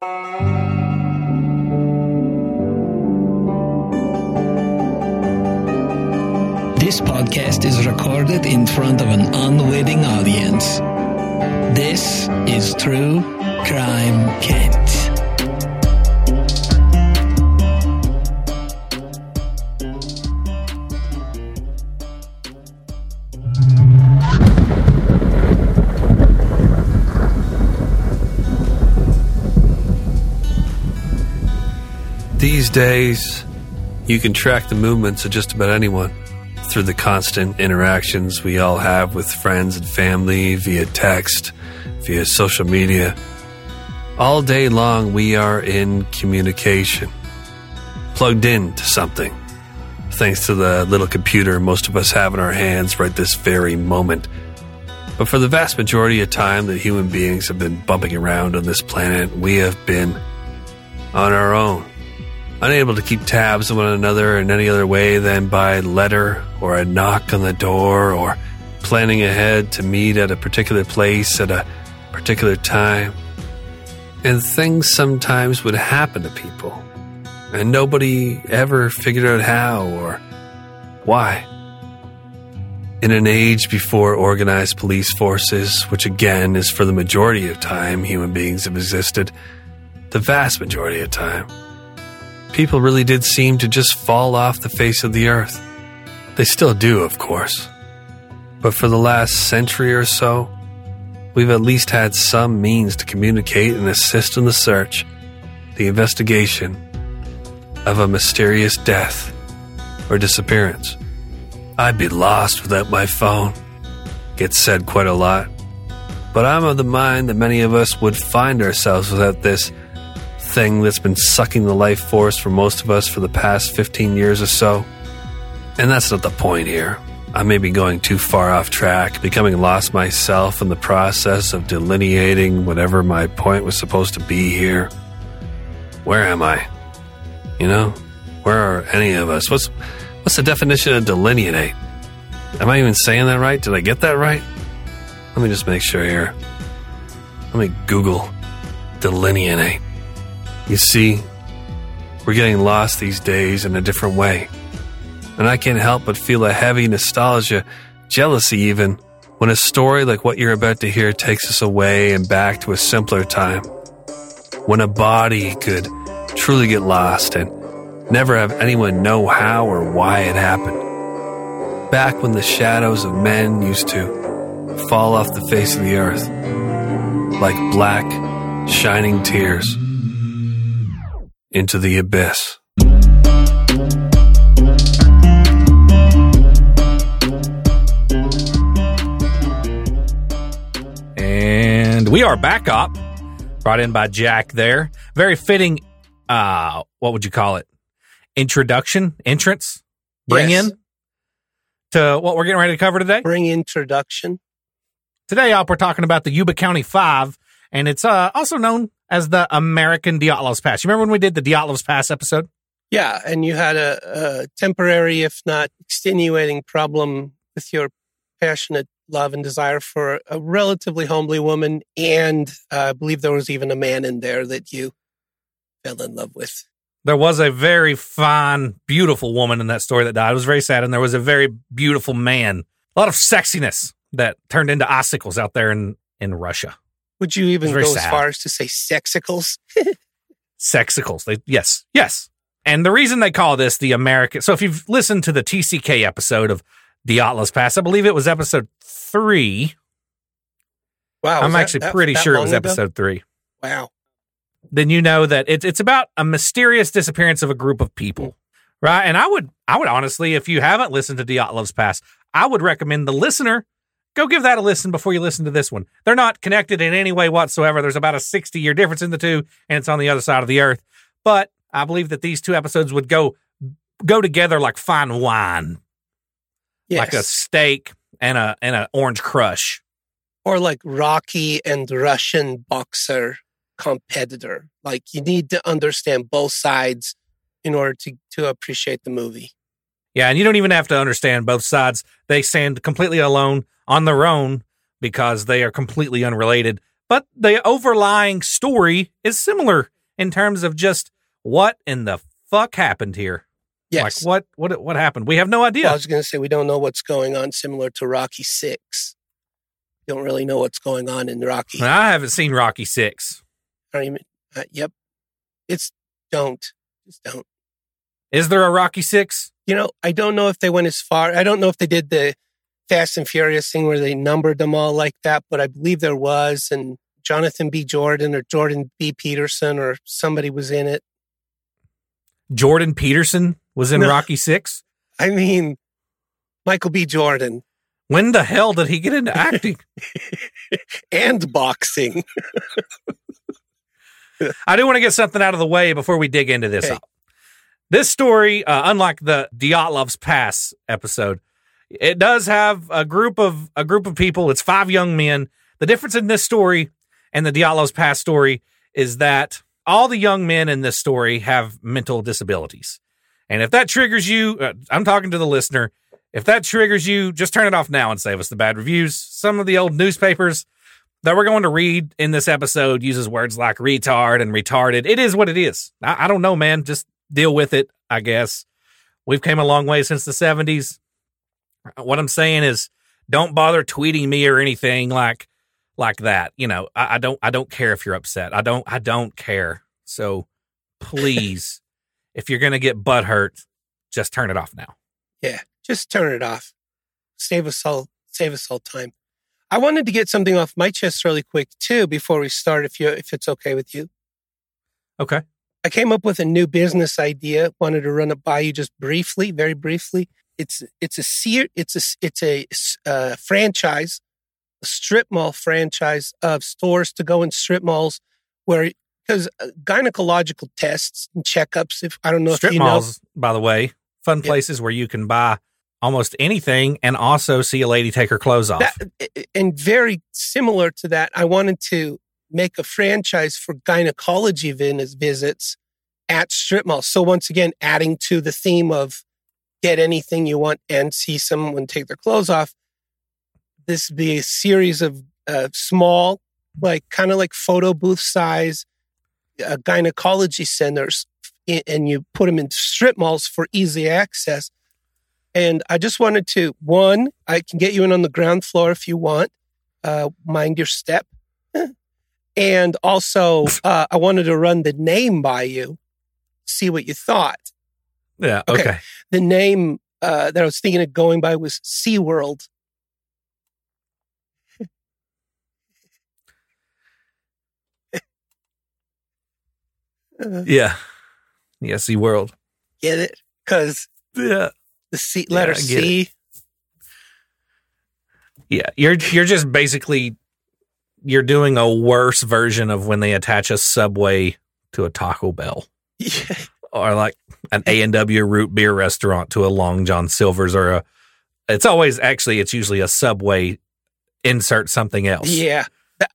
This podcast is recorded in front of an unwitting audience. This is True Crime Kent. These days, you can track the movements of just about anyone through the constant interactions we all have with friends and family via text, via social media. All day long, we are in communication, plugged into something, thanks to the little computer most of us have in our hands right this very moment. But for the vast majority of time that human beings have been bumping around on this planet, we have been on our own unable to keep tabs on one another in any other way than by letter or a knock on the door or planning ahead to meet at a particular place at a particular time. And things sometimes would happen to people, and nobody ever figured out how or why. In an age before organized police forces, which again is for the majority of time human beings have existed, the vast majority of time, people really did seem to just fall off the face of the earth. They still do, of course. But for the last century or so, we've at least had some means to communicate and assist in the search, the investigation of a mysterious death or disappearance. I'd be lost without my phone, gets said quite a lot. But I'm of the mind that many of us would find ourselves without this thing that's been sucking the life force for most of us for the past 15 years or so. And that's not the point here. I may be going too far off track, becoming lost myself in the process of delineating whatever my point was supposed to be here. Where am I? You know, where are any of us? What's what's the definition of delineate? Am I even saying that right? Did I get that right? Let me just make sure here. Let me Google delineate. You see, we're getting lost these days in a different way. And I can't help but feel a heavy nostalgia, jealousy even, when a story like what you're about to hear takes us away and back to a simpler time. When a body could truly get lost and never have anyone know how or why it happened. Back when the shadows of men used to fall off the face of the earth like black, shining tears into the abyss. And we are back up, brought in by Jack there. Very fitting, uh, what would you call it? Introduction, entrance, bring Yes. in to what we're getting ready to cover today. Bring introduction. Today up, we're talking about the Yuba County Five, and it's uh, also known as the American Diatlov's Pass. You remember when we did the Diatlov's Pass episode? Yeah, and you had a, a temporary, if not extenuating, problem with your passionate love and desire for a relatively homely woman, and uh, I believe there was even a man in there that you fell in love with. There was a very fine, beautiful woman in that story that died. It was very sad, and there was a very beautiful man. A lot of sexiness that turned into icicles out there in in Russia. Would you even go sad. as far as to say sexicles? Sexicles. They yes, yes. And the reason they call this the American. So if you've listened to the TCK episode of Diatlov's Pass, I believe it was episode three. Wow, I'm that- actually that- pretty that sure it was ago? episode three. Wow. then you know that it's it's about a mysterious disappearance of a group of people, right? And I would I would honestly, if you haven't listened to Diatlov's Pass, I would recommend the listener go give that a listen before you listen to this one. They're not connected in any way whatsoever. There's about a 60 year difference in the two, and it's on the other side of the earth. But I believe that these two episodes would go go together like fine wine, Yes. like a steak and a and a orange crush. or like Rocky and Russian boxer competitor. Like you need to understand both sides in order to to appreciate the movie. Yeah, and you don't even have to understand both sides. They stand completely alone on their own because they are completely unrelated. but the overlying story is similar in terms of just what in the fuck happened here. Yes. Like what what what happened? We have no idea. Well, I was going to say we don't know what's going on, similar to Rocky Six. Don't really know what's going on in Rocky. I haven't seen Rocky Six. I don't even. Uh, yep. It's don't just don't. Is there a Rocky Six? You know, I don't know if they went as far. I don't know if they did the Fast and Furious thing where they numbered them all like that, but I believe there was, and Jonathan B. Jordan or Jordan B. Peterson or somebody was in it. Jordan Peterson was in No. Rocky Six. I mean, Michael B. Jordan When the hell did he get into acting? and boxing. I do want to get something out of the way before we dig into this. Okay. This story, uh, unlike the Diatlov's Pass episode, it does have a group of a group of people. It's five young men. The difference in this story and the Diatlov's past story is that all the young men in this story have mental disabilities. And if that triggers you, uh, I'm talking to the listener. If that triggers you, just turn it off now and save us the bad reviews. Some of the old newspapers that we're going to read in this episode uses words like retard and retarded. It is what it is. I, I don't know, man. Just deal with it, I guess. We've came a long way since the 70s. What I'm saying is don't bother tweeting me or anything like like that. You know, I, I don't I don't care if you're upset. I don't I don't care. So please, if you're gonna get butt hurt, just turn it off now. Yeah, just turn it off. Save us all. Save us all time. I wanted to get something off my chest really quick too before we start. If you, if it's okay with you, Okay. I came up with a new business idea. Wanted to run it by you just briefly, very briefly. It's it's a seer, it's a it's a uh, franchise, a strip mall franchise of stores to go in strip malls where because gynecological tests and checkups. If I don't know Strip if you know, malls, by the way, fun Yeah. places where you can buy almost anything and also see a lady take her clothes off. that, and very similar to that, I wanted to make a franchise for gynecology visits at strip malls. So once again, adding to the theme of get anything you want and see someone take their clothes off. This would be a series of uh, small, like kind of like photo booth size uh, gynecology centers, and you put them in strip malls for easy access. And I just wanted to one, I can get you in on the ground floor if you want. Uh, mind your step. and also, uh, I wanted to run the name by you, see what you thought. Yeah. okay. Okay. The name uh, that I was thinking of going by was SeaWorld. Uh, Yeah. Yeah. Sea World. get it? Because Yeah. the C letter get C. Yeah. You're you're just basically you're doing a worse version of when they attach a subway to a Taco Bell. or like an A and W root beer restaurant to a Long John Silver's or a. It's always actually it's usually a Subway. Insert something else. Yeah.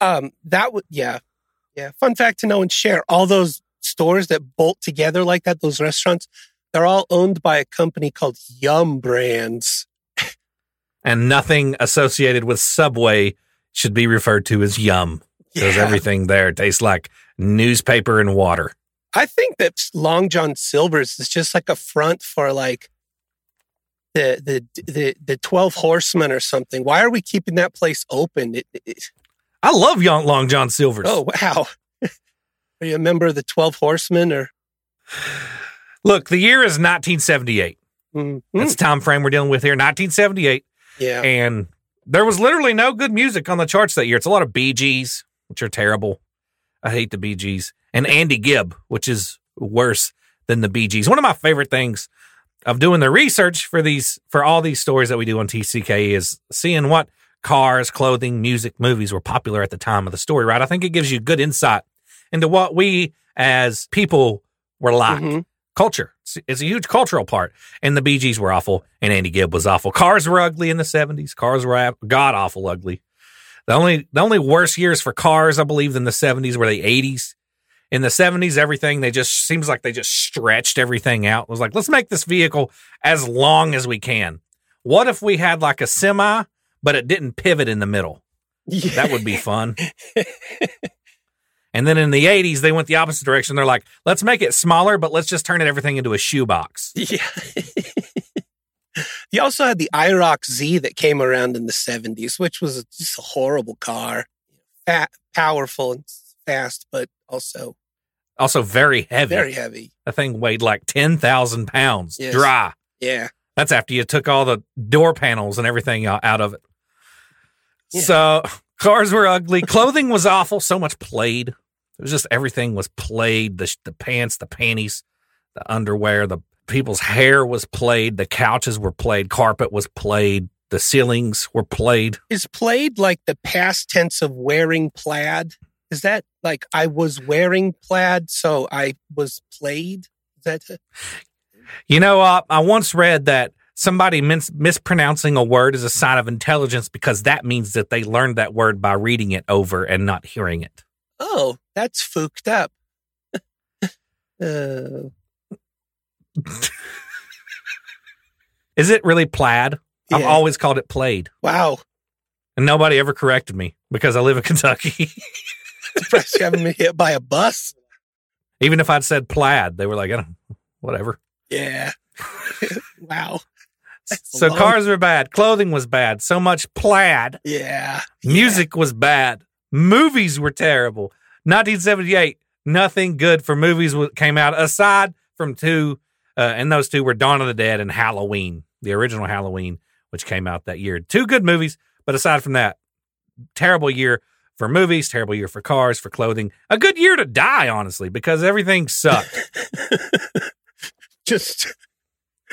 Um, that would, yeah. Yeah. Fun fact to know and share all those stores that bolt together like that, those restaurants, they're all owned by a company called Yum Brands. and nothing associated with Subway should be referred to as Yum because Yeah. everything there tastes like newspaper and water. I think that Long John Silver's is just like a front for like the, the, the, the 12 horsemen or something. Why are we keeping that place open? It, it, I love Young Long John Silver's. oh, wow. are you a member of the 12 horsemen or? Look, the year is 1978. Mm, That's the time frame we're dealing with here. 1978. yeah. And there was literally no good music on the charts that year. It's a lot of Bee Gees, which are terrible. I hate the Bee Gees. And Andy Gibb, which is worse than the Bee Gees. One of my favorite things of doing the research for these for all these stories that we do on TCK is seeing what cars, clothing, music, movies were popular at the time of the story, right? I think it gives you good insight into what we as people were like Mhm. culture. It's, it's a huge cultural part. And the Bee Gees were awful, and Andy Gibb was awful. Cars were ugly in the seventies. Cars were god awful ugly. The only the only worse years for cars, I believe, than the seventies were the eighties. In the seventies, everything they just seems like they just stretched everything out. It was like, let's make this vehicle as long as we can. What if we had like a semi, but it didn't pivot in the middle? That would be fun. and then in the 80s, they went the opposite direction. They're like, let's make it smaller, but let's just turn it everything into a shoebox. Yeah. you also had the IROC Z that came around in the 70s, which was just a horrible car. Fat, powerful and fast, but also Also very heavy. very heavy. That thing weighed like 10,000 pounds Yes. dry. Yeah. That's after you took all the door panels and everything uh, out of it. Yeah. So cars were ugly. Clothing was awful. So much played. It was just everything was played. The, the pants, the panties, the underwear, the people's hair was played. The couches were played. Carpet was played. The ceilings were played. Is played like the past tense of wearing plaid? Is that like I was wearing plaid, so I was played? Is that You know, uh, I once read that somebody mis- mispronouncing a word is a sign of intelligence because that means that they learned that word by reading it over and not hearing it. oh, that's fooked up. uh, Is it really plaid? I've always called it played. wow. And nobody ever corrected me because I live in Kentucky. Surprised you haven't been hit by a bus. Even if I'd said plaid, they were like, "Oh, whatever. Yeah. wow. That's So long- cars were bad. Clothing was bad. So much plaid. Yeah. Music was bad. Movies were terrible. 1978, nothing good for movies came out aside from two, uh, and those two were Dawn of the Dead and Halloween, the original Halloween, which came out that year. Two good movies, but aside from that, terrible year for movies, terrible year for cars, for clothing. A good year to die, honestly, because everything sucked. Just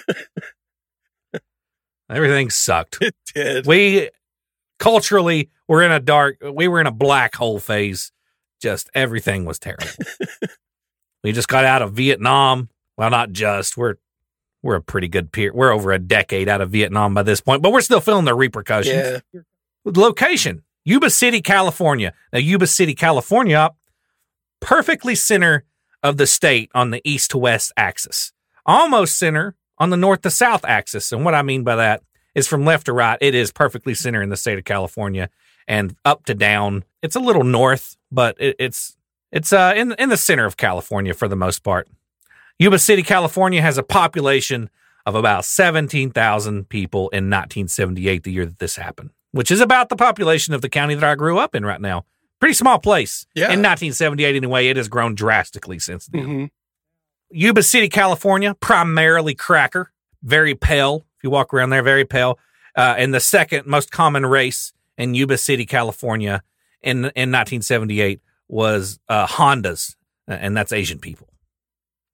everything sucked. it did. we culturally were in a dark we were in a black hole phase just everything was terrible we just got out of vietnam well not just we're we're a pretty good peer we're over a decade out of vietnam by this point but we're still feeling the repercussions Yeah. location yuba city california. Now yuba city california perfectly center of the state on the east to west axis. Almost center on the north to south axis. And what i mean by that is from left to right it is perfectly center in the state of california and up to down. It's a little north but it, it's it's uh in in the center of california for the most part. Yuba city california has a population of about 17,000 people in 1978 the year that this happened which is about the population of the county that I grew up in right now pretty small place Yeah. in 1978 anyway it has grown drastically since then hmm Yuba City, California, primarily cracker, very pale. If you walk around there, very pale. Uh, and the second most common race in Yuba City, California, in in 1978 was uh, Hondas, uh, and that's Asian people.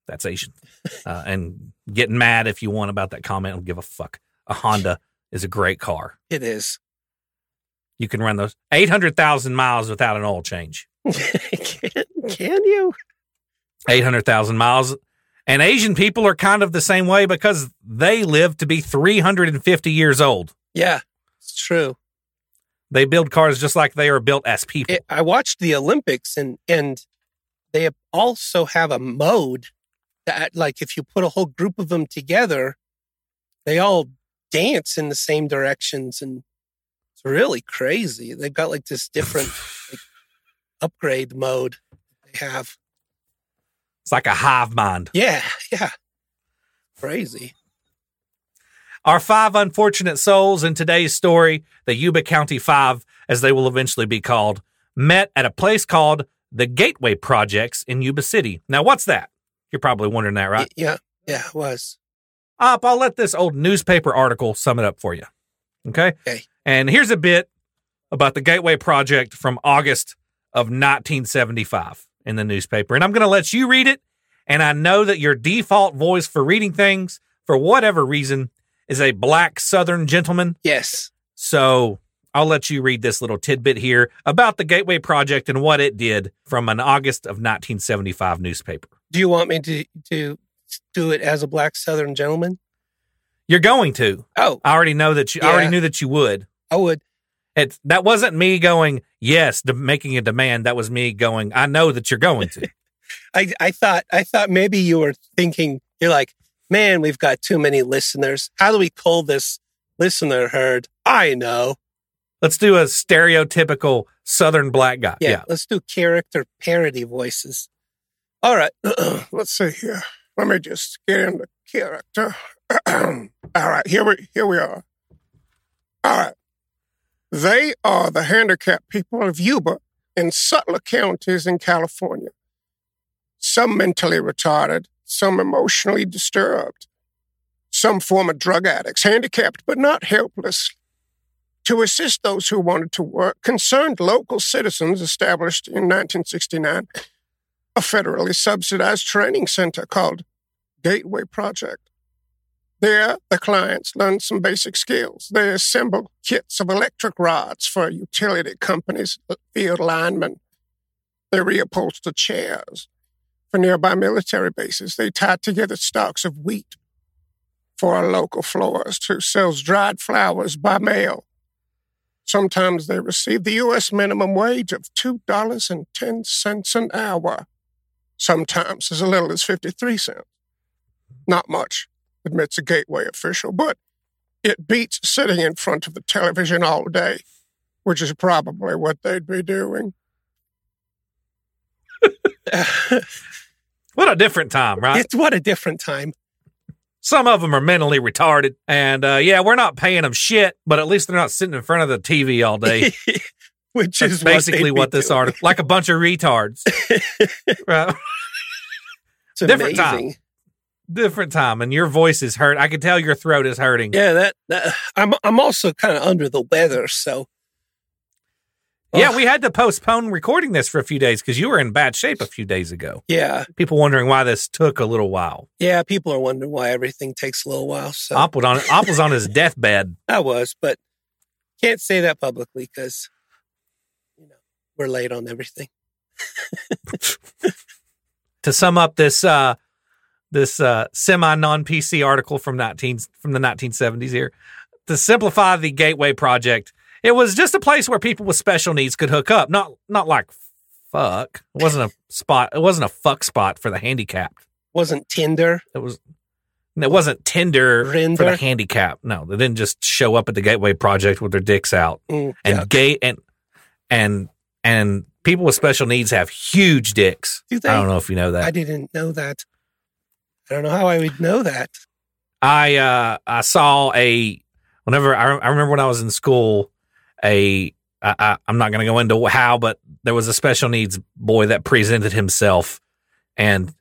That's Asian. Uh, and getting mad if you want about that comment, I don't give a fuck. A Honda is a great car. It is. You can run those 800,000 miles without an oil change. can, can you? 800,000 miles. And Asian people are kind of the same way because they live to be 350 years old. Yeah, it's true. They build cars just like they are built as people. It, I watched the Olympics and and they also have a mode that like if you put a whole group of them together, they all dance in the same directions and really crazy. They've got like this different like, upgrade mode they have. It's like a hive mind. Yeah, yeah. Crazy. Our five unfortunate souls in today's story, the Yuba County Five, as they will eventually be called, met at a place called the Gateway Projects in Yuba City. Now, what's that? You're probably wondering that, right? Yeah, yeah, it was. Up, I'll let this old newspaper article sum it up for you. Okay. Okay. And here's a bit about the Gateway Project from August of 1975 in the newspaper. And I'm going to let you read it. And I know that your default voice for reading things, for whatever reason, is a black Southern gentleman. Yes. So I'll let you read this little tidbit here about the Gateway Project and what it did from an August of 1975 newspaper. Do you want me to to do it as a black Southern gentleman? You're going to. Oh, I already know that you. I already knew that you would. I would. It that wasn't me going yes, de- making a demand. That was me going. I know that you're going to. I I thought I thought maybe you were thinking you're like, man, we've got too many listeners. How do we cull this listener herd? I know. Let's do a stereotypical Southern black guy. Yeah, let's do character parody voices. All right. Let's see here. Let me just get into character. All right, here we here we are. All right. They are the handicapped people of Yuba in Sutter counties in California. Some mentally retarded, some emotionally disturbed, some former drug addicts, handicapped but not helpless. To assist those who wanted to work, concerned local citizens established in 1969 a federally subsidized training center called Gateway Project. There, the clients learn some basic skills. They assemble kits of electric rods for utility companies, uh, field linemen. They reupholster chairs. For nearby military bases, they tie together stalks of wheat. For a local florist who sells dried flowers by mail. Sometimes they receive the U.S. minimum wage of $2.10 an hour sometimes as little as 53 cents. Not much, admits a Gateway official, but it beats sitting in front of the television all day, which is probably what they'd be doing. what a different time, right? It's what a different time. Some of them are mentally retarded, and uh, yeah, we're not paying them shit, but at least they're not sitting in front of the TV all day. Which That's is basically what, what this article, like a bunch of retards, right? It's different time. Different time, and your voice is hurt. I can tell your throat is hurting. Yeah, that, that I'm I'm also kind of under the weather, so Yeah, we had to postpone recording this for a few days because you were in bad shape a few days ago. yeah, People wondering why this took a little while. yeah. People are wondering why everything takes a little while. So Op was on Op was on his deathbed. I was, but can't say that publicly because you know we're late on everything. to sum up this uh this uh semi non PC article from 19 from the 1970s here to simplify the gateway project it was just a place where people with special needs could hook up not not like fuck it wasn't a spot it wasn't a fuck spot for the handicapped Wasn't Tinder? it was it wasn't Tinder for the handicapped. No, they didn't just show up at the Gateway Project with their dicks out. Mm, And yeah. gay and and and people with special needs have huge dicks. Do they? I don't know if you know that. I didn't know that. I don't know how I would know that. I uh I saw a whenever I, I remember when I was in school a I, I, I'm not going to go into how, but there was a special needs boy that presented himself, and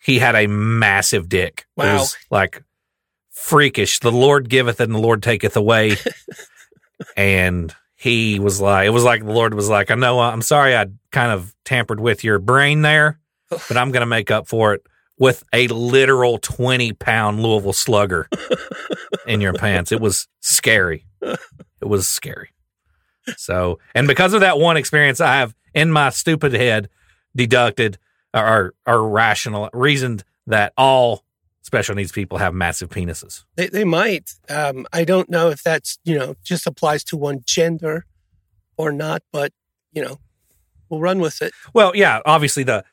he had a massive dick. It Wow. was like freakish. The Lord giveth and the Lord taketh away, and he was like, it was like the Lord was like, I know, I'm sorry, I kind of tampered with your brain there, but I'm going to make up for it with a literal 20 pound Louisville slugger in your pants. It was scary. It was scary. So, and because of that one experience, I have in my stupid head deducted or, or rational reasoned that all special needs people have massive penises. They, they might. Um, I don't know if that's, you know, just applies to one gender or not, but, you know, we'll run with it. Well, yeah, obviously the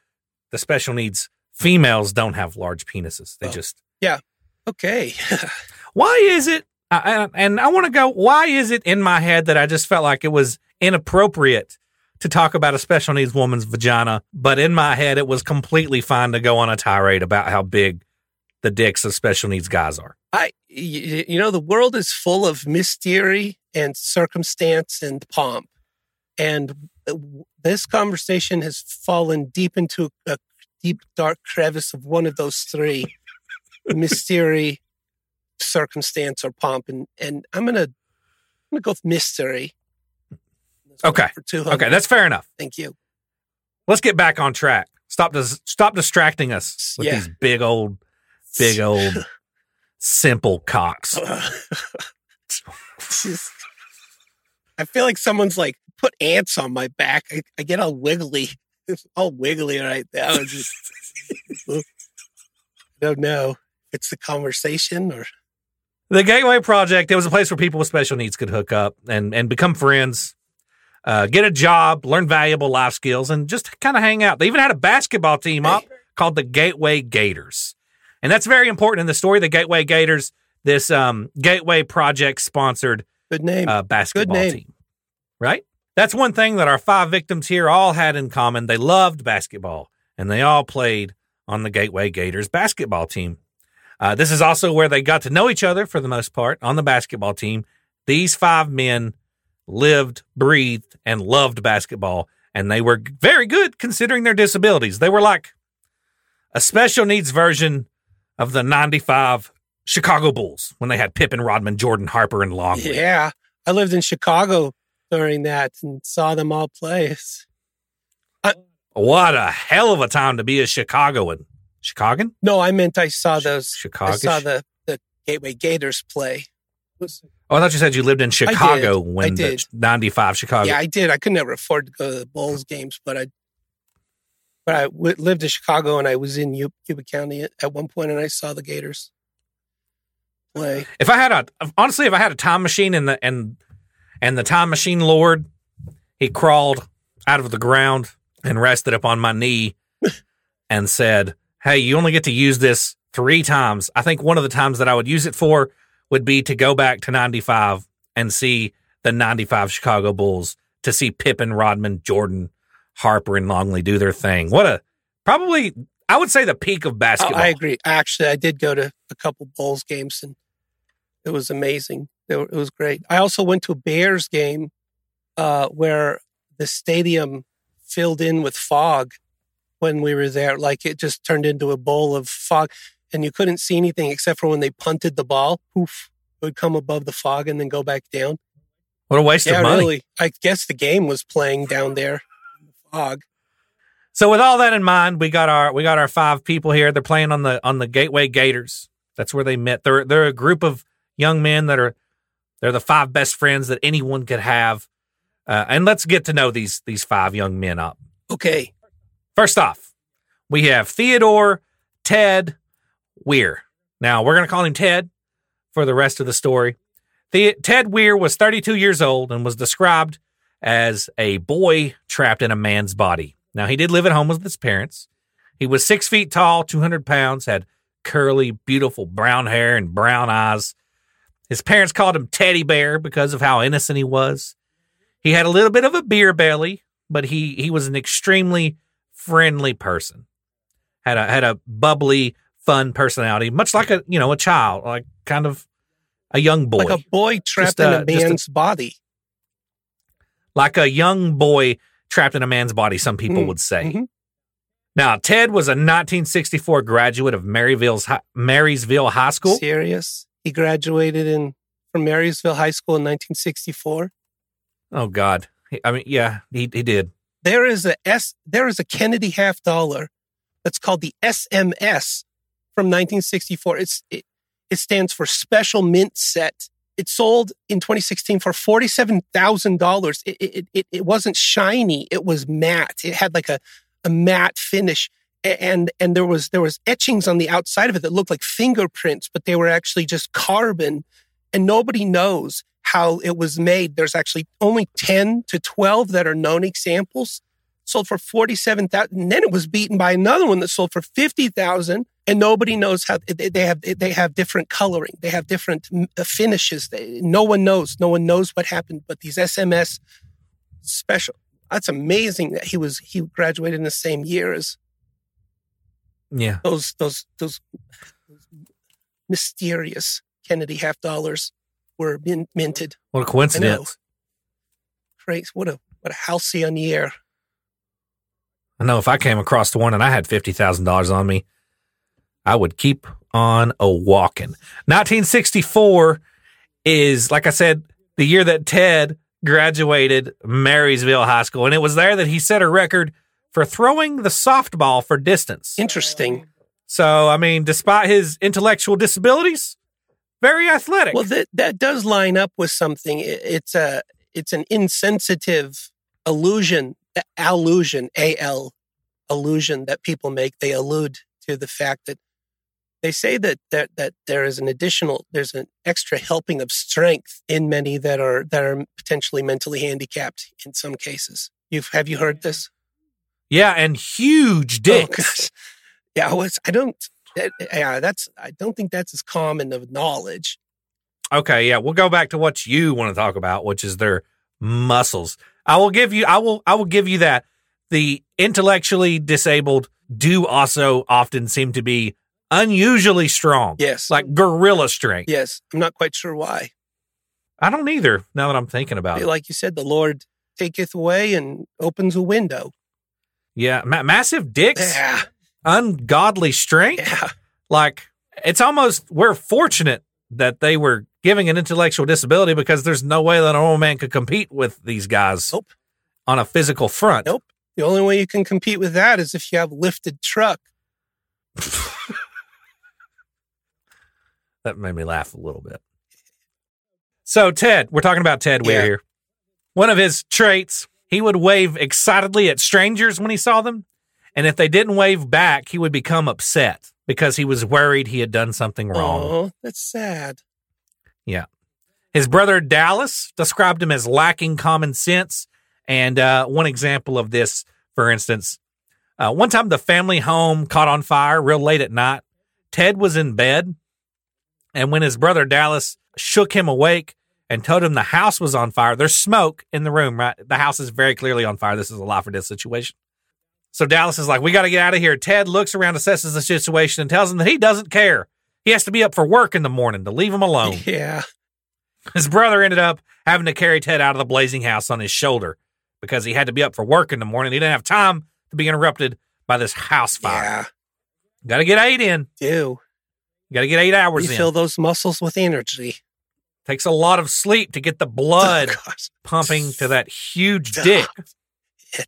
the special needs females don't have large penises. They Oh. just yeah. Okay. why is it I, and i want to go why is it in my head that i just felt like it was inappropriate to talk about a special needs woman's vagina but in my head it was completely fine to go on a tirade about how big the dicks of special needs guys are I, you know, the world is full of mystery and circumstance and pomp. And uh, this conversation has fallen deep into a deep, dark crevice of one of those three mystery, circumstance, or pomp. And, and I'm going to, I'm to go with mystery. Okay. Okay that's fair enough Thank you. let's get back on track stop dis- stop distracting us with Yeah. these big old big old simple cocks Just- I feel like someone's like put ants on my back. I, I get all wiggly, It's all wiggly right now. It's just, I don't know. It's the conversation or The Gateway Project, it was a place where people with special needs could hook up and, and become friends, uh, get a job, learn valuable life skills, and just kind of hang out. They even had a basketball team up called the Gateway Gators. And that's very important in the story. The Gateway Gators, this um, Gateway Project sponsored good name. uh, basketball name. team. right? That's one thing that our five victims here all had in common. They loved basketball and they all played on the Gateway Gators basketball team. Uh, this is also where they got to know each other for the most part on the basketball team. These five men lived, breathed, and loved basketball, and they were very good considering their disabilities. They were like a special needs version of the 95 Chicago Bulls when they had Pippen, Rodman, Jordan, Harper, and Longley. Yeah. I lived in Chicago during that and saw them all play. What a hell of a time to be a Chicagoan. Chicagoan? No, I meant I saw those. Chicago. I saw the, the Gateway Gators play. Was- Oh, I thought you said you lived in Chicago. I when the 95 Chicago. Yeah, I did. I could never afford to go to the Bulls games, but I but I w- lived in Chicago and I was in U- Yuba County at, at one point and I saw the Gators play. If I had a honestly, if I had a time machine and the and and the time machine lord, he crawled out of the ground and rested upon my knee and said, "Hey, you only get to use this three times. I think one of the times that I would use it for would be to go back to '95 and see the '95 Chicago Bulls to see Pippen, Rodman, Jordan, Harper, and Longley do their thing. What a probably." I would say the peak of basketball. I agree. Actually, I did go to a couple Bulls games and it was amazing. It, was great. I also went to a Bears game uh, where the stadium filled in with fog when we were there. Like it just turned into a bowl of fog and you couldn't see anything except for when they punted the ball. Poof, it would come above the fog and then go back down. What a waste yeah, of money. really. I guess the game was playing down there in the fog. So with all that in mind, we got our we got our five people here. They're playing on the on the Gateway Gators. That's where they met. They're they're a group of young men that are they're the five best friends that anyone could have. Uh, and let's get to know these these five young men up. Okay. First off, we have Theodore Ted Weiher. Now we're going to call him Ted for the rest of the story. The- Ted Weiher was 32 years old and was described as a boy trapped in a man's body. Now he did live at home with his parents. He was six feet tall, 200 pounds, had curly, beautiful brown hair and brown eyes. His parents called him Teddy Bear because of how innocent he was. He had a little bit of a beer belly, but he he was an extremely friendly person. Had a had a bubbly, fun personality, much like a you know a child, like kind of a young boy, Like a boy trapped Just, uh, in a just a- man's body. like a young boy trapped in a man's body. Some people Mm, would say. mhm. Now, Ted was a 1964 graduate of Maryville's Marysville High School. Serious. He graduated in from Marysville High School in 1964. Oh God, I mean, yeah, he he did. There is a S. There is a Kennedy half dollar that's called the SMS from 1964. It's it, it stands for Special Mint Set. It sold in 2016 for forty-seven thousand dollars. It, it it wasn't shiny. It was matte. It had like a a matte finish, and and there was there was etchings on the outside of it that looked like fingerprints, but they were actually just carbon. And nobody knows how it was made. There's actually only 10 to 12 that are known examples. Sold for 47,000. And then it was beaten by another one that sold for 50,000. And nobody knows how they have, they have different coloring. They have different uh, finishes. No one knows. No one knows what happened. But these SMS special, that's amazing that he was, he graduated in the same year as Yeah, those, those, those mysterious Kennedy half dollars were min- minted. what a coincidence. Crazy. What a, what a halcyon year. I know if I came across the one and I had fifty thousand dollars on me, I would keep on a walking. 1964 is, like I said, the year that Ted graduated Marysville High School, and it was there that he set a record for throwing the softball for distance. Interesting. So, I mean, despite his intellectual disabilities, very athletic. Well, that that does line up with something. It- It's a it's an insensitive illusion, allusion, a l, illusion that people make. They allude to the fact that they say that that that there is an additional, there's an extra helping of strength in many that are that are potentially mentally handicapped in some cases. You've have you heard this? Yeah, and huge Oh, dicks. gosh. yeah, well, it's, I don't. That, yeah, that's. I don't think that's as common of knowledge. Okay, yeah, we'll go back to what you want to talk about, which is their muscles. I will give you I will I will give you that. The intellectually disabled do also often seem to be unusually strong. Yes. Like gorilla strength. Yes. I'm not quite sure why. I don't either, now that I'm thinking about it. Like you said, the Lord taketh away and opens a window. Yeah, ma- massive dicks, Yeah. ungodly strength. Yeah. Like it's almost we're fortunate that they were giving an intellectual disability because there's no way that a normal man could compete with these guys Nope. on a physical front. Nope. The only way you can compete with that is if you have lifted truck. That made me laugh a little bit. So Ted, we're talking about Ted Weiher Yeah. here. One of his traits, he would wave excitedly at strangers when he saw them, and if they didn't wave back, he would become upset because he was worried he had done something wrong. Oh, that's sad. Yeah. His brother Dallas described him as lacking common sense. And uh, one example of this, for instance, uh, one time the family home caught on fire real late at night. Ted was in bed. And when his brother Dallas shook him awake and told him the house was on fire, there's smoke in the room, right? The house is very clearly on fire. This is a life or death situation. So Dallas is like, we got to get out of here. Ted looks around, assesses the situation, and tells him that he doesn't care. He has to be up for work in the morning to leave him alone. Yeah. His brother ended up having to carry Ted out of the blazing house on his shoulder because he had to be up for work in the morning. He didn't have time to be interrupted by this house fire. Yeah. Got to get eight in. Do. Got to get eight hours You in. fill those muscles with energy. Takes a lot of sleep to get the blood Oh, pumping to that huge Stop dick. it.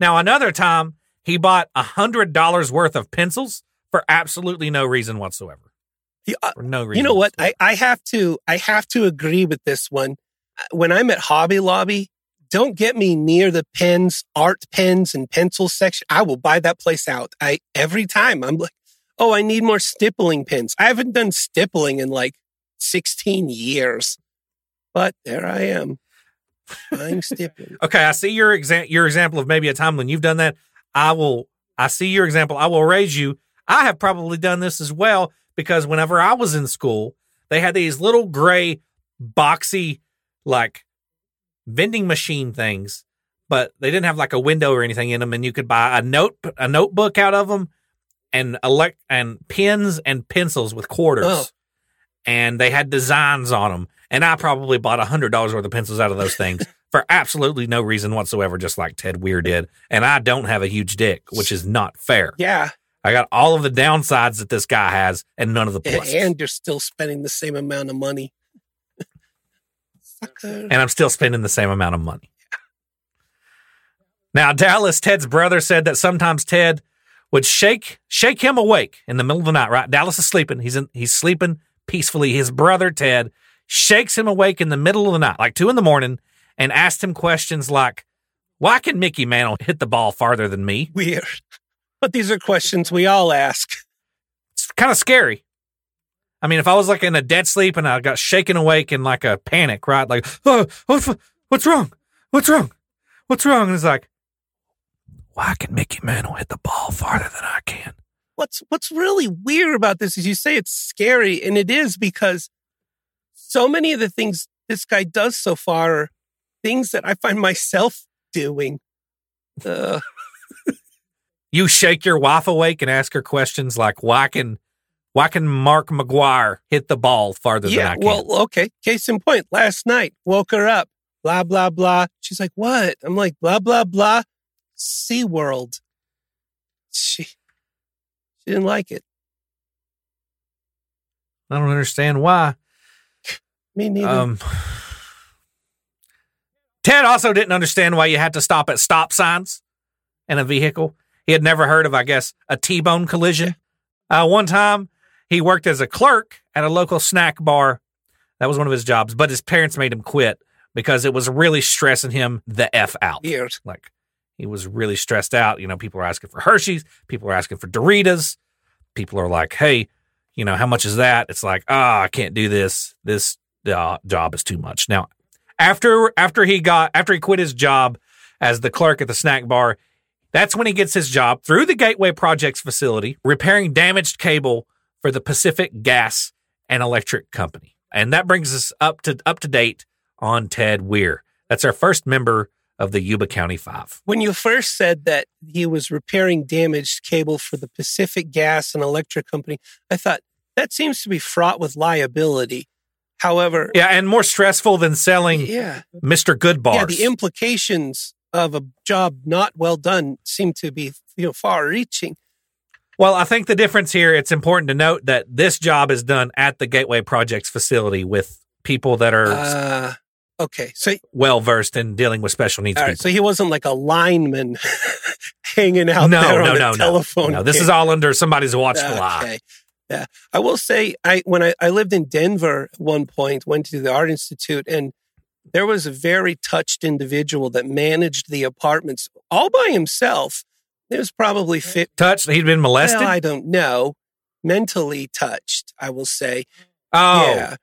Now, another time, he bought a hundred dollars worth of pencils for absolutely no reason whatsoever. You, uh, For no reason. you know what? I, I have to I have to agree with this one. When I'm at Hobby Lobby, don't get me near the pens, art pens and pencil section. I will buy that place out. I every time I'm like, oh, I need more stippling pens. I haven't done stippling in like 16 years. But there I am. Buying stippling. Okay, I see your exa- your example of maybe a time when you've done that. I will. I see your example. I will raise you. I have probably done this as well because whenever I was in school, they had these little gray, boxy, like vending machine things, but they didn't have like a window or anything in them, and you could buy a note a notebook out of them, and elect and pens and pencils with quarters, Oh. And they had designs on them. And I probably bought a hundred dollars worth of pencils out of those things for absolutely no reason whatsoever, just like Ted Weiher did. And I don't have a huge dick, which is not fair. Yeah. I got all of the downsides that this guy has and none of the pluses. and you're still spending the same amount of money. Sucker. and I'm still spending the same amount of money. Now, Dallas, Ted's brother, said that sometimes Ted would shake shake him awake in the middle of the night. Right, Dallas is sleeping. He's in, he's sleeping peacefully. His brother Ted shakes him awake in the middle of the night, like two in the morning, and asks him questions like, "Why can Mickey Mantle hit the ball farther than me?" Weird. But these are questions we all ask. It's kind of scary. I mean, if I was like in a dead sleep and I got shaken awake in like a panic, right? Like, oh, what's, what's wrong? What's wrong? What's wrong? And it's like, why can Mickey Mantle hit the ball farther than I can? What's what's really weird about this is you say it's scary, and it is because so many of the things this guy does so far are things that I find myself doing. Uh, You shake your wife awake and ask her questions like, why can, why can Mark McGwire hit the ball farther than I can? well, okay. Case in point, last night, woke her up, blah, blah, blah. She's like, what? I'm like, blah, blah, blah. SeaWorld. She, she didn't like it. I don't understand why. Me neither. Um, Ted also didn't understand why you had to stop at stop signs in a vehicle. He had never heard of, I guess, a T-bone collision. Uh, one time, he worked as a clerk at a local snack bar. That was one of his jobs, but his parents made him quit because it was really stressing him the f out. Weird. Like he was really stressed out. You know, people are asking for Hershey's, people are asking for Doritos. People are like, "Hey, you know, how much is that?" It's like, "Ah, I can't do this. This uh, job is too much." Now, after after he got after he quit his job as the clerk at the snack bar, that's when he gets his job through the Gateway Projects facility repairing damaged cable for the Pacific Gas and Electric Company. And that brings us up to up to date on Ted Weiher. That's our first member of the Yuba County Five. When you first said that he was repairing damaged cable for the Pacific Gas and Electric Company, I thought that seems to be fraught with liability. However, Yeah, and more stressful than selling yeah, Mr. Goodbars. yeah, the implications of a job not well done seem to be you know far-reaching. Well, I think the difference here, it's important to note that this job is done at the Gateway Projects facility with people that are Uh, okay, so well versed in dealing with special needs all right, people. so he wasn't like a lineman hanging out no, there no, on a no, no, telephone. no. This is all under somebody's watchful eye. Okay. Yeah. I will say I when I, I lived in Denver at one point, went to the Art Institute, and there was a very touched individual that managed the apartments all by himself. It was probably fit Touched? He'd been molested? well, I don't know. Mentally touched, I will say. oh, yeah.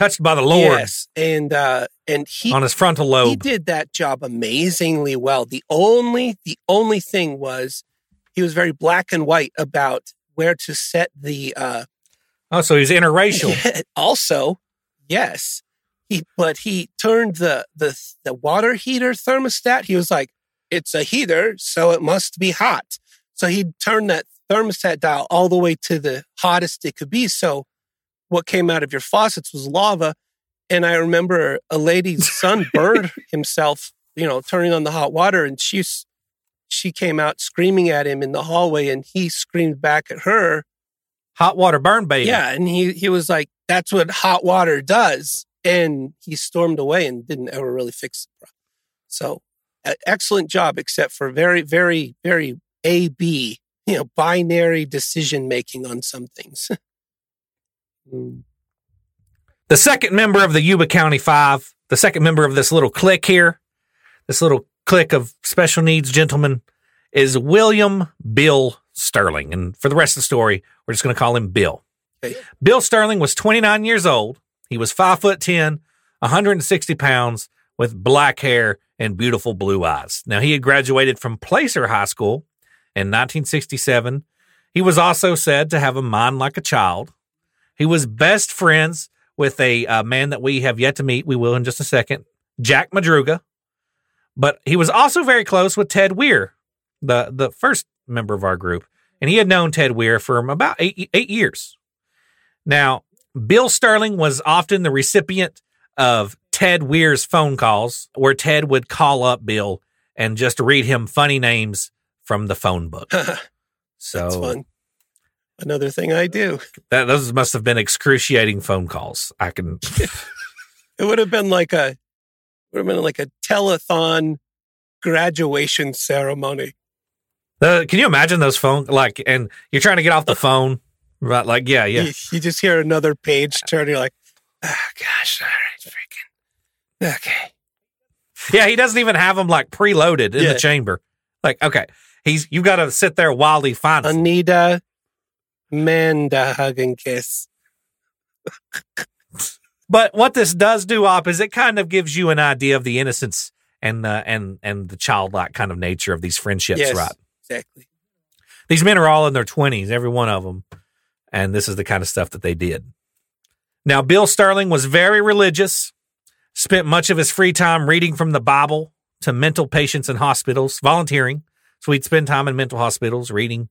Touched by the Lord Yes. And uh and he on his frontal lobe. he did that job amazingly well. The only the only thing was he was very black and white about where to set the uh Oh, so he's interracial. Also, yes. He but he turned the the the water heater thermostat. He was like, "It's a heater, so it must be hot." So he turned that thermostat dial all the way to the hottest it could be. So what came out of your faucets was lava. And I remember a lady's son burned himself, you know, turning on the hot water, and she she came out screaming at him in the hallway, and he screamed back at her. Hot water burn baby. Yeah, and he he was like, "That's what hot water does," and he stormed away and didn't ever really fix it. So, uh, excellent job, except for very, very, very A B, you know, binary decision making on some things. Mm. The second member of the Yuba County Five, the second member of this little clique here, this little clique of special needs gentlemen, is William Bill Sterling. And for the rest of the story, we're just going to call him Bill. Okay. Bill Sterling was 29 years old. He was 5 foot 10, 160 pounds, with black hair and beautiful blue eyes. Now, he had graduated from Placer High School in 1967. He was also said to have a mind like a child. He was best friends with a uh, man that we have yet to meet. We will in just a second, Jack Madruga. But he was also very close with Ted Weiher, the the first member of our group, and he had known Ted Weiher for about eight eight years. Now, Bill Sterling was often the recipient of Ted Weiher's phone calls, where Ted would call up Bill and just read him funny names from the phone book. So. Another thing I do. that those must have been excruciating phone calls. I can It would have been like a would have been like a telethon graduation ceremony. Uh, can you imagine those phone like and you're trying to get off the phone right like yeah yeah You, you just hear another page turn. You're like, ah, gosh, all right, freaking, okay. yeah he doesn't even have them like preloaded in Yeah. the chamber like okay he's you've got to sit there while he finds them. Anita, Manda, hug and kiss. but what this does do op is it kind of gives you an idea of the innocence and uh, and and the childlike kind of nature of these friendships Yes. right Exactly. these men are all in their 20s every one of them and this is the kind of stuff that they did now bill sterling was very religious spent much of his free time reading from the bible to mental patients in hospitals volunteering so he'd spend time in mental hospitals reading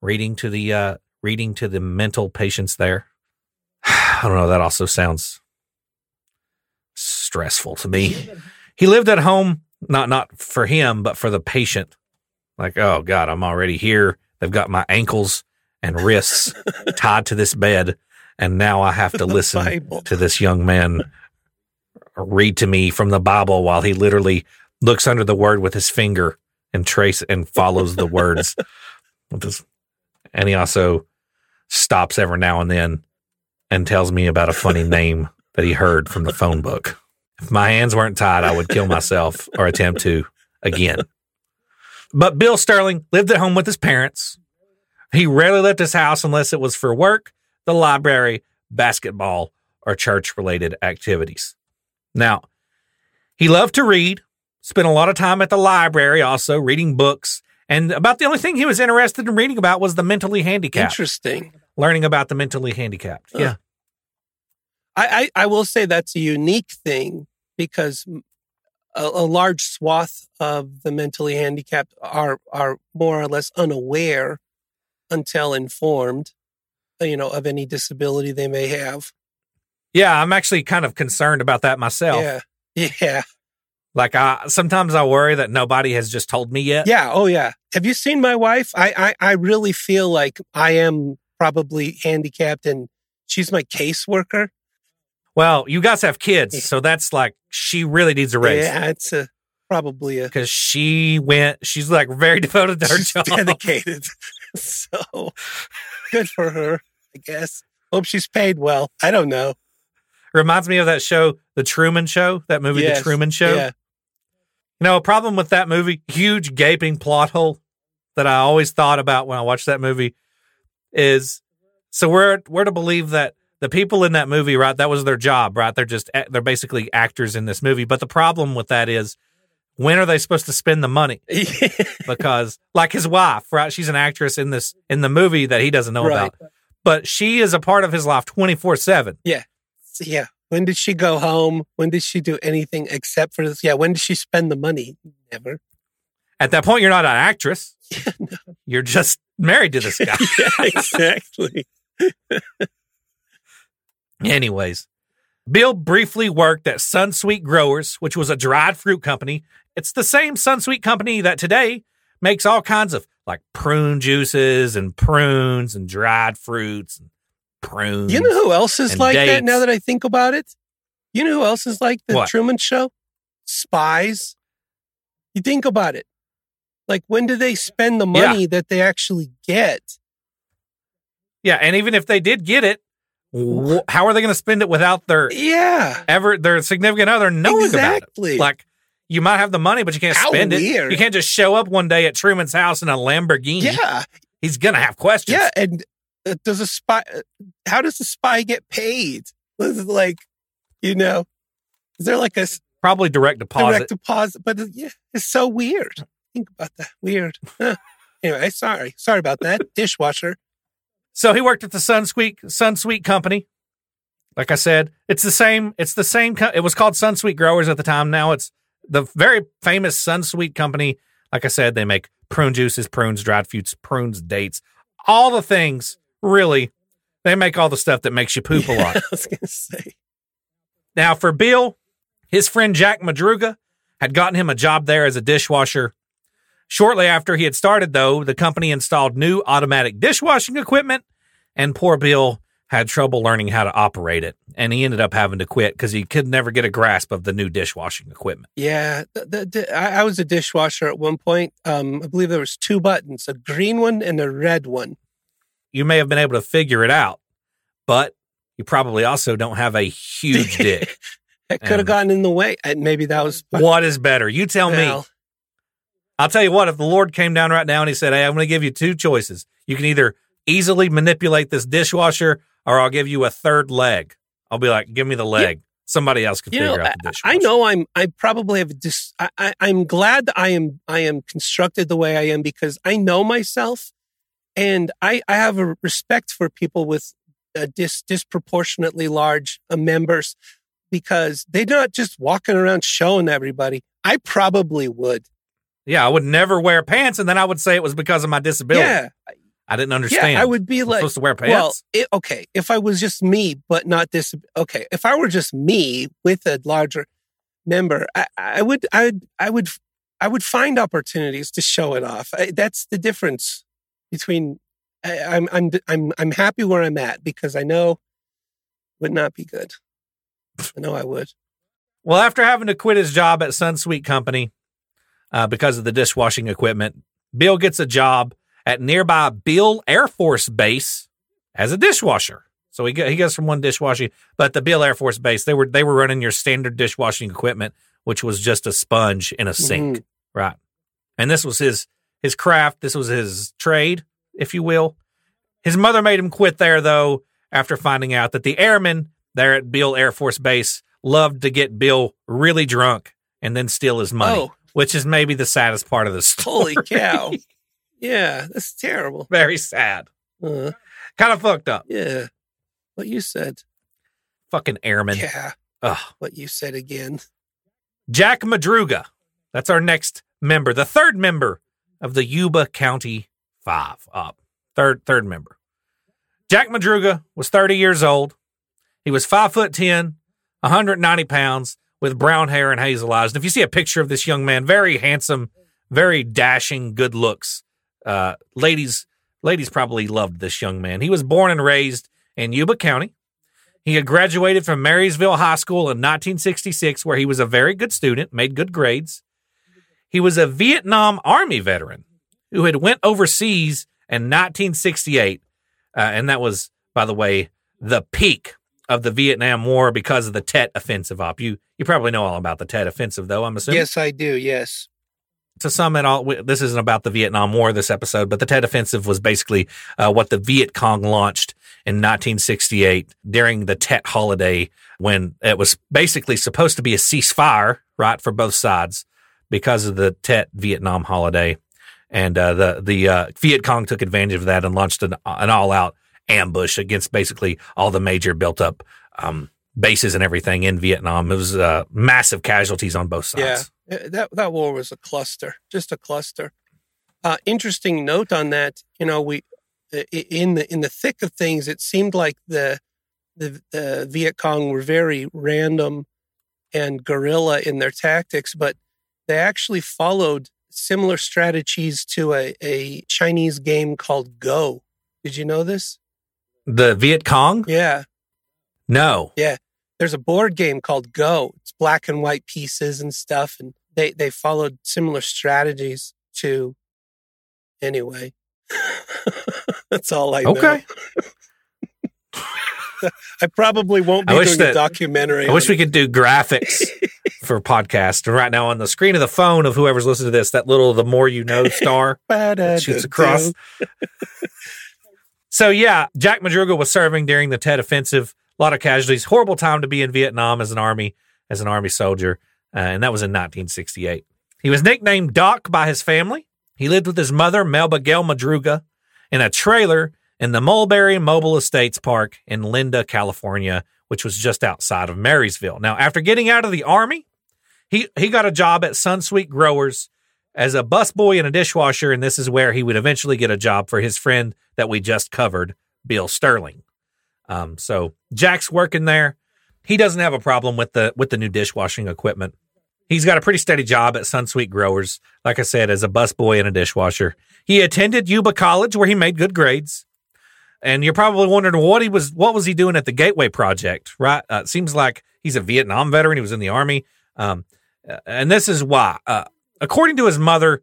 reading to the uh reading to the mental patients there i don't know that also sounds stressful to me he lived at home not not for him but for the patient like, oh God, I'm already here. They've got my ankles and wrists tied to this bed, and now I have to listen to this young man read to me from the Bible while he literally looks under the word with his finger and trace and follows the words. And he also stops every now and then and tells me about a funny name that he heard from the phone book. If my hands weren't tied, I would kill myself or attempt to again. But Bill Sterling lived at home with his parents. He rarely left his house unless it was for work, the library, basketball, or church related activities. Now, he loved to read, spent a lot of time at the library also reading books, and about the only thing he was interested in reading about was the mentally handicapped, Interesting. Learning about the mentally handicapped. Yeah. I, I, I will say that's a unique thing because a, a large swath of the mentally handicapped are are more or less unaware until informed, uh, you know, of any disability they may have. Yeah, I'm actually kind of concerned about that myself. Yeah, yeah, Like I sometimes I worry that nobody has just told me yet. yeah. Oh, yeah. Have you seen my wife? I I, I really feel like I am probably handicapped, and she's my caseworker. Well, you guys have Yeah. kids, so that's like she really needs a raise. Yeah, it's a probably a Because she went, she's like very devoted to her She's job. dedicated. so good for her, I guess. Hope she's paid well. I don't know. Reminds me of that show, The Truman Show, that movie, Yes, The Truman Show. Yeah. You know, a problem with that movie, huge gaping plot hole that I always thought about when I watched that movie is so we're we're to believe that the people in that movie, right, that was their job, right? They're just they're basically actors in this movie. But the problem with that is when are they supposed to spend the money? Because like his wife, right? She's an actress in this in the movie that he doesn't know Right. about. But she is a part of his life 24-7. Yeah, yeah. When did she go home? When did she do anything except for this? Yeah. When did she spend the money? Never. At that point, you're not an actress. You're just married to this guy. yeah, exactly. Anyways, Bill briefly worked at Sunsweet Growers, which was a dried fruit company. It's the same Sunsweet company that today makes all kinds of like prune juices and prunes and dried fruits and prunes. You know who else is like that now that I think about it? You know who else is like the What? Truman Show? Spies. You think about it. Like, when do they spend the Yeah. money that they actually get? yeah, and even if they did get it, wh- how are they going to spend it without their Yeah. ever their significant other knowing Exactly. about it? Like you might have the money, but you can't How spend it. weird. You can't just show up one day at Truman's house in a Lamborghini. Yeah. He's gonna have questions. Yeah. And uh, does a spy, uh, how does a spy get paid? Like, you know, is there like a Probably direct deposit. direct deposit? But uh, yeah, it's so weird. Think about that. Weird. Anyway, sorry. Sorry about that. Dishwasher. So he worked at the Sunsweet Sunsweet company. Like I said, it's the same. It's the same. Co- it was called Sunsweet Growers at the time. Now it's the very famous Sunsweet company. Like I said, they make prune juices, prunes, dried fruits, prunes, dates, all the things. Really, they make all the stuff that makes you poop a lot. I was to say. Now, for Bill, his friend Jack Madruga had gotten him a job there as a dishwasher. Shortly after he had started, though, the company installed new automatic dishwashing equipment, and poor Bill had trouble learning how to operate it. And he ended up having to quit because he could never get a grasp of the new dishwashing equipment. Yeah, the, the, I, was a dishwasher at one point. Um, I believe there was two buttons, a green one and a red one. You may have been able to figure it out, but you probably also don't have a huge dick. That could have gotten in the way. And maybe that was what is better? You tell me. I'll tell you what, if the Lord came down right now and he said, Hey, I'm going to give you two choices. You can either easily manipulate this dishwasher or I'll give you a third leg. I'll be like, Give me the leg. Somebody else can You figure know, out the dishwasher. I know I'm. I probably have. Dis, I, I, I'm glad that I am. I am constructed the way I am because I know myself, and I, I have a respect for people with uh, dis, disproportionately large uh, members because they're not just walking around showing everybody. I probably would. Yeah, I would never wear pants and then I would say it was because of my disability. Yeah, I didn't understand. yeah. I would be I'm like, supposed to wear pants. Well, it, okay, if I was just me, but not this. Okay, if I were just me with a larger member, I, I would, I would, I would, I would find opportunities to show it off. I, that's the difference between. I, I'm, I'm, I'm, I'm happy where I'm at because I know would not be good. I know I would. Well, after having to quit his job at Sunsweet Company uh, because of the dishwashing equipment, Bill gets a job at nearby Beale Air Force Base as a dishwasher. So he, he goes from one dishwashing, but the Beale Air Force Base they were they were running your standard dishwashing equipment, which was just a sponge in a sink, right? And this was his his craft. This was his trade, if you will. His mother made him quit there though after finding out that the airmen there at Beale Air Force Base loved to get Bill really drunk and then steal his money, Oh, which is maybe the saddest part of the story. holy cow! yeah, that's terrible. Very sad. Uh, Kind of fucked up. yeah, what you said. Fucking airmen. Yeah, Ugh. what you said again. Jack Madruga. That's our next member, the third member of the Yuba County Five. Up third third member. Jack Madruga was 30 years old. He was five foot ten, 190 pounds, with brown hair and hazel eyes. And if you see a picture of this young man, very handsome, very dashing, good looks. Uh, ladies, ladies probably loved this young man. He was born and raised in Yuba County. He had graduated from Marysville High School in 1966, where he was a very good student, made good grades. He was a Vietnam Army veteran who had went overseas in 1968, uh, and that was, by the way, the peak of the Vietnam War because of the Tet Offensive. Op, you you probably know all about the Tet Offensive, though. I'm assuming. Yes, I do. Yes. To sum it all, this isn't about the Vietnam War. This episode, but the Tet Offensive was basically uh, what the Viet Cong launched in 1968 during the Tet holiday when it was basically supposed to be a ceasefire, right, for both sides because of the Tet Vietnam holiday. And uh, the the uh, Viet Cong took advantage of that and launched an, an all out ambush against basically all the major built up um, bases and everything in Vietnam. It was uh, massive casualties on both sides. Yeah, Uh, that that war was a cluster, just a cluster. Uh, interesting note on that. You know, we in the in the thick of things, it seemed like the the, the Viet Cong were very random and guerrilla in their tactics, but they actually followed similar strategies to a, a Chinese game called Go. Did you know this? The Viet Cong? Yeah. No. Yeah. There's a board game called Go. It's black and white pieces and stuff, and they they followed similar strategies to. Anyway, that's all I know. Okay. I probably won't be doing a documentary. I wish we could do graphics for podcast. And right now on the screen of the phone of whoever's listening to this, that little the more you know star shoots across. So yeah, Jack Madruga was serving during the Tet Offensive. A lot of casualties. Horrible time to be in Vietnam as an army as an army soldier, uh, and that was in 1968. He was nicknamed Doc by his family. He lived with his mother, Melba Gail Madruga, in a trailer in the Mulberry Mobile Estates Park in Linda, California, which was just outside of Marysville. Now, after getting out of the army, he he got a job at Sunsweet Growers as a busboy and a dishwasher, and this is where he would eventually get a job for his friend that we just covered, Bill Sterling. Um, so Jack's working there. He doesn't have a problem with the with the new dishwashing equipment. He's got a pretty steady job at Sunsweet Growers, like I said, as a busboy and a dishwasher. He attended Yuba College, where he made good grades. And you're probably wondering what he was, what was he doing at the Gateway Project, right? Uh, it seems like he's a Vietnam veteran. He was in the army, um, uh, and this is why. Uh, according to his mother,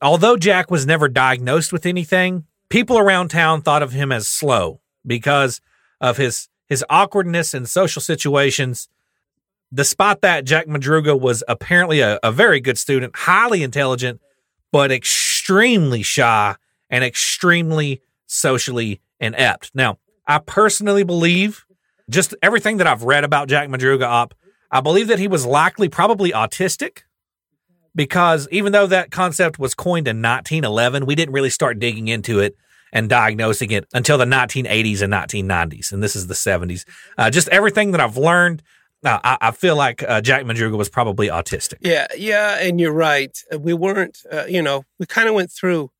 although Jack was never diagnosed with anything, people around town thought of him as slow because of his his awkwardness in social situations. Despite that, Jack Madruga was apparently a, a very good student, highly intelligent, but extremely shy and extremely socially inept. Now, I personally believe just everything that I've read about Jack Madruga up, I believe that he was likely probably autistic because even though that concept was coined in 1911, we didn't really start digging into it and diagnosing it until the 1980s and 1990s. And this is the 70s. Uh, just everything that I've learned, uh, I, I feel like uh, Jack Madruga was probably autistic. Yeah, yeah, and you're right. We weren't, uh, you know, we kind of went through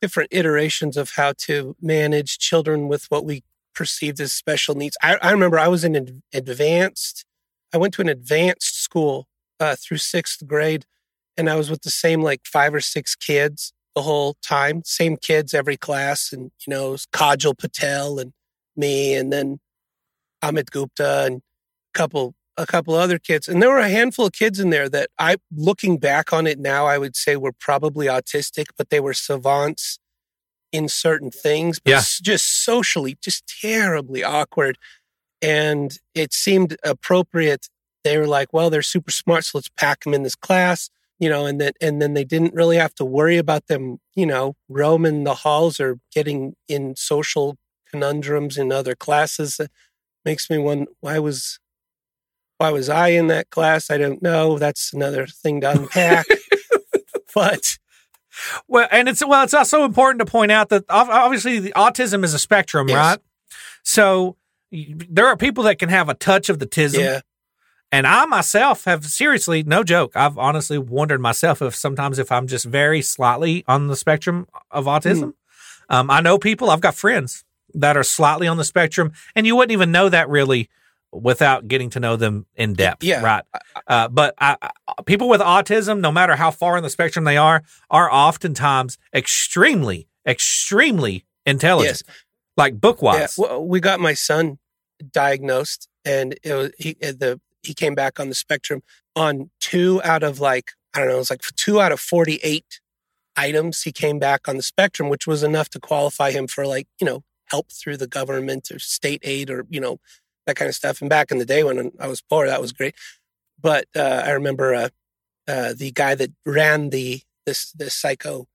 different iterations of how to manage children with what we perceived as special needs. I, I remember I was in an advanced, I went to an advanced school uh, through sixth grade, and I was with the same like five or six kids the whole time, same kids every class, and you know, it was Kajal Patel and me, and then Amit Gupta and a couple a couple other kids and there were a handful of kids in there that i looking back on it now i would say were probably autistic but they were savants in certain things but Yeah. just socially just terribly awkward and it seemed appropriate they were like well they're super smart so let's pack them in this class you know and then and then they didn't really have to worry about them you know roaming the halls or getting in social conundrums in other classes It makes me wonder why was why was I in that class? I don't know. That's another thing to unpack. but Well, and it's well, it's also important to point out that obviously the autism is a spectrum, Yes. right? So there are people that can have a touch of the tism, yeah, And I myself have seriously, no joke, I've honestly wondered myself if sometimes if I'm just very slightly on the spectrum of autism. Um, I know people, I've got friends that are slightly on the spectrum, and you wouldn't even know that really without getting to know them in depth. Yeah. Right. Uh, but I, I, people with autism, no matter how far on the spectrum they are, are oftentimes extremely, extremely intelligent, Yes. like book Yeah, wise. well, we got my son diagnosed, and it was he uh, the he came back on the spectrum on two out of like I don't know, it was like two out of forty eight items. He came back on the spectrum, which was enough to qualify him for like you know help through the government or state aid or you know that kind of stuff. And back in the day when I was poor, that was great. But uh, I remember uh, uh, the guy that ran the this this psycho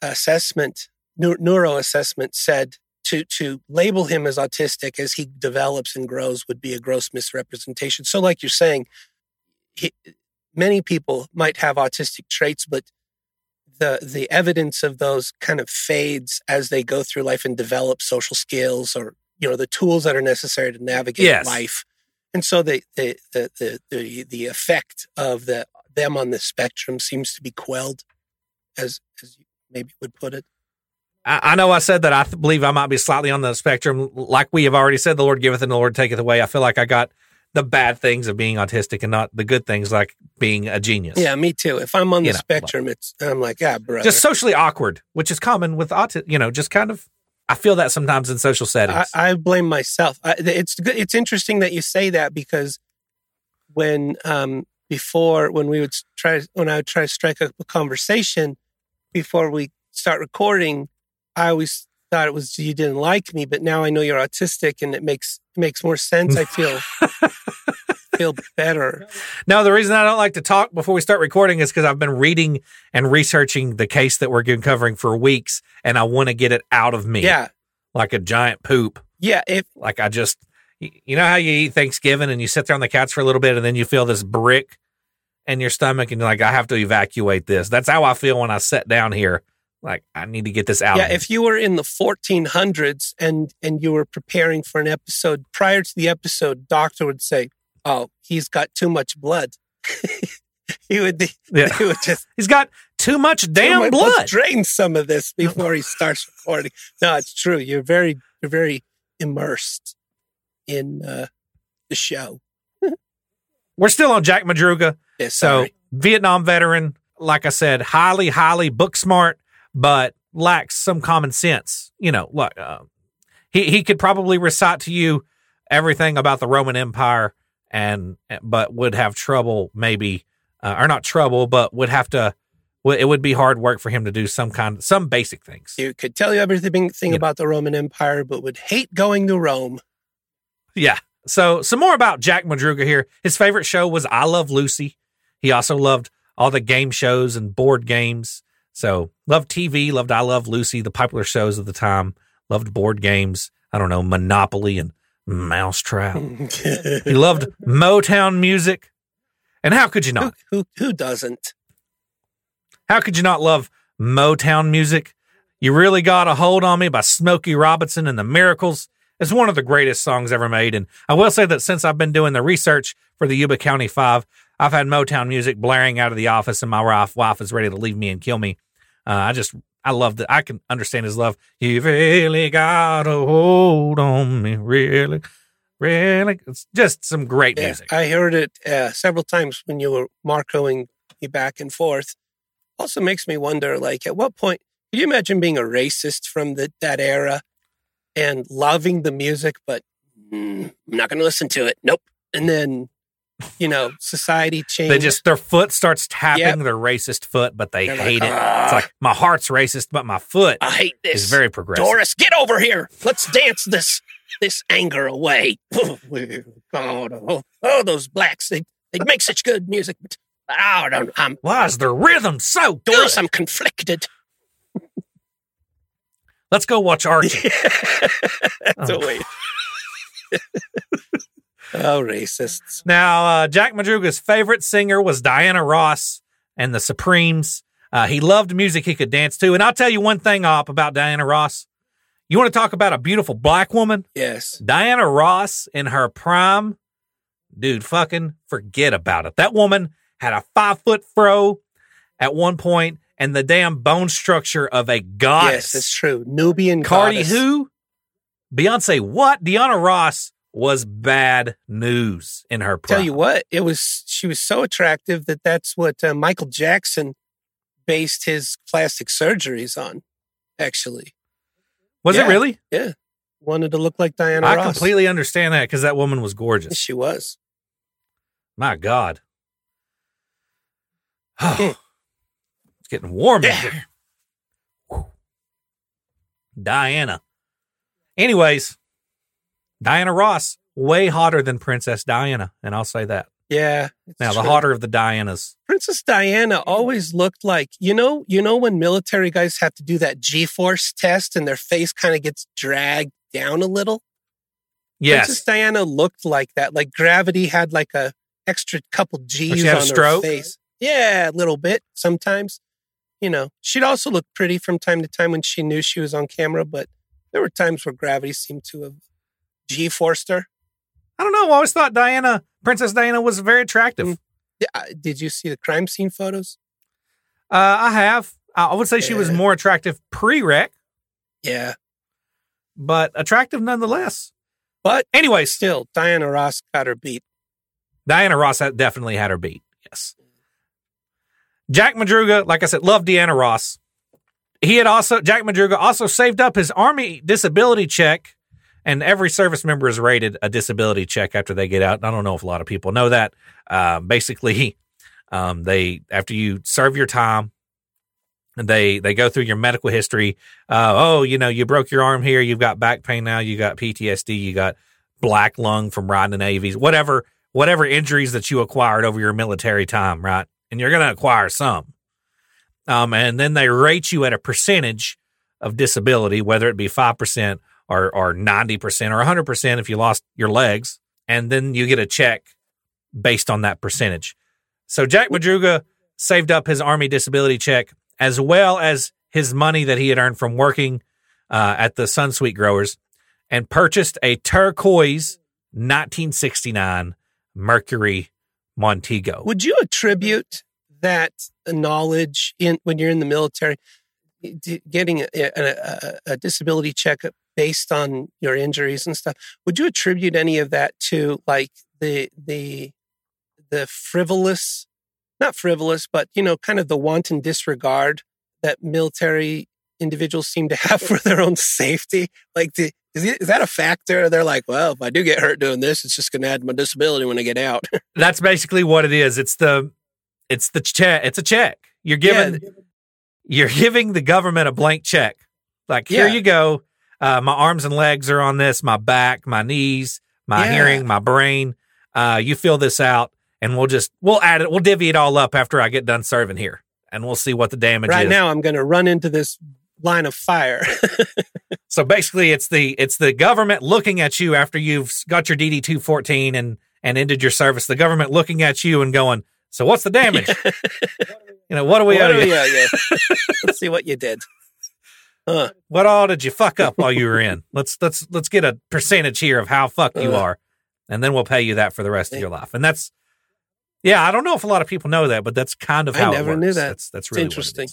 assessment neuro assessment said to to label him as autistic as he develops and grows would be a gross misrepresentation. So, like you're saying, he, many people might have autistic traits, but the the evidence of those kind of fades as they go through life and develop social skills or you know the tools that are necessary to navigate Yes. life. And so the the, the the the the effect of the them on the spectrum seems to be quelled, as as you maybe would put it. I, I know I said that I th- believe I might be slightly on the spectrum. Like we have already said, the Lord giveth and the Lord taketh away. I feel like I got the bad things of being autistic and not the good things like being a genius. Yeah, me too. If I'm on the know, spectrum, it's I'm like, yeah, brother. Just socially awkward, which is common with autism. You know, just kind of. I feel that sometimes in social settings. I blame myself. I, it's good- it's interesting that you say that because when um before when we would try when I would try to strike up a conversation before we start recording, I always thought it was you didn't like me, but now I know you're autistic and it makes it makes more sense. I feel feel better. No, the reason I don't like to talk before we start recording is because I've been reading and researching the case that we're covering for weeks, and I want to get it out of me. Yeah, like a giant poop. yeah. If Like I just, you know how you eat Thanksgiving and you sit there on the couch for a little bit, and then you feel this brick in your stomach, and you're like, I have to evacuate this. That's how I feel when I sit down here. Like I need to get this out. yeah, if you were in the 1400s and and you were preparing for an episode prior to the episode, doctor would say, "Oh, he's got too much blood." he would be, Yeah. he would just he's got too much damn "Let's blood. Drain some of this before he starts recording. No, it's true. You're very you're very immersed in uh, the show. We're still on Jack Madruga. Yeah, So. Vietnam veteran, like I said, highly, highly book smart, but lacks some common sense. You know, look, uh, he he could probably recite to you everything about the Roman Empire, and but would have trouble maybe, uh, or not trouble, but would have to. It would be hard work for him to do some kind, some basic things. you could tell you everything thing Yeah. about the Roman Empire, but would hate going to Rome. Yeah. So some more about Jack Madruga here. His favorite show was I Love Lucy. He also loved all the game shows and board games. So loved TV, loved I Love Lucy, the popular shows of the time. Loved board games. I don't know, Monopoly and Mousetrap. he loved Motown music. And how could you who, not? who who doesn't? How could you not love Motown music? You really got a hold on me by Smokey Robinson and the Miracles. It's one of the greatest songs ever made. And I will say that since I've been doing the research for the Yuba County Five, I've had Motown music blaring out of the office, and my wife, wife is ready to leave me and kill me. Uh, I just, I love that. I can understand his love. You really got a hold on me, really, really. It's just some great Yeah, music. I heard it uh, several times when you were marcoing me back and forth. Also makes me wonder, like, at what point can you imagine being a racist from the, that era and loving the music, but mm, I'm not going to listen to it. Nope. And then, you know, society changed. They just their foot starts tapping Yep. their racist foot, but they They're like, hate it. It's "Ah." like my heart's racist, but my foot I hate this. is very progressive. Doris, get over here. Let's dance this this anger away. oh, oh, oh, those blacks, they, they make such good music, but I don't, I'm, Why is their rhythm so good? Doris, I'm conflicted. Let's go watch Archie. That's Oh. a way. oh, racists. now, uh, Jack Madruga's favorite singer was Diana Ross and the Supremes. Uh, he loved music he could dance to. And I'll tell you one thing, Op, about Diana Ross. You want to talk about a beautiful black woman? Yes. Diana Ross in her prime, dude, fucking forget about it. That woman had a five foot fro at one point and the damn bone structure of a goddess. Yes, it's true. Nubian Cardi goddess. who? Beyonce what? Diana Ross was bad news in her prime. Tell you what, it was. She was so attractive that that's what uh, Michael Jackson based his plastic surgeries on. Actually, Was Yeah. it really? Yeah, wanted to look like Diana I Ross. completely understand that because that woman was gorgeous. she was. My God. it's getting warm in here. Diana. Anyways, Diana Ross, way hotter than Princess Diana, and I'll say that. Yeah. Now, the hotter of the Dianas. Princess Diana always looked like you know you know when military guys have to do that G-force test and their face kind of gets dragged down a little. Yes. Princess Diana looked like that. Like gravity had like a extra couple G's she had a on her face. Yeah, a little bit sometimes. You know, she'd also look pretty from time to time when she knew she was on camera, but there were times where gravity seemed to have G-forced her. I don't know. I always thought Diana, Princess Diana, was very attractive. Mm. Yeah, uh, Did you see the crime scene photos? Uh, I have. I would say she was more attractive pre wreck, Yeah, but attractive nonetheless. but Anyways, still, Diana Ross got her beat. Diana Ross had- definitely had her beat. Yes. Jack Madruga, like I said, loved Diana Ross. He had also, Jack Madruga also saved up his Army disability check, and every service member is rated a disability check after they get out. I don't know if a lot of people know that. Uh, basically, um, they after you serve your time, they they go through your medical history. Uh, oh, you know, you broke your arm here. You've got back pain now. You got PTSD. You got black lung from riding the navies. Whatever whatever injuries that you acquired over your military time, right? And you're going to acquire some. Um, and then they rate you at a percentage of disability, whether it be 5% or, or 90% or 100% if you lost your legs. And then you get a check based on that percentage. So Jack Madruga saved up his Army disability check as well as his money that he had earned from working uh, at the Sunsweet Growers and purchased a turquoise 1969 Mercury Montego. Would you attribute that knowledge in when you're in the military, getting a, a, a, a disability checkup based on your injuries and stuff? Would you attribute any of that to like the the the frivolous, not frivolous, but you know, kind of the wanton disregard that military individuals seem to have for their own safety? Like, the, is, it, is that a factor? They're like, well, if I do get hurt doing this, it's just going to add to my disability when I get out. That's basically what it is. It's the it's the check. It's a check. You're giving you're giving the government a blank check. Like here Yeah. you go. Uh, my arms and legs are on this. My back, my knees, my Yeah. hearing, my brain. Uh, you fill this out, and we'll just we'll add it. We'll divvy it all up after I get done serving here, and we'll see what the damage right is. Right now I'm going to run into this line of fire. So basically, it's the it's the government looking at you after you've got your DD two fourteen and and ended your service. The government looking at you and going, "So what's the damage? you know, what do we What owe you? we owe you? Let's see what you did. What all did you fuck up while you were in? Let's let's let's get a percentage here of how fucked you Uh. are, and then we'll pay you that for the rest of your life. And that's yeah, I don't know if a lot of people know that, but that's kind of how I never it knew that. That's that's really interesting.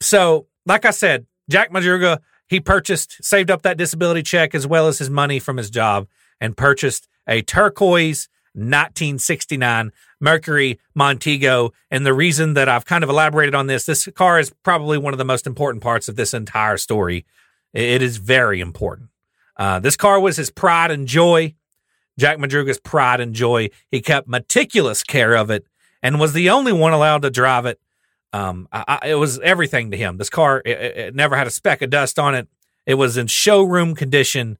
So, like I said, Jack Madruga, he purchased, saved up that disability check as well as his money from his job and purchased a turquoise 1969 Mercury Montego. And the reason that I've kind of elaborated on this, this car is probably one of the most important parts of this entire story. It is very important. Uh, this car was his pride and joy. Jack Madruga's pride and joy. He kept meticulous care of it and was the only one allowed to drive it. Um, I, I, it was everything to him. This car, it, it- never had a speck of dust on it. It was in showroom condition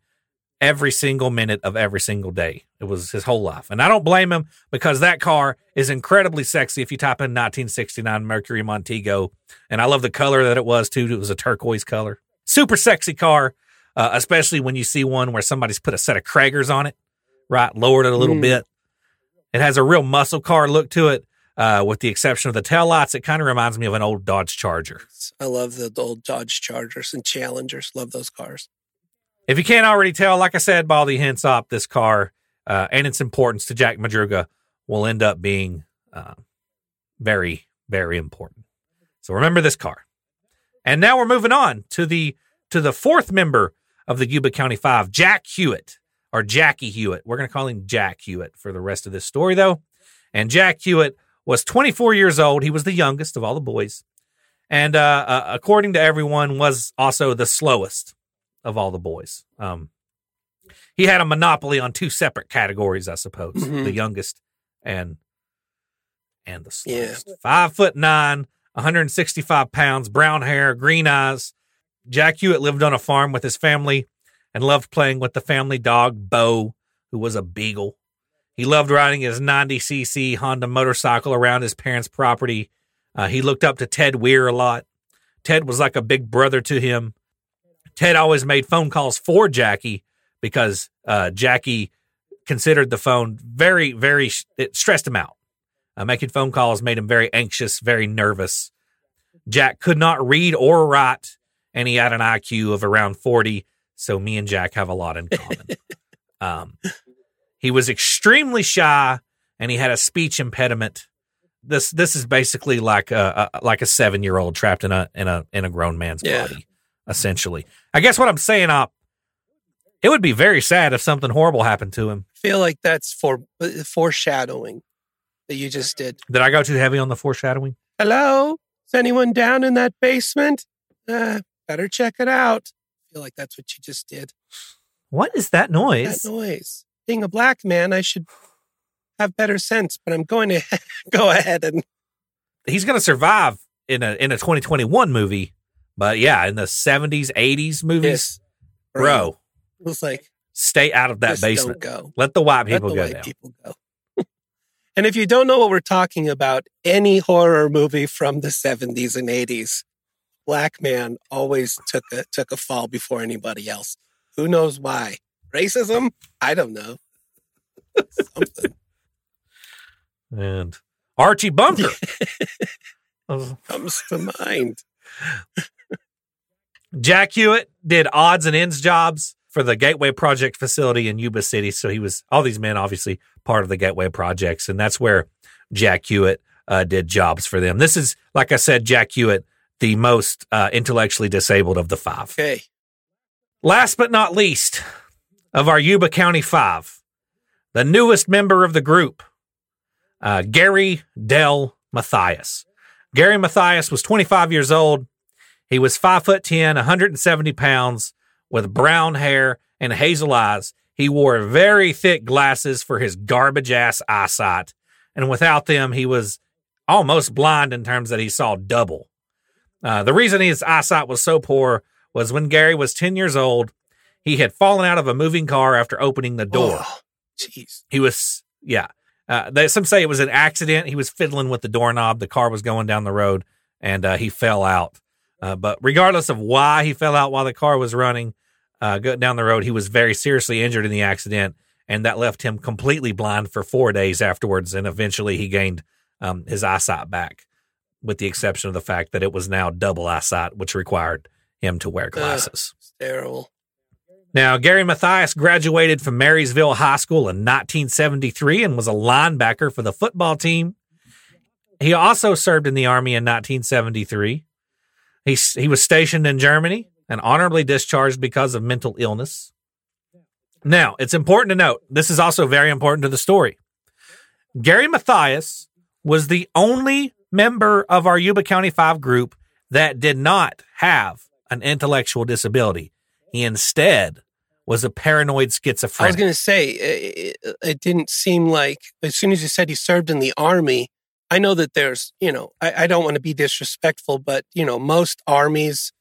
every single minute of every single day. It was his whole life. And I don't blame him because that car is incredibly sexy. If you type in 1969 Mercury Montego, and I love the color that it was too. It was a turquoise color. Super sexy car, uh, especially when you see one where somebody's put a set of Cragars on it, right? Lowered it a little Mm. bit. It has a real muscle car look to it. Uh, with the exception of the taillights, it kind of reminds me of an old Dodge Charger. I love the old Dodge Chargers and Challengers. Love those cars. If you can't already tell, like I said, Baldy up, this car uh, and its importance to Jack Madruga will end up being uh, very, very important. So remember this car. And now we're moving on to the to the fourth member of the Yuba County Five, Jack Huett or Jackie Huett. We're going to call him Jack Huett for the rest of this story, though. And Jack Huett was 24 years old. He was the youngest of all the boys, and uh, uh, according to everyone, was also the slowest of all the boys. Um, he had a monopoly on two separate categories, I suppose: Mhm. the youngest and and the Yeah. slowest. Five foot nine, 165 pounds, brown hair, green eyes. Jack Huett lived on a farm with his family and loved playing with the family dog Bo, who was a beagle. He loved riding his 90cc Honda motorcycle around his parents' property. Uh, he looked up to Ted Weiher a lot. Ted was like a big brother to him. Ted always made phone calls for Jackie because uh, Jackie considered the phone very, very, it stressed him out. Uh, making phone calls made him very anxious, very nervous. Jack could not read or write, and he had an IQ of around 40. So me and Jack have a lot in common. um, he was extremely shy, and he had a speech impediment. This this is basically like a, a like a seven year old trapped in a in a in a grown man's Yeah. body, essentially. I guess what I'm saying, up, it would be very sad if something horrible happened to him. I feel like that's for uh, foreshadowing that you just did. Did I go too heavy on the foreshadowing? Hello? Is anyone down in that basement? Uh, better check it out. I feel like that's what you just did. What is that noise? That noise. Being a black man, I should have better sense, but I'm going to go ahead and He's going to survive in a in a 2021 movie, but yeah, in the 70s, 80s movies, Yes. bro, It was like, stay out of that basement. go. Let the white Let people the go white down. people go. and if you don't know what we're talking about, any horror movie from the 70s and 80s, black man always took a took a fall before anybody else. Who knows why? Racism? I don't know. Something And Archie Bunker. Comes to mind. Jack Huett did odds and ends jobs for the Gateway Project facility in Yuba City. So he was all these men, obviously part of the Gateway projects, and that's where Jack Huett uh, did jobs for them. This is, like I said, Jack Huett, the most uh, intellectually disabled of the five. Okay. Last but not least of our Yuba County Five, the newest member of the group, uh, Gary Dell Mathias. Gary Mathias was 25 years old. He was five foot 10, 170 pounds, with brown hair and hazel eyes. He wore very thick glasses for his garbage ass eyesight. And without them, he was almost blind in terms that he saw double. Uh, the reason his eyesight was so poor was when Gary was 10 years old, he had fallen out of a moving car after opening the door. Oh, Jeez. He was, yeah. Uh, they, some say it was an accident. He was fiddling with the doorknob. The car was going down the road and uh, he fell out. Uh, but regardless of why he fell out while the car was running uh, down the road, he was very seriously injured in the accident. And that left him completely blind for four days afterwards. And eventually he gained um, his eyesight back, with the exception of the fact that it was now double eyesight, which required him to wear glasses. It's terrible. Now, Gary Mathias graduated from Marysville High School in 1973 and was a linebacker for the football team. He also served in the Army in 1973. He, he was stationed in Germany and honorably discharged because of mental illness. Now, it's important to note this is also very important to the story. Gary Mathias was the only member of our Yuba County 5 group that did not have an intellectual disability. He instead was a paranoid schizophrenic. I was going to say, it, it didn't seem like, as soon as you said he served in the army, I know that there's, you know, I, I don't want to be disrespectful, but, you know, most armies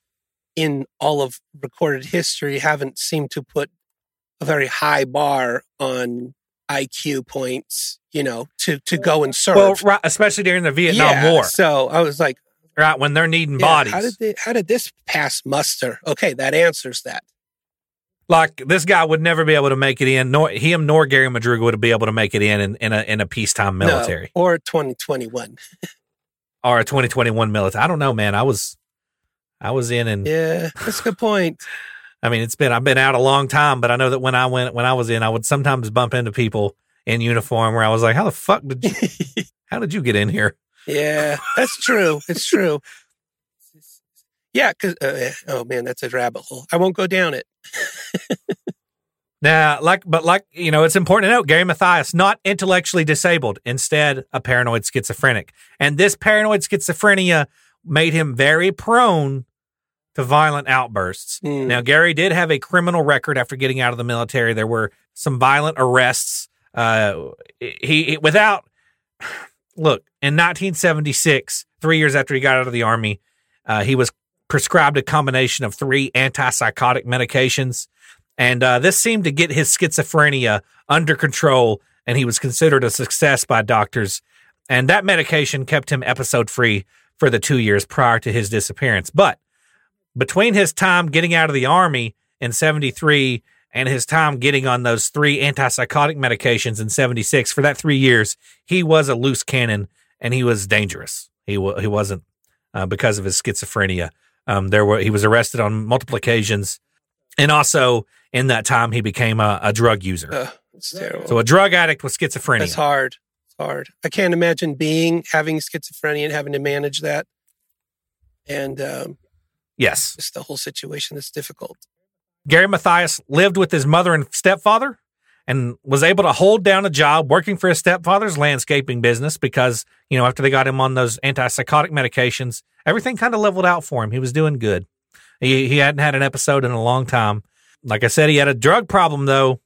in all of recorded history haven't seemed to put a very high bar on IQ points, you know, to, to go and serve. well, right, especially during the Vietnam Yeah, War, So I was like, right when they're needing yeah, bodies. how did they, how did this pass muster? Okay, that answers that. Like this guy would never be able to make it in. Nor him nor Gary Madruga would be able to make it in in, in a in a peacetime No, military or 2021. or a 2021 military. I don't know, man. I was I was in and Yeah, that's a good point. I mean, it's been I've been out a long time, but I know that when I went when I was in, I would sometimes bump into people in uniform where I was like, "How the fuck did you? how did you get in here?" Yeah, that's true. It's true. Yeah, because uh, oh man, that's a rabbit hole. I won't go down it. Now, like, but like, you know, it's important to note Gary Mathias, not intellectually disabled, instead, a paranoid schizophrenic. And this paranoid schizophrenia made him very prone to violent outbursts. Hmm. Now, Gary did have a criminal record after getting out of the military. There were some violent arrests. Uh, he, he without look in 1976, three years after he got out of the army, uh, he was prescribed a combination of three antipsychotic medications, and uh, this seemed to get his schizophrenia under control. And he was considered a success by doctors. And that medication kept him episode free for the two years prior to his disappearance. But between his time getting out of the army in 73 and his time getting on those three antipsychotic medications in 76 for that three years he was a loose cannon and he was dangerous he, wa he wasn't uh, because of his schizophrenia um, there were he was arrested on multiple occasions and also in that time he became a, a drug user it's terrible. so a drug addict with schizophrenia It's hard. It's hard. I can't imagine being having schizophrenia and having to manage that, and um, yes just the whole situation that's difficult. Gary Mathias lived with his mother and stepfather and was able to hold down a job working for his stepfather's landscaping business because, you know, after they got him on those antipsychotic medications, everything kind of leveled out for him. He was doing good. He, he hadn't had an episode in a long time. Like I said, he had a drug problem, though.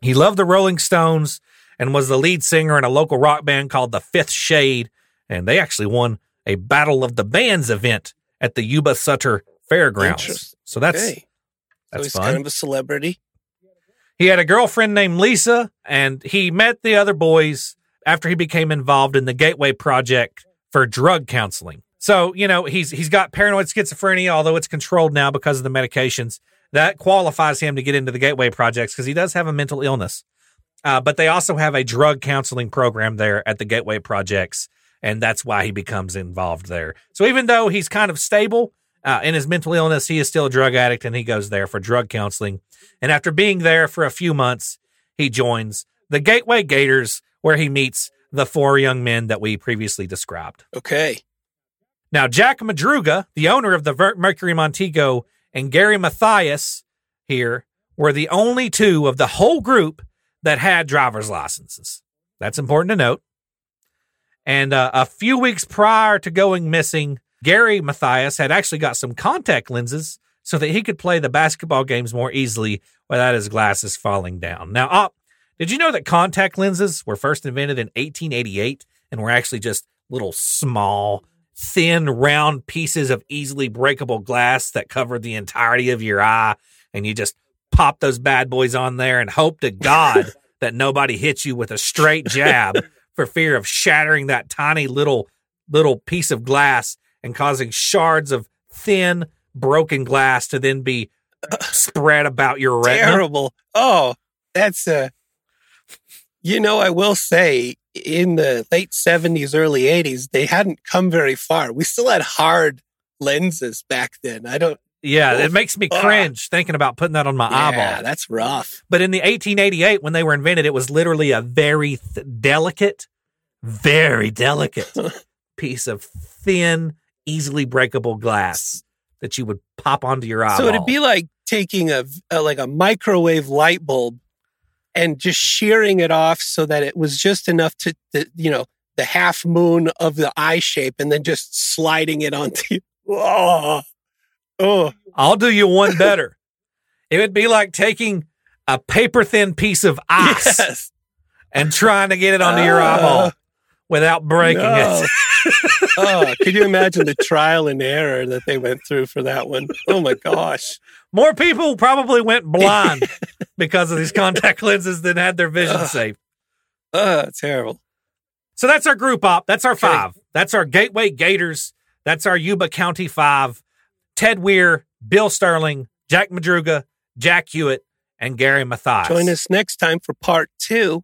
He loved the Rolling Stones and was the lead singer in a local rock band called The Fifth Shade. And they actually won a Battle of the Bands event at the Yuba Sutter Fairgrounds. So that's okay. that's so he's fun. kind of a celebrity. He had a girlfriend named Lisa, and he met the other boys after he became involved in the Gateway Project for drug counseling. So, you know, he's he's got paranoid schizophrenia, although it's controlled now because of the medications. That qualifies him to get into the Gateway Projects because he does have a mental illness. Uh, but they also have a drug counseling program there at the Gateway Projects, and that's why he becomes involved there. So even though he's kind of stable uh, in his mental illness, he is still a drug addict, and he goes there for drug counseling. And after being there for a few months, he joins the Gateway Gators, where he meets the four young men that we previously described. Okay. Now, Jack Madruga, the owner of the Mercury Montego, and Gary Mathias here were the only two of the whole group that had driver's licenses. That's important to note. And uh, a few weeks prior to going missing, Gary Mathias had actually got some contact lenses so that he could play the basketball games more easily without his glasses falling down. Now, uh, did you know that contact lenses were first invented in 1888 and were actually just little small, thin, round pieces of easily breakable glass that covered the entirety of your eye? And you just pop those bad boys on there and hope to God that nobody hits you with a straight jab for fear of shattering that tiny little little piece of glass and causing shards of thin broken glass to then be spread about your retina. Terrible. Oh, that's uh you know, I will say in the late seventies, early eighties, they hadn't come very far. We still had hard lenses back then. I don't Yeah, it makes me cringe thinking about putting that on my yeah, eyeball. that's rough. But in the 1888, when they were invented, it was literally a very th- delicate, very delicate piece of thin, easily breakable glass that you would pop onto your eye. So it'd be like taking a, a like a microwave light bulb and just shearing it off so that it was just enough to, to you know the half moon of the eye shape, and then just sliding it onto. Oh, oh, I'll do you one better. it would be like taking a paper thin piece of ice yes. and trying to get it onto your Ah. eyeball without breaking No. it. oh, could you imagine the trial and error that they went through for that one? Oh my gosh. More people probably went blind because of these contact lenses than had their vision Ugh. saved. Oh, terrible. So that's our group op. That's our Okay. five. That's our Gateway Gators. That's our Yuba County five. Ted Weiher, Bill Sterling, Jack Madruga, Jack Huett, and Gary Mathias. Join us next time for part two,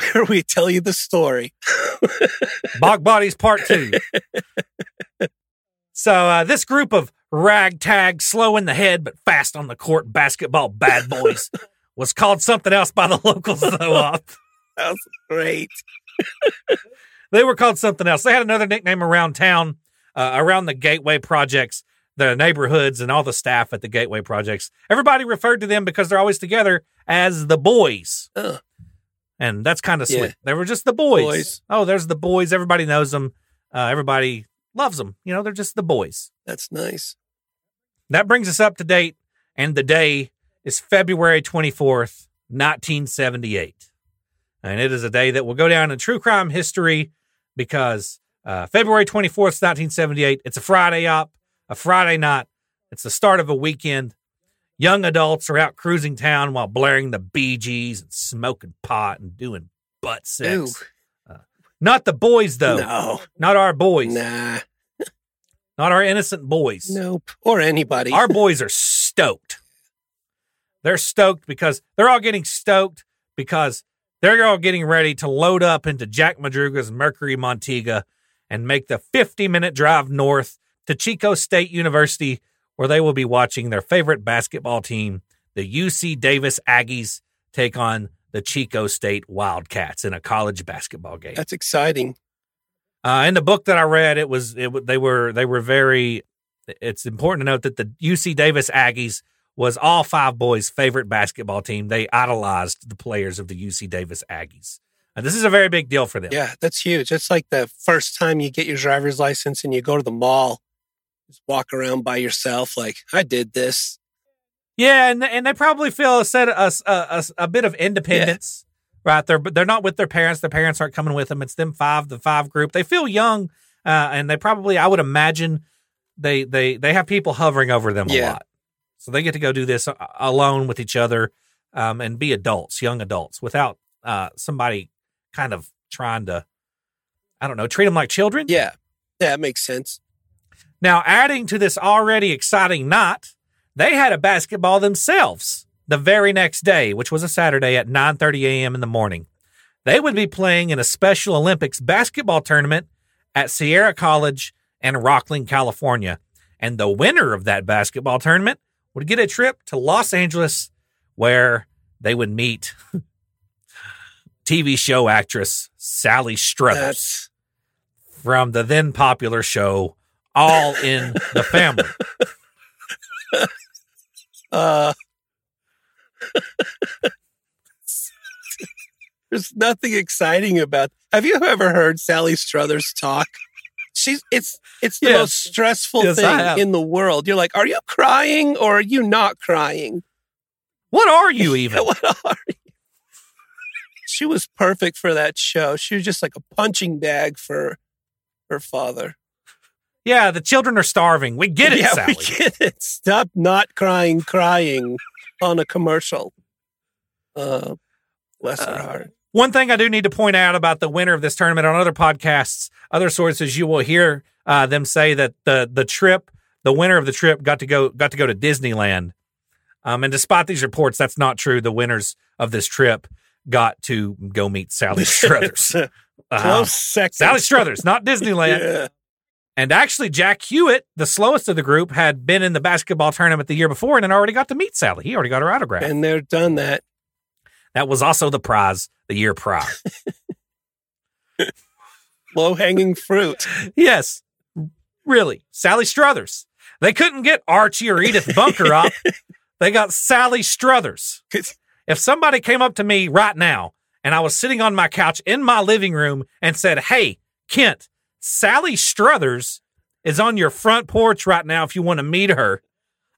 where we tell you the story. Bog Bodies Part Two. so uh, this group of ragtag, slow in the head, but fast on the court basketball bad boys was called something else by the locals, though. Op. That was great. They were called something else. They had another nickname around town, uh, around the Gateway projects, the neighborhoods, and all the staff at the Gateway projects. Everybody referred to them because they're always together as the boys. Ugh. And that's kind of Yeah. sweet. They were just the boys. Boys. Oh, there's the boys. Everybody knows them. Uh, everybody loves them. You know, they're just the boys. That's nice. That brings us up to date, and the day is February 24th, 1978. And it is a day that will go down in true crime history because uh, February 24th, 1978, it's a Friday up, a Friday night. It's the start of a weekend. Young adults are out cruising town while blaring the Bee Gees and smoking pot and doing butt sex. Ew. Not the boys, though. No. Not our boys. Nah. Not our innocent boys. Nope. Or anybody. Our boys are stoked. They're stoked because they're all getting stoked because they're all getting ready to load up into Jack Madruga's Mercury Montego and make the 50 minute drive north to Chico State University, where they will be watching their favorite basketball team, the UC Davis Aggies, take on the Chico State Wildcats in a college basketball game. That's exciting. Uh, in the book that I read, it was it they were they were very. It's important to note that the UC Davis Aggies was all five boys' favorite basketball team. They idolized the players of the UC Davis Aggies. And this is a very big deal for them. Yeah, that's huge. It's like the first time you get your driver's license and you go to the mall, just walk around by yourself. Like, I did this. Yeah, and and they probably feel a set a, a, a, a bit of independence, right? They're but they're not with their parents. Their parents aren't coming with them. It's them five, the five group. They feel young, uh, and they probably I would imagine they they they have people hovering over them a lot, so they get to go do this alone with each other, um, and be adults, young adults, without uh somebody kind of trying to, I don't know, treat them like children. Yeah, that makes sense. Now, adding to this already exciting night, they had a basketball themselves the very next day, which was a Saturday at 9:30 a.m. in the morning. They would be playing in a Special Olympics basketball tournament at Sierra College in Rocklin, California. And the winner of that basketball tournament would get a trip to Los Angeles where they would meet TV show actress Sally Struthers That's from the then popular show All in the Family. uh There's nothing exciting about. Have you ever heard Sally Struthers talk? She's it's it's the Yes. most stressful Yes, thing in the world. You're like, are you crying or are you not crying? What are you even? what are you? She was perfect for that show. She was just like a punching bag for her father. Yeah, the children are starving. We get it, yeah, Sally. we get it. Stop not crying, crying on a commercial. Uh, bless her Uh, heart. One thing I do need to point out about the winner of this tournament on other podcasts, other sources, you will hear uh, them say that the the trip, the winner of the trip, got to go got to go to Disneyland. Um, and despite these reports, that's not true. The winners of this trip got to go meet Sally Struthers. Uh, Close second. Sally Struthers, not Disneyland. Yeah. And actually, Jack Huett, the slowest of the group, had been in the basketball tournament the year before and had already got to meet Sally. He already got her autograph. And they're done that. that was also the prize the year prior. Low hanging fruit. yes, really. Sally Struthers. They couldn't get Archie or Edith Bunker up. They got Sally Struthers. If somebody came up to me right now and I was sitting on my couch in my living room and said, Hey, Kent, Sally Struthers is on your front porch right now if you want to meet her,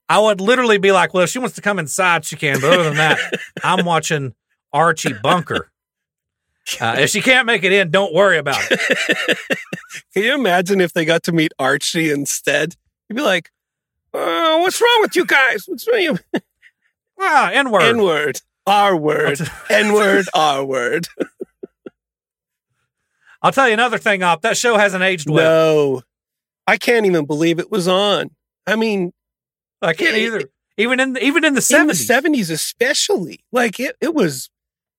I would literally be like, Well, if she wants to come inside, she can. But other than that, I'm watching Archie Bunker. Uh, if she can't make it in, don't worry about it. Can you imagine if they got to meet Archie instead? You'd be like, uh, what's wrong with you guys? What's wrong? with you? Ah, N word. N word. R word. N word. R word. I'll tell you another thing, Op. That show hasn't aged well. No. I can't even believe it was on. I mean, I can't either. Even in even in the in the seventies. 70s, especially. Like it, it was,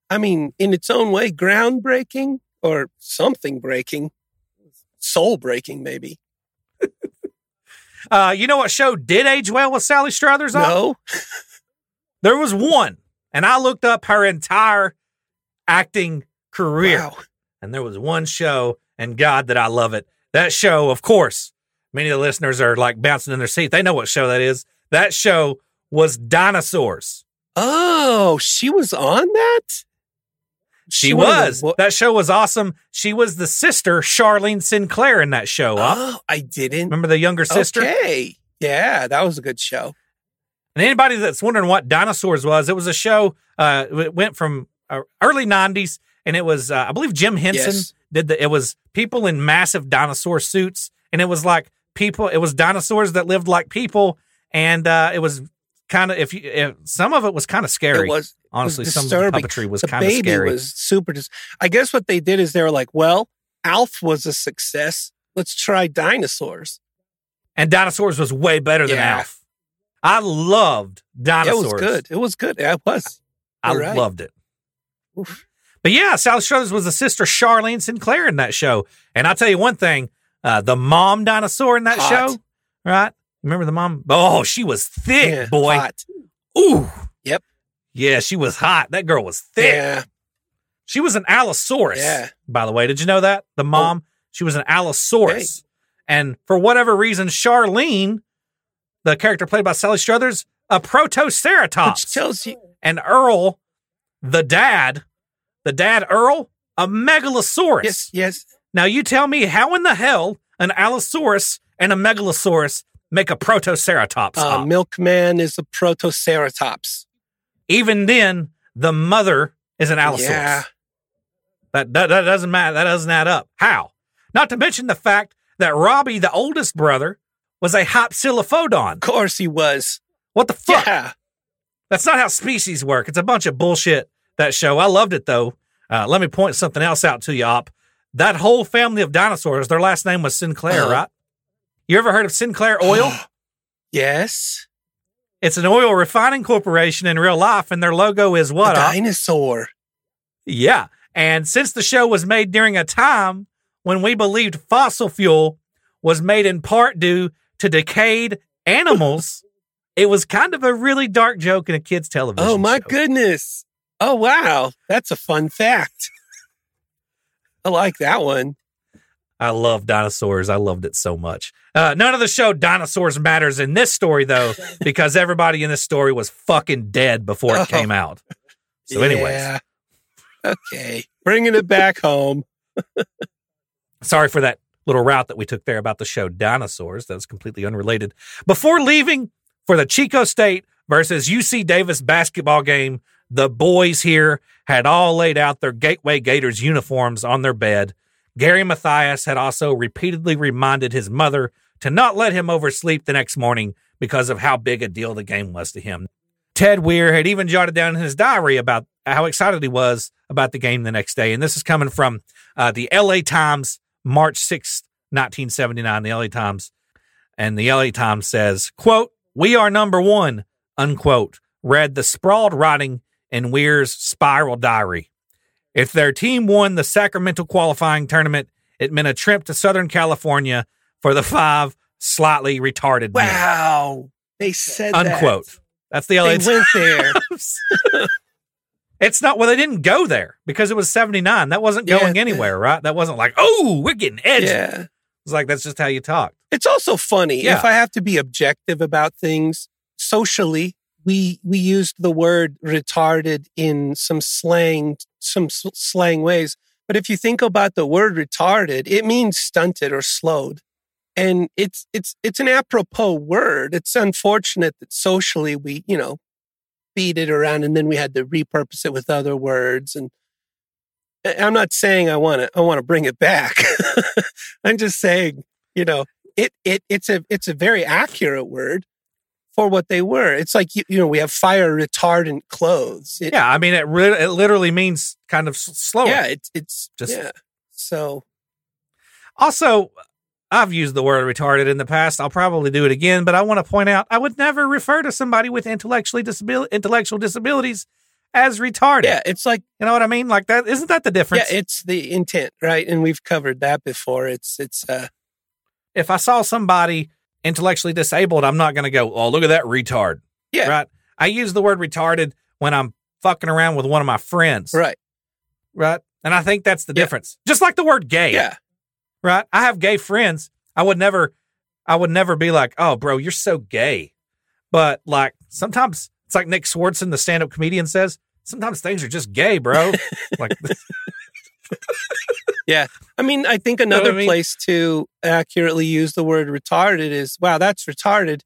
I mean, in its own way, groundbreaking or something breaking, soul breaking, maybe. Uh, you know what show did age well with Sally Struthers? on? No. There was one, and I looked up her entire acting career, Wow. And there was one show, and God, that I love it. That show, of course, many of the listeners are like bouncing in their seat. They know what show that is. That show was Dinosaurs. Oh, she was on that? She, one of the was. that show was awesome. She was the sister, Charlene Sinclair, in that show. Up. Oh, I didn't. Remember the younger sister? Okay. Yeah, that was a good show. And anybody that's wondering what Dinosaurs was, it was a show. Uh, it went from uh, early '90s, and it was, uh, I believe, Jim Henson Yes. did the. It was people in massive dinosaur suits, and it was like people. It was dinosaurs that lived like people, and uh, it was kind of if you. If, some of it was kind of scary. It was honestly. was Some of the puppetry was kind of scary. was super. Dis- I guess what they did is they were like, well, Alf was a success. Let's try dinosaurs. and Dinosaurs was way better than Yeah. Alf. I loved Dinosaurs. It was good. It was good. It was. I You're right. loved it. Oof. But yeah, Sally Struthers was the sister Charlene Sinclair in that show. And I'll tell you one thing, uh, the mom dinosaur in that Hot. show, right? Remember the mom? Oh, she was thick, Yeah, boy. hot. Ooh. Yep. Yeah, she was hot. That girl was thick. Yeah. She was an Allosaurus. Yeah. By the way, did you know that? The mom, she was an Allosaurus. And for whatever reason, Charlene, the character played by Sally Struthers, a Protoceratops Which tells you. and Earl, the dad, the dad Earl, a megalosaurus. Yes. Yes. Now you tell me how in the hell an Allosaurus and a megalosaurus make a protoceratops? Uh. Milkman is a protoceratops. Even then, the mother is an Allosaurus. Yeah. That, that that doesn't matter. That doesn't add up. How? Not to mention the fact that Robbie, the oldest brother, was a Hypsilophodon. Of course he was. What the fuck? Yeah. That's not how species work. It's a bunch of bullshit. That show. I loved it though. Uh, let me point something else out to you, Op. That whole family of dinosaurs, their last name was Sinclair, Uh-huh. right? You ever heard of Sinclair Oil? Yes. it's an oil refining corporation in real life, and their logo is A what? Op? dinosaur. Yeah. And since the show was made during a time when we believed fossil fuel was made in part due to decayed animals, it was kind of a really dark joke in a kid's television. Oh my show. goodness. Oh wow. That's a fun fact. I like that one. I love dinosaurs. I loved it so much. Uh, none of the show dinosaurs matters in this story though, because everybody in this story was fucking dead before Oh. it came out. So, anyways, Okay. Bringing it back home. sorry for that little route that we took there about the show Dinosaurs. That was completely unrelated. Before leaving for the Chico State versus UC Davis basketball game, the boys here had all laid out their Gateway Gators uniforms on their bed. Gary Mathias had also repeatedly reminded his mother to not let him oversleep the next morning because of how big a deal the game was to him. Ted Weiher had even jotted down in his diary about how excited he was about the game the next day. And this is coming from uh, the LA Times, March 6th, 1979, the LA Times. And the LA Times says, quote, we are number one, unquote, read the sprawled writing in Weiher's spiral diary. If their team won the Sacramento qualifying tournament, it meant a trip to Southern California for the five slightly retarded men. Wow. They said that. Unquote. That's the LA They went there. It's not, well, they didn't go there because it was 79. That wasn't Yeah. going anywhere, right? That wasn't like, oh, we're getting edgy. yeah. It's like, that's just how you talk. It's also funny Yeah. if I have to be objective about things socially. We we used the word retarded in some slang some slang ways, but if you think about the word retarded, it means stunted or slowed, and it's it's it's an apropos word. It's unfortunate that socially we you know beat it around and then we had to repurpose it with other words and I'm not saying I want to I want to bring it back. I'm just saying, you know, it it it's a it's a very accurate word for what they were. It's like you, you know we have fire retardant clothes. It, Yeah, I mean, it, re- it literally means kind of slower. yeah, it's it's Just- yeah. So Also, I've used the word retarded in the past. I'll probably do it again, but I want to point out I would never refer to somebody with intellectually disabil- intellectual disabilities as retarded. yeah, it's like You know what I mean? Like that isn't that the difference? yeah, it's the intent, right? And we've covered that before. It's it's uh if I saw somebody intellectually disabled, I'm not going to go, oh, look at that retard. Yeah. Right. I use the word retarded when I'm fucking around with one of my friends. Right. Right. And I think that's the Yeah. difference. Just like the word gay. Yeah. Right. I have gay friends. I would never, I would never be like, oh, bro, you're so gay. But like sometimes it's like Nick Swardson, the stand up comedian, says, sometimes things are just gay, bro. like, I mean, I think know what another I mean? place to accurately use the word retarded is wow, that's retarded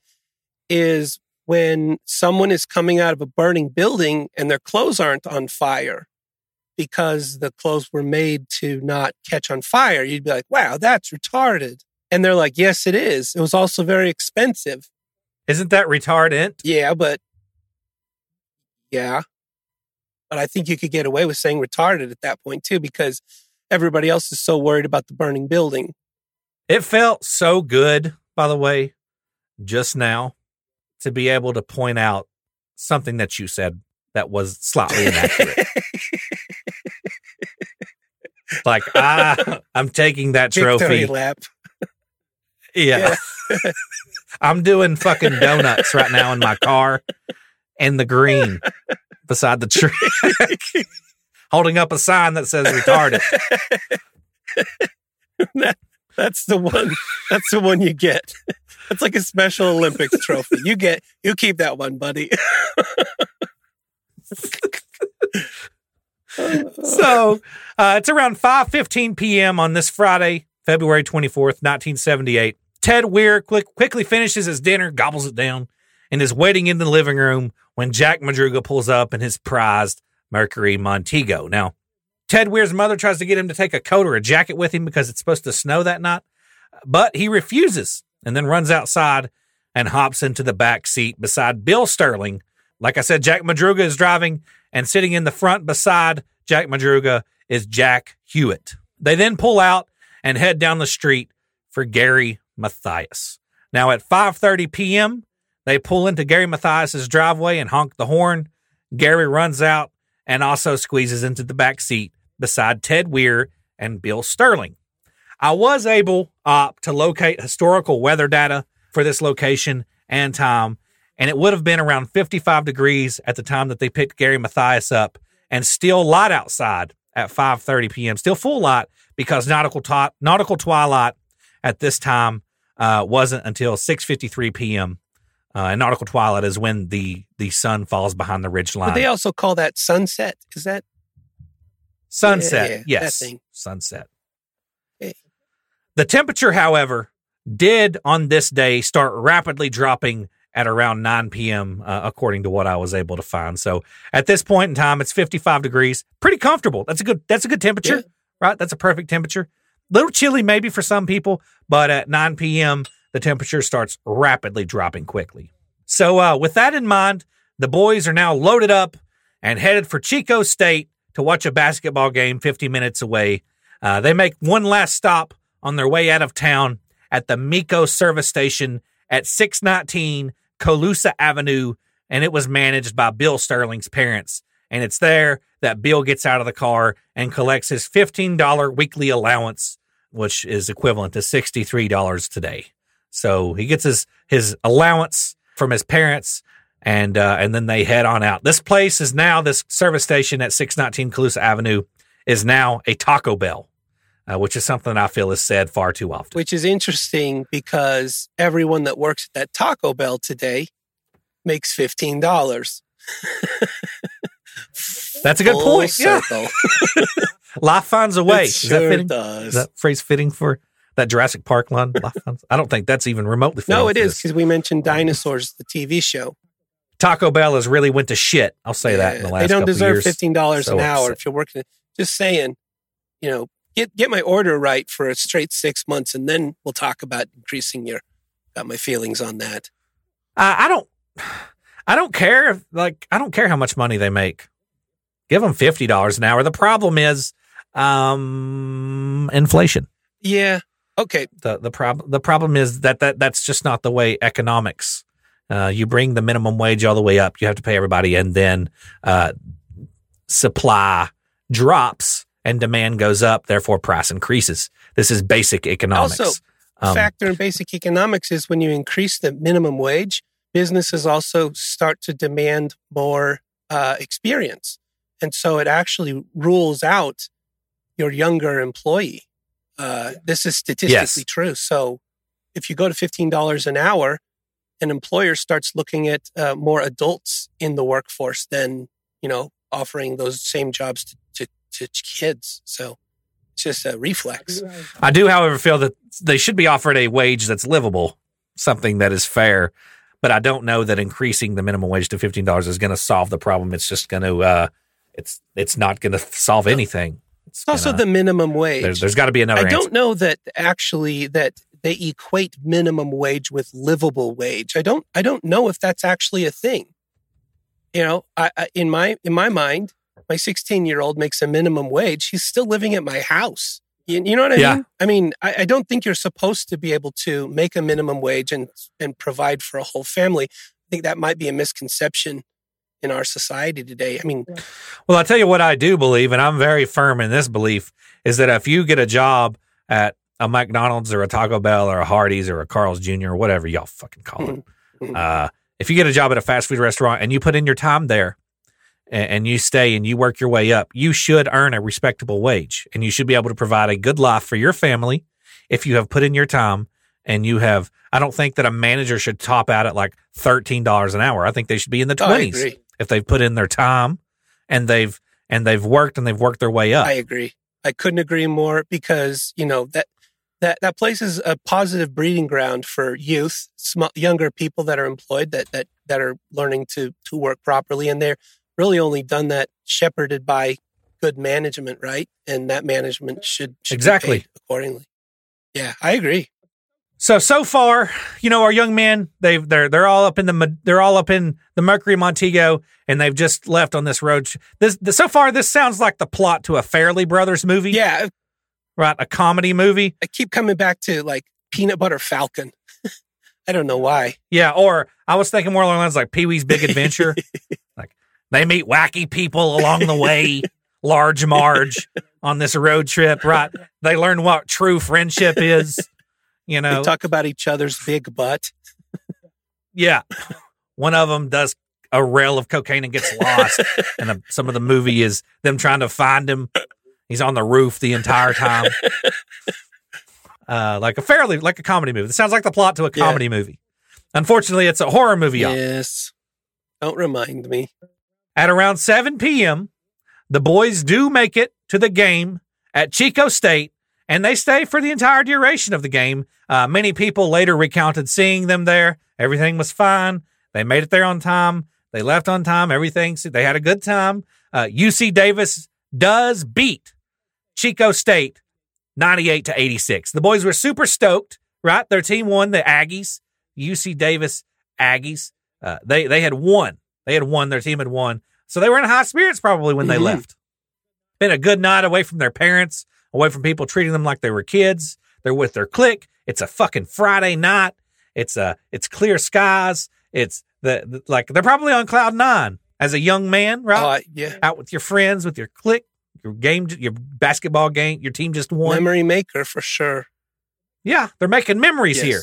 is when someone is coming out of a burning building and their clothes aren't on fire because the clothes were made to not catch on fire. You'd be like, wow, that's retarded. And they're like, yes, it is. It was also very expensive. isn't that retardant? Yeah, but yeah. But I think you could get away with saying retarded at that point too, because everybody else is so worried about the burning building. It felt so good, by the way, just now to be able to point out something that you said that was slightly inaccurate. like I, I'm taking that Victory trophy. lap. Yeah. I'm doing fucking donuts right now in my car in the green beside the tree, holding up a sign that says retarded. That- that's the one. That's the one you get. That's like a Special Olympics trophy. You get. You keep that one, buddy. so uh, it's around 5.15 p.m. on this Friday, February 24th, 1978. Ted Weiher quick, quickly finishes his dinner, gobbles it down, and is waiting in the living room when Jack Madruga pulls up in his prized Mercury Montego. Now, Ted Weiher's mother tries to get him to take a coat or a jacket with him because it's supposed to snow that night, but he refuses and then runs outside and hops into the back seat beside Bill Sterling. Like I said, Jack Madruga is driving, and sitting in the front beside Jack Madruga is Jack Huett. They then pull out and head down the street for Gary Mathias. Now at 5:30 p.m., they pull into Gary Mathias's driveway and honk the horn. Gary runs out and also squeezes into the back seat beside Ted Weiher and Bill Sterling. I was able uh, to locate historical weather data for this location and time, and it would have been around 55 degrees at the time that they picked Gary Mathias up, and still light outside at 5:30 p.m. Still full light because nautical ti- nautical twilight at this time uh, wasn't until 6:53 p.m. Uh, and nautical twilight is when the the sun falls behind the ridge line. But they also call that sunset. Is that Sunset, Yeah, yeah, yes, that sunset. Okay. The temperature, however, did on this day start rapidly dropping at around 9 p.m., uh, according to what I was able to find. So at this point in time, it's 55 degrees, pretty comfortable. That's a good. That's a good temperature, Yeah. right? That's a perfect temperature. little chilly maybe for some people, but at 9 p.m., the temperature starts rapidly dropping quickly. So uh, with that in mind, the boys are now loaded up and headed for Chico State to watch a basketball game 50 minutes away. Uh, they make one last stop on their way out of town at the Miko service station at 619 Colusa Avenue, and it was managed by Bill Sterling's parents. And it's there that Bill gets out of the car and collects his $15 weekly allowance, which is equivalent to $63 today. So he gets his, his allowance from his parents and uh, and then they head on out. This place is now this service station at 619 Colusa Avenue is now a Taco Bell, uh, which is something I feel is said far too often. which is interesting because everyone that works at that Taco Bell today makes fifteen dollars. That's a good point. Yeah. Life finds a way. It that sure fitting? does. Is that phrase fitting for that Jurassic Park line? I don't think that's even remotely. no, it is because we mentioned dinosaurs, the TV show. Taco Bell has really went to shit. I'll say that in the last. they don't deserve fifteen dollars So an hour upset. if you're working. Just saying, you know, get get my order right for a straight six months, and then we'll talk about increasing your. Got my feelings on that. I, I don't. I don't care. If, like I don't care how much money they make. Give them fifty dollars an hour. The problem is um, inflation. Yeah. Okay. the the problem the problem is that, that that's just not the way economics. Uh, you bring the minimum wage all the way up. You have to pay everybody, and then uh, supply drops and demand goes up. Therefore, price increases. This is basic economics. Also, Um, factor in basic economics is when you increase the minimum wage, businesses also start to demand more uh, experience. And so it actually rules out your younger employee. Uh, this is statistically Yes. true. So if you go to $15 an hour, an employer starts looking at uh, more adults in the workforce than, you know, offering those same jobs to, to, to kids. So it's just a reflex. I do, however, feel that they should be offered a wage that's livable, something that is fair. But I don't know that increasing the minimum wage to fifteen dollars is going to solve the problem. It's just going to, uh, it's it's not going to solve anything. It's It's also gonna- the minimum wage. there's, there's got to be another. I answer. don't know that actually that they equate minimum wage with livable wage. I don't. I don't know if that's actually a thing. You know, I, I in my in my mind, my 16 year old makes a minimum wage. He's still living at my house. You, you know what I Yeah. mean? I mean, I, I don't think you're supposed to be able to make a minimum wage and and provide for a whole family. I think that might be a misconception in our society today. I mean, Well, I'll tell you what I do believe, and I'm very firm in this belief, is that if you get a job at a McDonald's or a Taco Bell or a Hardee's or a Carl's Jr. or whatever y'all fucking call it, Mhm. uh, if you get a job at a fast food restaurant and you put in your time there and, and you stay and you work your way up, you should earn a respectable wage and you should be able to provide a good life for your family if you have put in your time and you have. I don't think that a manager should top out at like $13 an hour. I think they should be in the Oh, 20s agree. If they've put in their time and they've and they've worked and they've worked their way up. I agree. I couldn't agree more because you know that that that place is a positive breeding ground for youth, sm- younger people that are employed that that that are learning to to work properly, and they're really only done that shepherded by good management, right? And that management should, should be Exactly. accordingly. Yeah, I agree. So so far, you know, our young men they've they're they're all up in the they're all up in the Mercury Montego, and they've just left on this road. sh- This, so far, this sounds like the plot to a Farrelly Brothers movie, Yeah, right? A comedy movie, I keep coming back to like Peanut Butter Falcon. I don't know why. yeah. Or I was thinking more along the lines like Pee Wee's Big Adventure, like they meet wacky people along the way. Large Marge on this road trip, right? They learn what true friendship is. You know, They talk about each other's big butt. Yeah. One of them does a rail of cocaine and gets lost. and the, some of the movie is them trying to find him. He's on the roof the entire time. Uh, like a fairly, like a comedy movie. It sounds like the plot to a Yeah. comedy movie. Unfortunately, it's a horror movie. Yes. Don't remind me. At around 7 p.m., the boys do make it to the game at Chico State, and they stay for the entire duration of the game. Uh, many people later recounted seeing them there. Everything was fine. They made it there on time. They left on time. Everything, they had a good time. Uh, UC Davis does beat Chico State 98 to 86. The boys were super stoked, right? Their team won the Aggies, UC Davis Aggies. Uh, they, they had won. They had won. Their team had won. So they were in high spirits probably when they Mhm. left. Been a good night away from their parents, away from people treating them like they were kids. They're with their clique. It's a fucking Friday night. It's uh it's clear skies. It's the, the like they're probably on cloud nine as a young man, right? I- yeah. Out with your friends, with your clique, your game, your basketball game, your team just won. Memory maker for sure. Yeah, they're making memories Yes. here.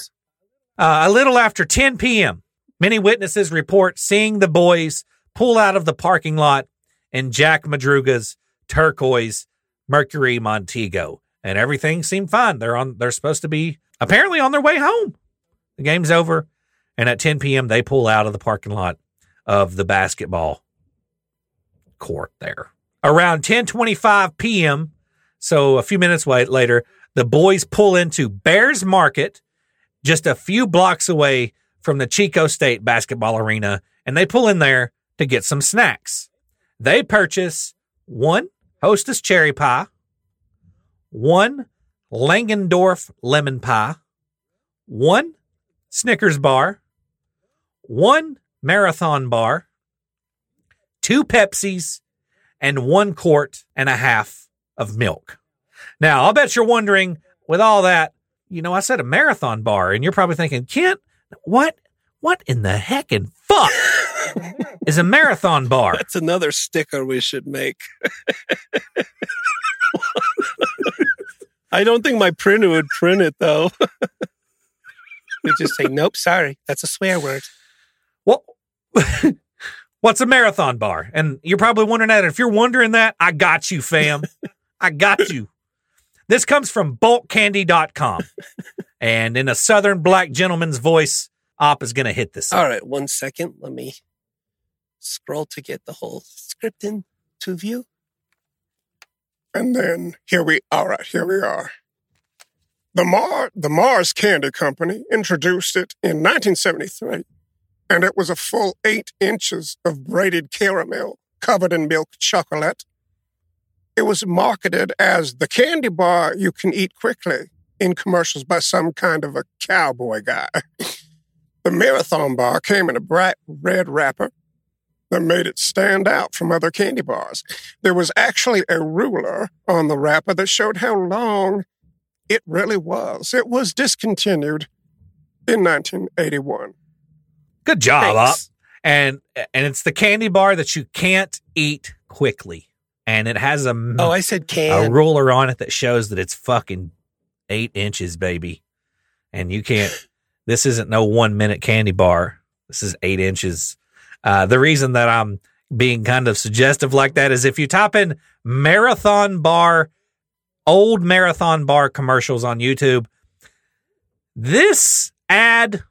Uh, a little after 10 p.m., many witnesses report seeing the boys pull out of the parking lot in Jack Madruga's turquoise Mercury Montego, and everything seemed fine. They're on. They're supposed to be apparently on their way home. The game's over, and at 10 p.m., they pull out of the parking lot of the basketball court there. Around 10:25 p.m., so a few minutes later, the boys pull into Behr's Market, just a few blocks away from the Chico State basketball arena, and they pull in there to get some snacks. They purchase one Hostess cherry pie, one Langendorf lemon pie, one Snickers bar, one marathon bar, two Pepsis, and one quart and a half of milk. Now, I'll bet you're wondering, with all that, you know, I said a marathon bar, and you're probably thinking, Kent, what, what in the heck and fuck is a marathon bar? That's another sticker we should make. I don't think my printer would print it though. It just say, nope, sorry. That's a swear word. Well, what's a marathon bar? And you're probably wondering that. If you're wondering that, I got you, fam. I got you. This comes from bulkcandy.com. and in a southern black gentleman's voice, Op is going to hit this. All right, one second. Let me scroll to get the whole script in to view. And then here we all right, here we are. The Mar the Mars Candy Company introduced it in 1973, and it was a full eight inches of braided caramel covered in milk chocolate. It was marketed as the candy bar you can eat quickly in commercials by some kind of a cowboy guy. The marathon bar came in a bright red wrapper that made it stand out from other candy bars. There was actually a ruler on the wrapper that showed how long it really was. It was discontinued in 1981. Good job, Op. And and it's the candy bar that you can't eat quickly. And it has a, Oh, I said can. a ruler on it that shows that it's fucking eight inches, baby. And you can't, this isn't no one minute candy bar. This is eight inches. Uh, the reason that I'm being kind of suggestive like that is if you type in marathon bar, old marathon bar commercials on YouTube, this ad,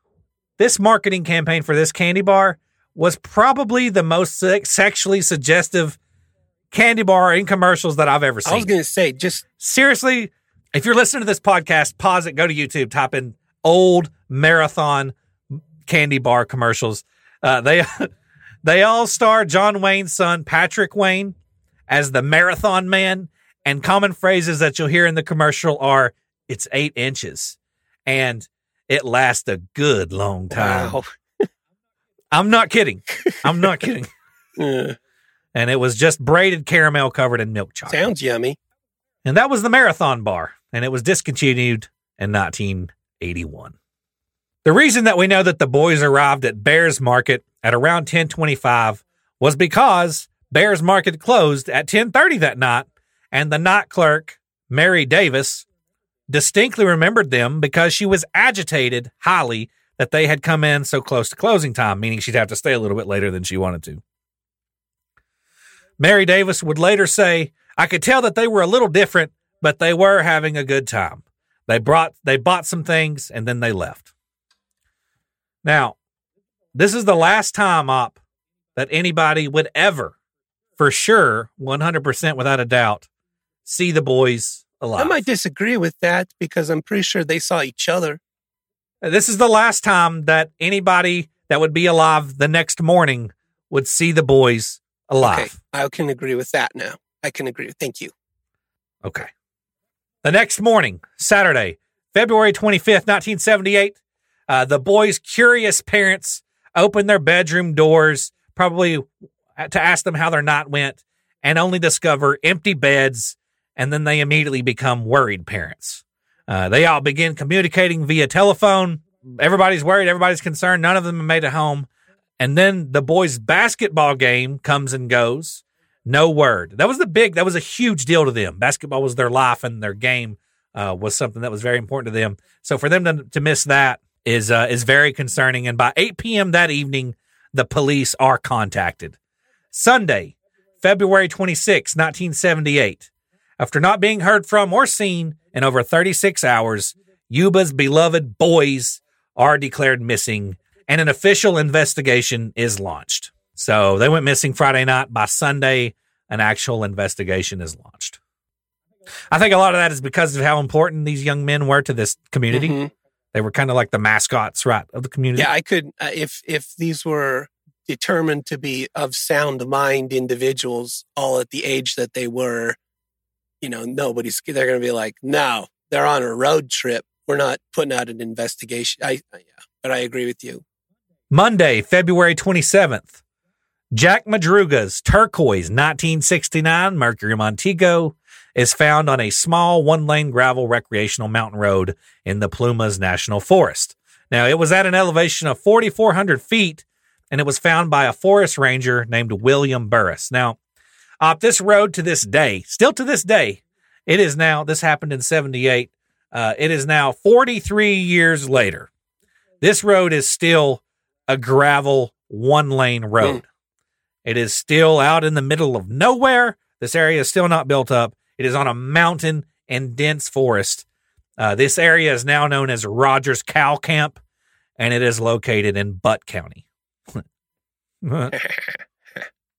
this marketing campaign for this candy bar was probably the most se- sexually suggestive candy bar in commercials that I've ever seen I was going to say, just seriously, if you're listening to this podcast, pause it, go to YouTube, type in old marathon candy bar commercials. Uh, they they all star John Wayne's son, Patrick Wayne, as the marathon man. And common phrases that you'll hear in the commercial are it's eight inches and it lasts a good long time. wow. I'm not kidding. I'm not kidding. Uh, And it was just braided caramel covered in milk chocolate. sounds yummy. And that was the Marathon Bar, and it was discontinued in 1981. The reason that we know that the boys arrived at Behr's Market at around 1025 was because Behr's Market closed at 1030 that night, and the night clerk, Mary Davis, distinctly remembered them because she was agitated highly that they had come in so close to closing time, meaning she'd have to stay a little bit later than she wanted to. Mary Davis would later say, I could tell that they were a little different, but they were having a good time. They brought they bought some things and then they left. Now, this is the last time op that anybody would ever, for sure, 100% without a doubt, see the boys alive. I might disagree with that because I'm pretty sure they saw each other. This is the last time that anybody that would be alive the next morning would see the boys alive. Okay, I can agree with that now. I can agree. Thank you. Okay. The next morning, Saturday, February 25th, 1978, uh, the boys' curious parents open their bedroom doors, probably to ask them how their night went, and only discover empty beds. And then they immediately become worried parents. Uh, they all begin communicating via telephone. Everybody's worried, everybody's concerned. None of them have made it home. And then the boys' basketball game comes and goes. No word. That was the big, that was a huge deal to them. Basketball was their life and their game uh, was something that was very important to them. So for them to, to miss that is, uh, is very concerning. And by 8 p.m. that evening, the police are contacted. Sunday, February 26, 1978. After not being heard from or seen in over 36 hours, Yuba's beloved boys are declared missing and an official investigation is launched. So they went missing Friday night. By Sunday, an actual investigation is launched. I think a lot of that is because of how important these young men were to this community. Mhm. They were kind of like the mascots, right, of the community. Yeah, I could uh, if if these were determined to be of sound mind individuals, all at the age that they were. You know, nobody's. They're going to be like, no, they're on a road trip. We're not putting out an investigation. I, I yeah, but I agree with you. Monday, February 27th. Jack Madruga's turquoise 1969 Mercury Montego is found on a small one lane gravel recreational mountain road in the Plumas National Forest. Now, it was at an elevation of 4,400 feet and it was found by a forest ranger named William Burris. Now, uh, this road to this day, still to this day, It is now, this happened in 78. Uh, it is now 43 years later. This road is still a gravel one lane road. It is still out in the middle of nowhere. This area is still not built up. It is on a mountain and dense forest. Uh, this area is now known as Rogers Cow Camp, and it is located in Butt County. Butt.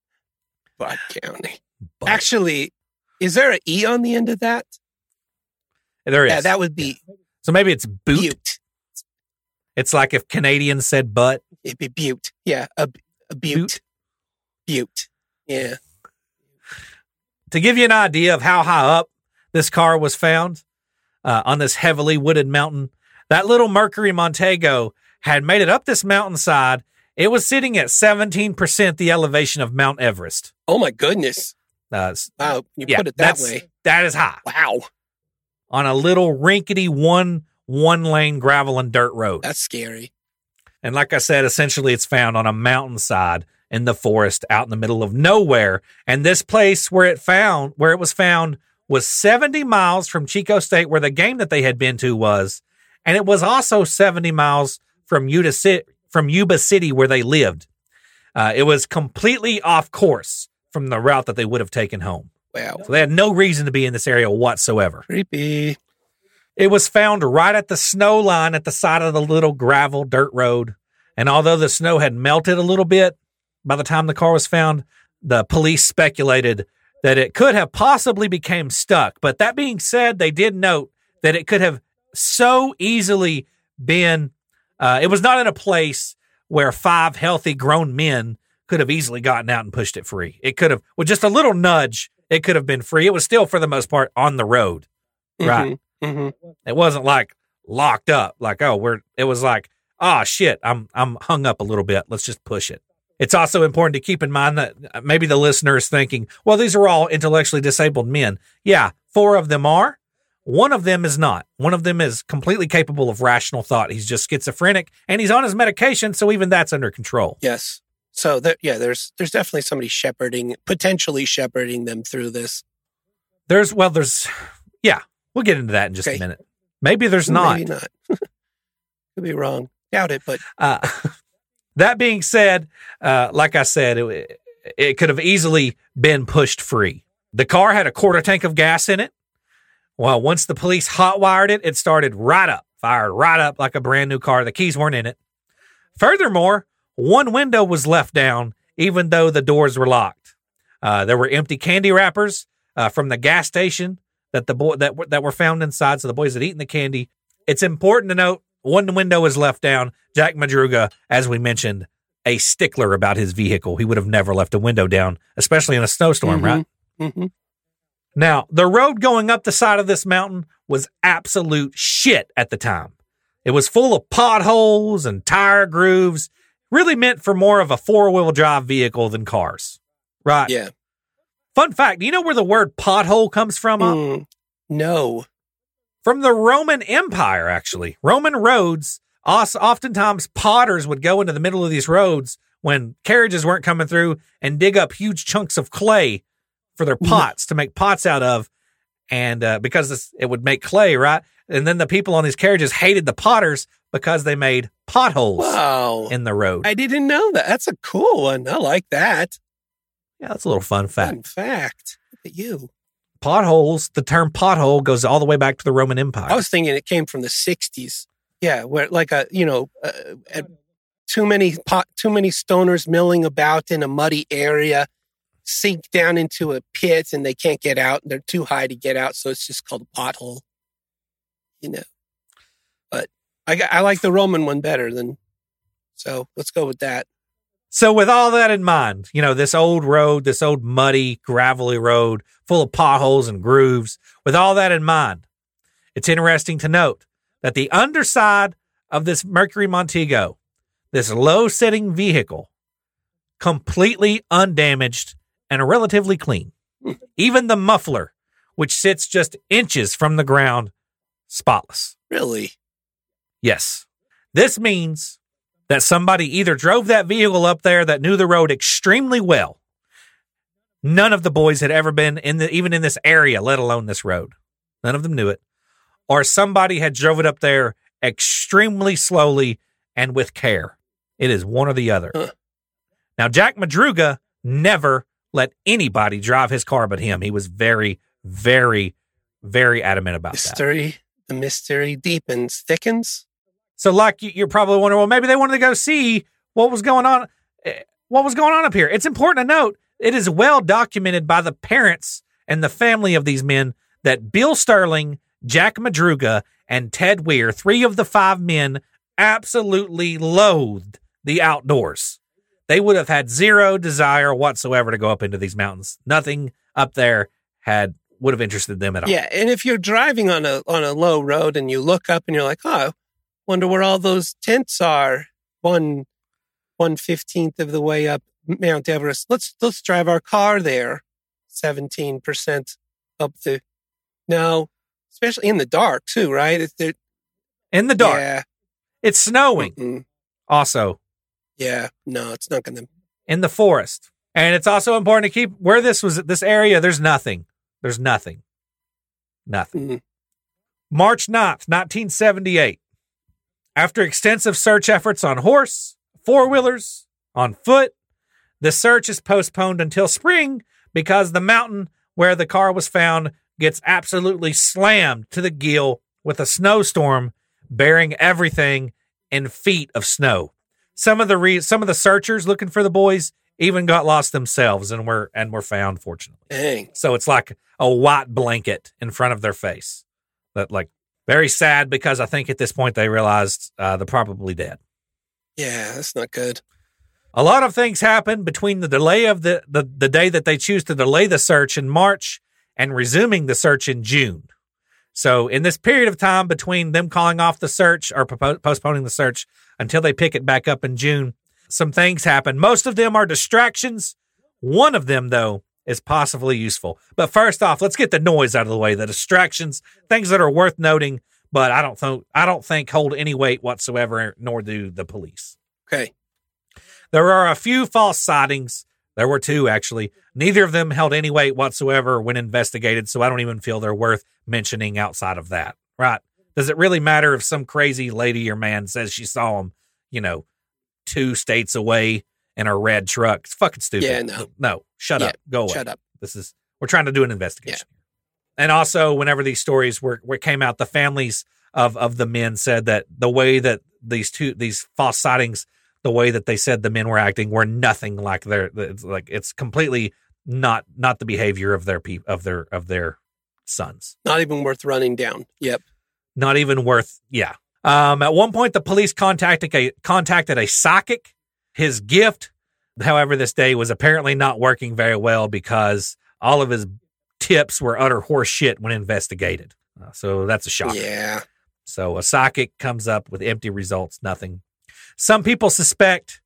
Butt County. Actually, is there an E on the end of that? there is. Yeah, that would be so maybe it's boot. Butte. It's like if Canadians said butt. It'd be Butte. Yeah, a, a Butte. Butte. Yeah. To give you an idea of how high up this car was found uh, on this heavily wooded mountain, that little Mercury Montego had made it up this mountainside. It was sitting at 17% the elevation of Mount Everest. Oh my goodness. Uh, Wow. You yeah, put it that way. That is high Wow. on a little rinkety one one lane gravel and dirt road. That's scary. And like I said, essentially it's found on a mountainside in the forest out in the middle of nowhere. And this place where it found where it was found was 70 miles from Chico State where the game that they had been to was. And it was also 70 miles from Yuba City, from Yuba City where they lived. Uh, it was completely off course from the route that they would have taken home. Wow. So they had no reason to be in this area whatsoever. Creepy. It was found right at the snow line at the side of the little gravel dirt road. And although the snow had melted a little bit by the time the car was found, the police speculated that it could have possibly became stuck. But that being said, they did note that it could have so easily been uh, it was not in a place where five healthy grown men could have easily gotten out and pushed it free. It could have with just a little nudge, it could have been free. It was still for the most part on the road. Right. hmm It wasn't like locked up, like, oh, we're it was like, oh shit, I'm I'm hung up a little bit. Let's just push it. It's also important to keep in mind that uh, maybe the listener is thinking, well, these are all intellectually disabled men. Yeah, four of them are. One of them is not. One of them is completely capable of rational thought. He's just schizophrenic and he's on his medication, so even that's under control. Yes. So there, yeah, there's there's definitely somebody shepherding, potentially shepherding them through this. There's well, there's yeah, we'll get into that in just Okay. a minute. Maybe there's not. Maybe not. Could be wrong. Doubt it, but Uh, that being said, uh, like I said, it, it could have easily been pushed free. The car had a quarter tank of gas in it. Well, once the police hotwired it, it started right up, fired right up like a brand new car. The keys weren't in it. Furthermore, one window was left down, even though the doors were locked. Uh, there were empty candy wrappers uh, from the gas station that the boy that that were found inside. So the boys had eaten the candy. It's important to note one window was left down. Jack Madruga, as we mentioned, a stickler about his vehicle. He would have never left a window down, especially in a snowstorm, Mhm. right? hmm Now, the road going up the side of this mountain was absolute shit at the time. It was full of potholes and tire grooves, really meant for more of a four wheel drive vehicle than cars. Right. yeah. Fun fact do you know where the word pothole comes from? Mm, no. From the Roman Empire, actually. Roman roads, oftentimes potters would go into the middle of these roads when carriages weren't coming through and dig up huge chunks of clay for their pots to make pots out of. And uh, because this, it would make clay, right? And then the people on these carriages hated the potters because they made potholes Wow. in the road. I didn't know that. That's a cool one. I like that. yeah, that's a little fun fact. Fun fact. Look at you. Potholes, the term pothole goes all the way back to the Roman Empire. I was thinking it came from the '60s. Yeah, where like a you know, uh, uh, too many pot, too many stoners milling about in a muddy area, sink down into a pit and they can't get out. They're too high to get out, so it's just called a pothole. You know, but I I like the Roman one better than. So let's go with that. So, with all that in mind, you know, this old road, this old muddy, gravelly road full of potholes and grooves, with all that in mind, it's interesting to note that the underside of this Mercury Montego, this low sitting vehicle, completely undamaged and relatively clean. Hmm. Even the muffler, which sits just inches from the ground, spotless. Really, Yes. This means that somebody either drove that vehicle up there that knew the road extremely well, None of the boys had ever been in the even in this area, let alone this road. None of them knew it. Or somebody had drove it up there extremely slowly and with care. It is one or the other. Huh. Now, Jack Madruga never let anybody drive his car but him. He was very, very, very adamant about that. Mystery. The mystery deepens, thickens. So, like you- you're probably wondering, well, maybe they wanted to go see what was going on. eh, What was going on up here? It's important to note it is well documented by the parents and the family of these men that Bill Sterling, Jack Madruga, and Ted Weiher, three of the five men, absolutely loathed the outdoors. They would have had zero desire whatsoever to go up into these mountains. Nothing up there had would have interested them at all. Yeah, and if you're driving on a on a low road and you look up and you're like, oh, wonder where all those tents are. One one fifteenth of the way up Mount Everest. Let's let's drive our car there. Seventeen percent up the. No, especially in the dark too, right? It's In the dark. Yeah, It's snowing. mm-mm. Also, yeah. No, it's not going to. in the forest. And it's also important to keep where this was this area, there's nothing. There's nothing. Nothing. Mm. March 9th, 1978. After extensive search efforts on horse, four wheelers, on foot, the search is postponed until spring because the mountain where the car was found gets absolutely slammed to the gill with a snowstorm bearing everything in feet of snow. Some of the re- some of the searchers looking for the boys even got lost themselves and were and were found fortunately. Dang. So it's like a white blanket in front of their face. That like very sad because I think at this point they realized uh, they're probably dead. Yeah, that's not good. A lot of things happen between the delay of the, the, the day that they choose to delay the search in March and resuming the search in June. So, in this period of time between them calling off the search or postponing the search until they pick it back up in June, some things happen. Most of them are distractions. One of them, though, is possibly useful. But first off, let's get the noise out of the way. The distractions, things that are worth noting, but I don't think I don't think hold any weight whatsoever, nor do the police. Okay. There are a few false sightings. There were two, actually. Neither of them held any weight whatsoever when investigated, so I don't even feel they're worth mentioning outside of that. Right? Does it really matter if some crazy lady or man says she saw him, you know, two states away in our red truck? It's fucking stupid. Yeah, no. No, shut Yeah, up. Go away. Shut up. This is we're trying to do an investigation. Yeah. And also, whenever these stories were, were came out, the families of of the men said that the way that these two these false sightings, the way that they said the men were acting, were nothing like their it's like it's completely not not the behavior of their peop of their of their sons. Not even worth running down. Yep. Not even worth. Yeah. Um, at one point, the police contacted a contacted a psychic. His gift, however, this day was apparently not working very well because all of his tips were utter horse shit when investigated. Uh, so that's a shock. Yeah. So a psychic comes up with empty results, nothing. Some people suspect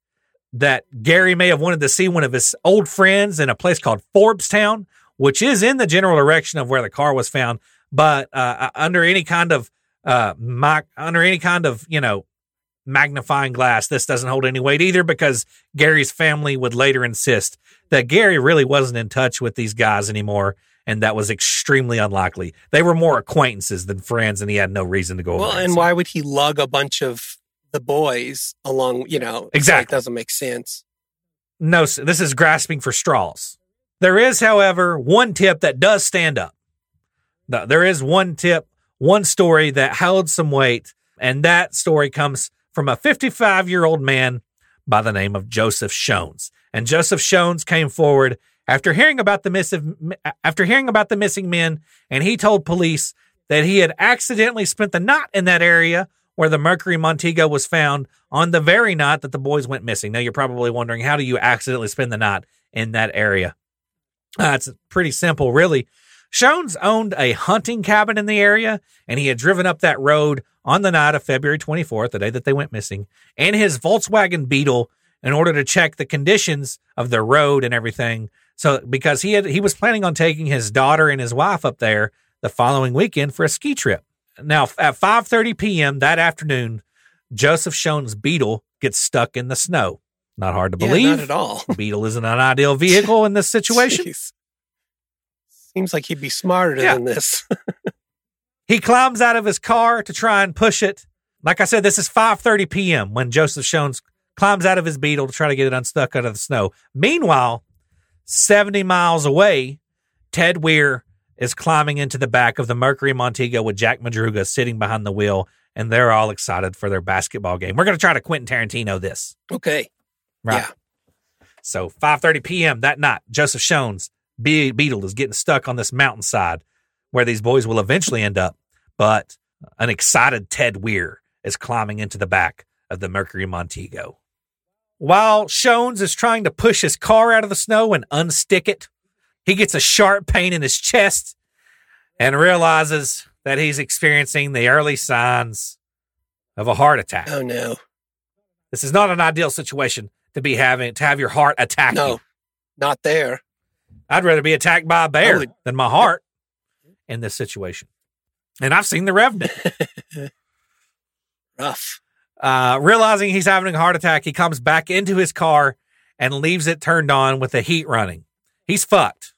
that Gary may have wanted to see one of his old friends in a place called Forbestown, which is in the general direction of where the car was found, but uh, under any kind of uh, mi- under any kind of you know magnifying glass, this doesn't hold any weight either because Gary's family would later insist that Gary really wasn't in touch with these guys anymore. And that was extremely unlikely. They were more acquaintances than friends, and he had no reason to go. Well, and see why would he lug a bunch of the boys along? You know, like, Exactly. doesn't make sense. No, this is grasping for straws. There is, however, one tip that does stand up. There is one tip, one story that held some weight, and that story comes from a 55 year old man by the name of Joseph Schons. And Joseph Schons came forward after hearing about the missing after hearing about the missing men, and he told police that he had accidentally spent the night in that area where the Mercury Montego was found on the very night that the boys went missing. Now you're probably wondering how do you accidentally spend the night in that area? Uh, it's pretty simple, really. Schons owned a hunting cabin in the area, and he had driven up that road on the night of February 24th, the day that they went missing, in his Volkswagen Beetle in order to check the conditions of the road and everything. So, because he had he was planning on taking his daughter and his wife up there the following weekend for a ski trip. Now, at 5:30 p.m. that afternoon, Joseph Schons' Beetle gets stuck in the snow. Not hard to Yeah, believe. not at all. Beetle isn't an ideal vehicle in this situation. Seems like he'd be smarter Yeah. than this. He climbs out of his car to try and push it. Like I said, this is 5:30 p.m. when Joseph Schons climbs out of his Beetle to try to get it unstuck out of the snow. Meanwhile, 70 miles away, Ted Weiher is climbing into the back of the Mercury Montego with Jack Madruga sitting behind the wheel, and they're all excited for their basketball game. We're going to try to Quentin Tarantino this. okay. Right. Yeah. So 5:30 p.m. that night, Joseph Schons Be- Beetle is getting stuck on this mountainside where these boys will eventually end up. But an excited Ted Weiher is climbing into the back of the Mercury Montego. While Schons is trying to push his car out of the snow and unstick it, he gets a sharp pain in his chest and realizes that he's experiencing the early signs of a heart attack. Oh no. This is not an ideal situation to be having to have your heart attack No. you. Not there. I'd rather be attacked by a bear would- than my heart in this situation. And I've seen the Revenant. Rough. Uh, realizing he's having a heart attack, he comes back into his car and leaves it turned on with the heat running. He's fucked.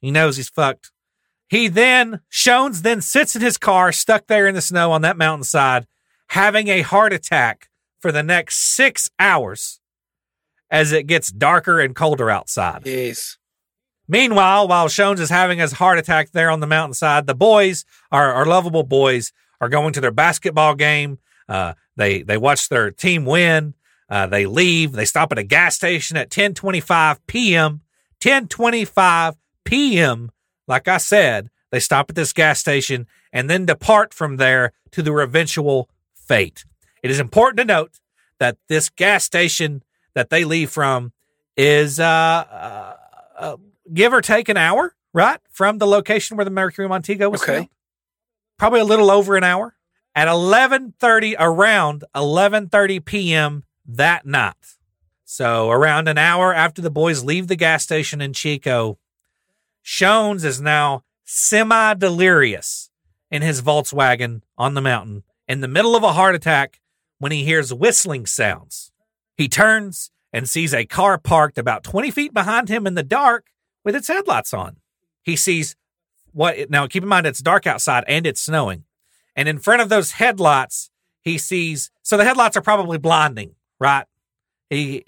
He knows he's fucked. He then, Schons then sits in his car, stuck there in the snow on that mountainside, having a heart attack for the next six hours as it gets darker and colder outside. Jeez. Meanwhile, while Schons is having his heart attack there on the mountainside, the boys, our, our lovable boys, are going to their basketball game. Uh, they they watch their team win. Uh, they leave. They stop at a gas station at 10:25 p.m. 10:25 p.m. Like I said, they stop at this gas station and then depart from there to their eventual fate. It is important to note that this gas station that they leave from is uh, uh, uh, give or take an hour, right, from the location where the Mercury Montego was Okay. found. Probably a little over an hour. At 11:30 around 11:30 p.m. that night. So around an hour after the boys leave the gas station in Chico, Schons is now semi-delirious in his Volkswagen on the mountain in the middle of a heart attack when he hears whistling sounds. He turns and sees a car parked about 20 feet behind him in the dark with its headlights on. He sees what now keep in mind it's dark outside and it's snowing. And in front of those headlights, he sees so the headlights are probably blinding, right? He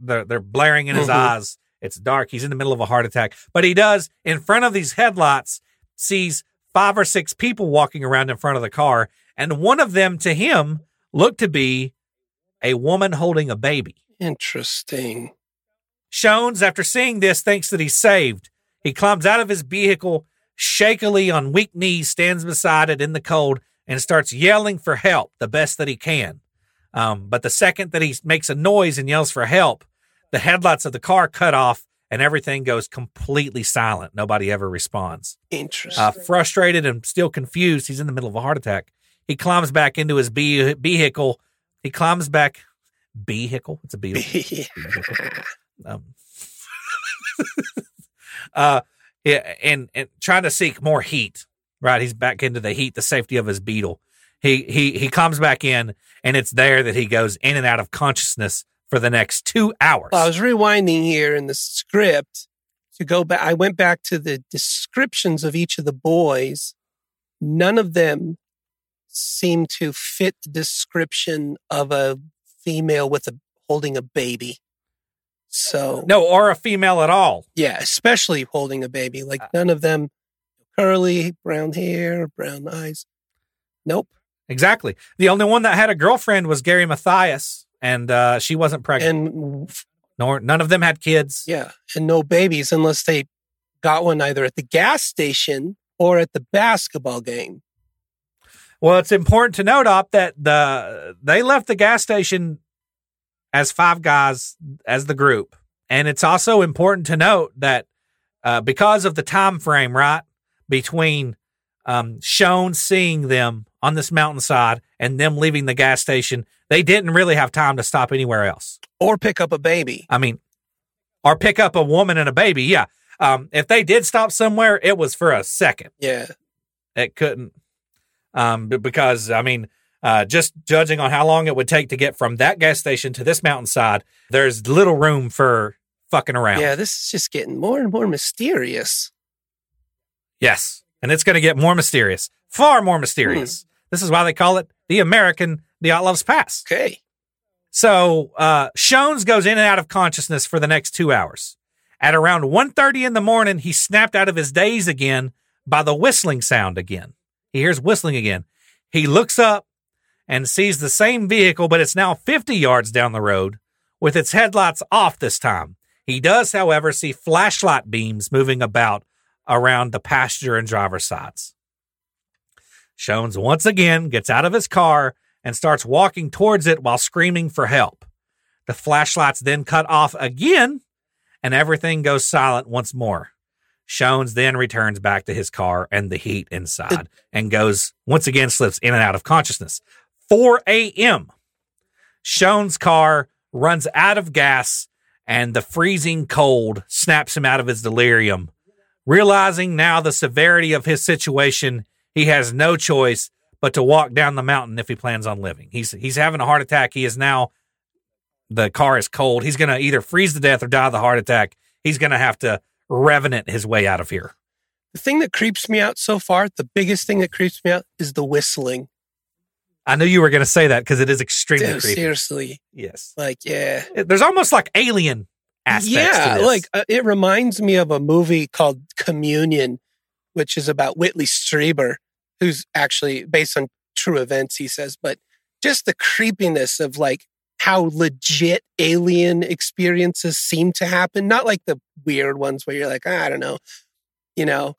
they're, they're blaring in his Mhm. eyes. It's dark. He's in the middle of a heart attack. But he does in front of these headlights sees five or six people walking around in front of the car and one of them to him looked to be a woman holding a baby. Interesting. Schons, after seeing this, thinks that he's saved. He climbs out of his vehicle, shakily on weak knees, stands beside it in the cold, and starts yelling for help the best that he can. Um, but the second that he makes a noise and yells for help, the headlights of the car cut off and everything goes completely silent. Nobody ever responds. Interesting. Uh, frustrated and still confused, he's in the middle of a heart attack. He climbs back into his ve- vehicle. He climbs back. Vehicle? It's a beetle. um, uh, yeah, and and trying to seek more heat. Right, he's back into the heat, the safety of his beetle. He he he comes back in, and it's there that he goes in and out of consciousness for the next two hours. Well, I was rewinding here in the script to go back. I went back to the descriptions of each of the boys. None of them seem to fit the description of a female with a holding a baby. So no, or a female at all. yeah, especially holding a baby. Like Uh, none of them curly, brown hair, brown eyes. Nope. Exactly. The only one that had a girlfriend was Gary Mathias, and uh, she wasn't pregnant. And Nor none of them had kids. Yeah, and no babies unless they got one either at the gas station or at the basketball game. Well, it's important to note, Op, that the they left the gas station as five guys as the group, and it's also important to note that uh, because of the time frame, right between um, Schons seeing them on this mountainside and them leaving the gas station, they didn't really have time to stop anywhere else. Or pick up a baby. I mean, or pick up a woman and a baby. Yeah. Um, if they did stop somewhere, it was for a second. Yeah. It couldn't, um, because I mean, Uh, just judging on how long it would take to get from that gas station to this mountainside, there's little room for fucking around. Yeah, this is just getting more and more mysterious. Yes. And it's going to get more mysterious, far more mysterious. This is why they call it the American Dyatlov's Pass. Okay. So uh, Schons goes in and out of consciousness for the next two hours. At around 1.30 in the morning, he snapped out of his daze again by the whistling sound again. He hears whistling again. He looks up and sees the same vehicle, but it's now 50 yards down the road with its headlights off this time. He does, however, see flashlight beams moving about around the passenger and driver's sides. Schons once again gets out of his car and starts walking towards it while screaming for help. The flashlights then cut off again, and everything goes silent once more. Schons then returns back to his car and the heat inside and goes once again slips in and out of consciousness. 4 a.m. Schons' car runs out of gas and the freezing cold snaps him out of his delirium. Realizing now the severity of his situation, he has no choice but to walk down the mountain if he plans on living. He's he's having a heart attack. He is now the car is cold. He's going to either freeze to death or die of the heart attack. He's going to have to revenant his way out of here. The thing that creeps me out so far, the biggest thing that creeps me out is the whistling. I knew you were going to say that because it is extremely Dude, creepy. seriously. Yes, Like, yeah. There's almost like alien aspects. yeah, like uh, it reminds me of a movie called Communion, which is about Whitley Strieber, who's actually based on true events, he says, but just the creepiness of like how legit alien experiences seem to happen, not like the weird ones where you're like, "Ah, I don't know, you know,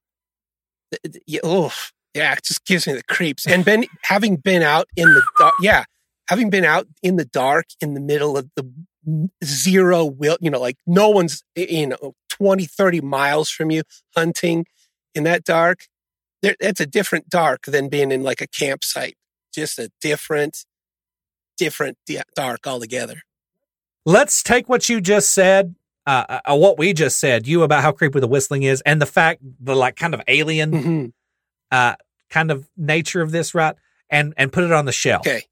th- th- yeah, oof, yeah, it just gives me the creeps. And been having been out in the dark, yeah, having been out in the dark in the middle of the zero will, you know, like no one's, you know, 20, 30 miles from you hunting in that dark. There, it's a different dark than being in like a campsite. Just a different, different dark altogether. let's take what you just said, uh, uh, what we just said, you about how creepy the whistling is, and the fact the like kind of alien Mhm. uh, kind of nature of this, right? And and put it on the shelf. Okay.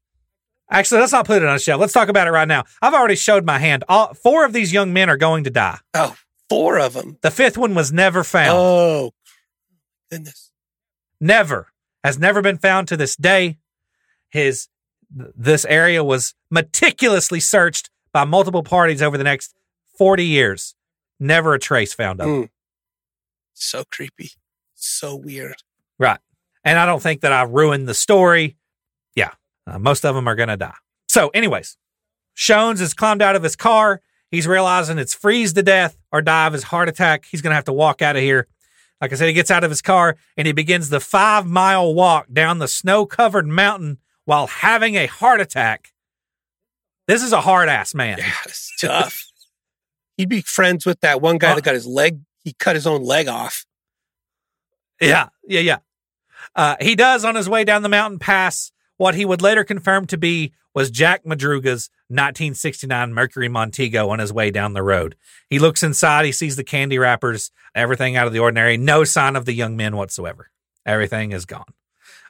Actually, let's not put it on the shelf. Let's talk about it right now. I've already showed my hand. All four of these young men are going to die. Oh, four of them. The fifth one was never found. Oh, goodness. never has never been found to this day. His this area was meticulously searched by multiple parties over the next 40 years. Never a trace found of. Mm. So creepy. So weird. Right. And I don't think that I ruined the story. Yeah. uh, most of them are going to die. So, anyways, Schons has climbed out of his car. He's realizing it's freeze to death or die of his heart attack. He's going to have to walk out of here. Like I said, he gets out of his car and he begins the five mile walk down the snow covered mountain while having a heart attack. This is a hard ass man. Yeah, it's tough. He'd be friends with that one guy Uh, that got his leg, he cut his own leg off. Yeah, yeah, yeah. Uh, he does on his way down the mountain pass what he would later confirm to be was Jack Madruga's 1969 Mercury Montego on his way down the road. He looks inside, he sees the candy wrappers, everything out of the ordinary, no sign of the young men whatsoever. Everything is gone.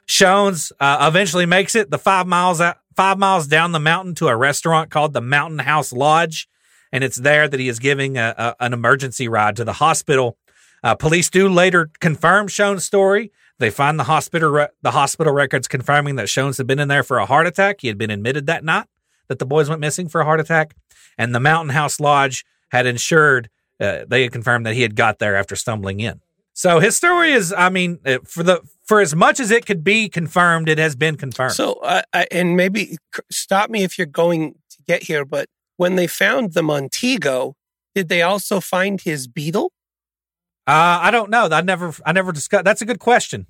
Schons uh, eventually makes it the five miles out, five miles down the mountain to a restaurant called the Mountain House Lodge, and it's there that he is giving a, a, an emergency ride to the hospital. Uh, police do later confirm Schons' story. They find the hospital re- the hospital records confirming that Schons had been in there for a heart attack. He had been admitted that night that the boys went missing for a heart attack, and the Mountain House Lodge had ensured uh, they had confirmed that he had got there after stumbling in. So his story is, I mean, uh, for the for as much as it could be confirmed, it has been confirmed. So, I, I, and maybe stop me if you're going to get here, but when they found the Montego, did they also find his beetle? Uh, I don't know. I never, I never discussed. That's a good question.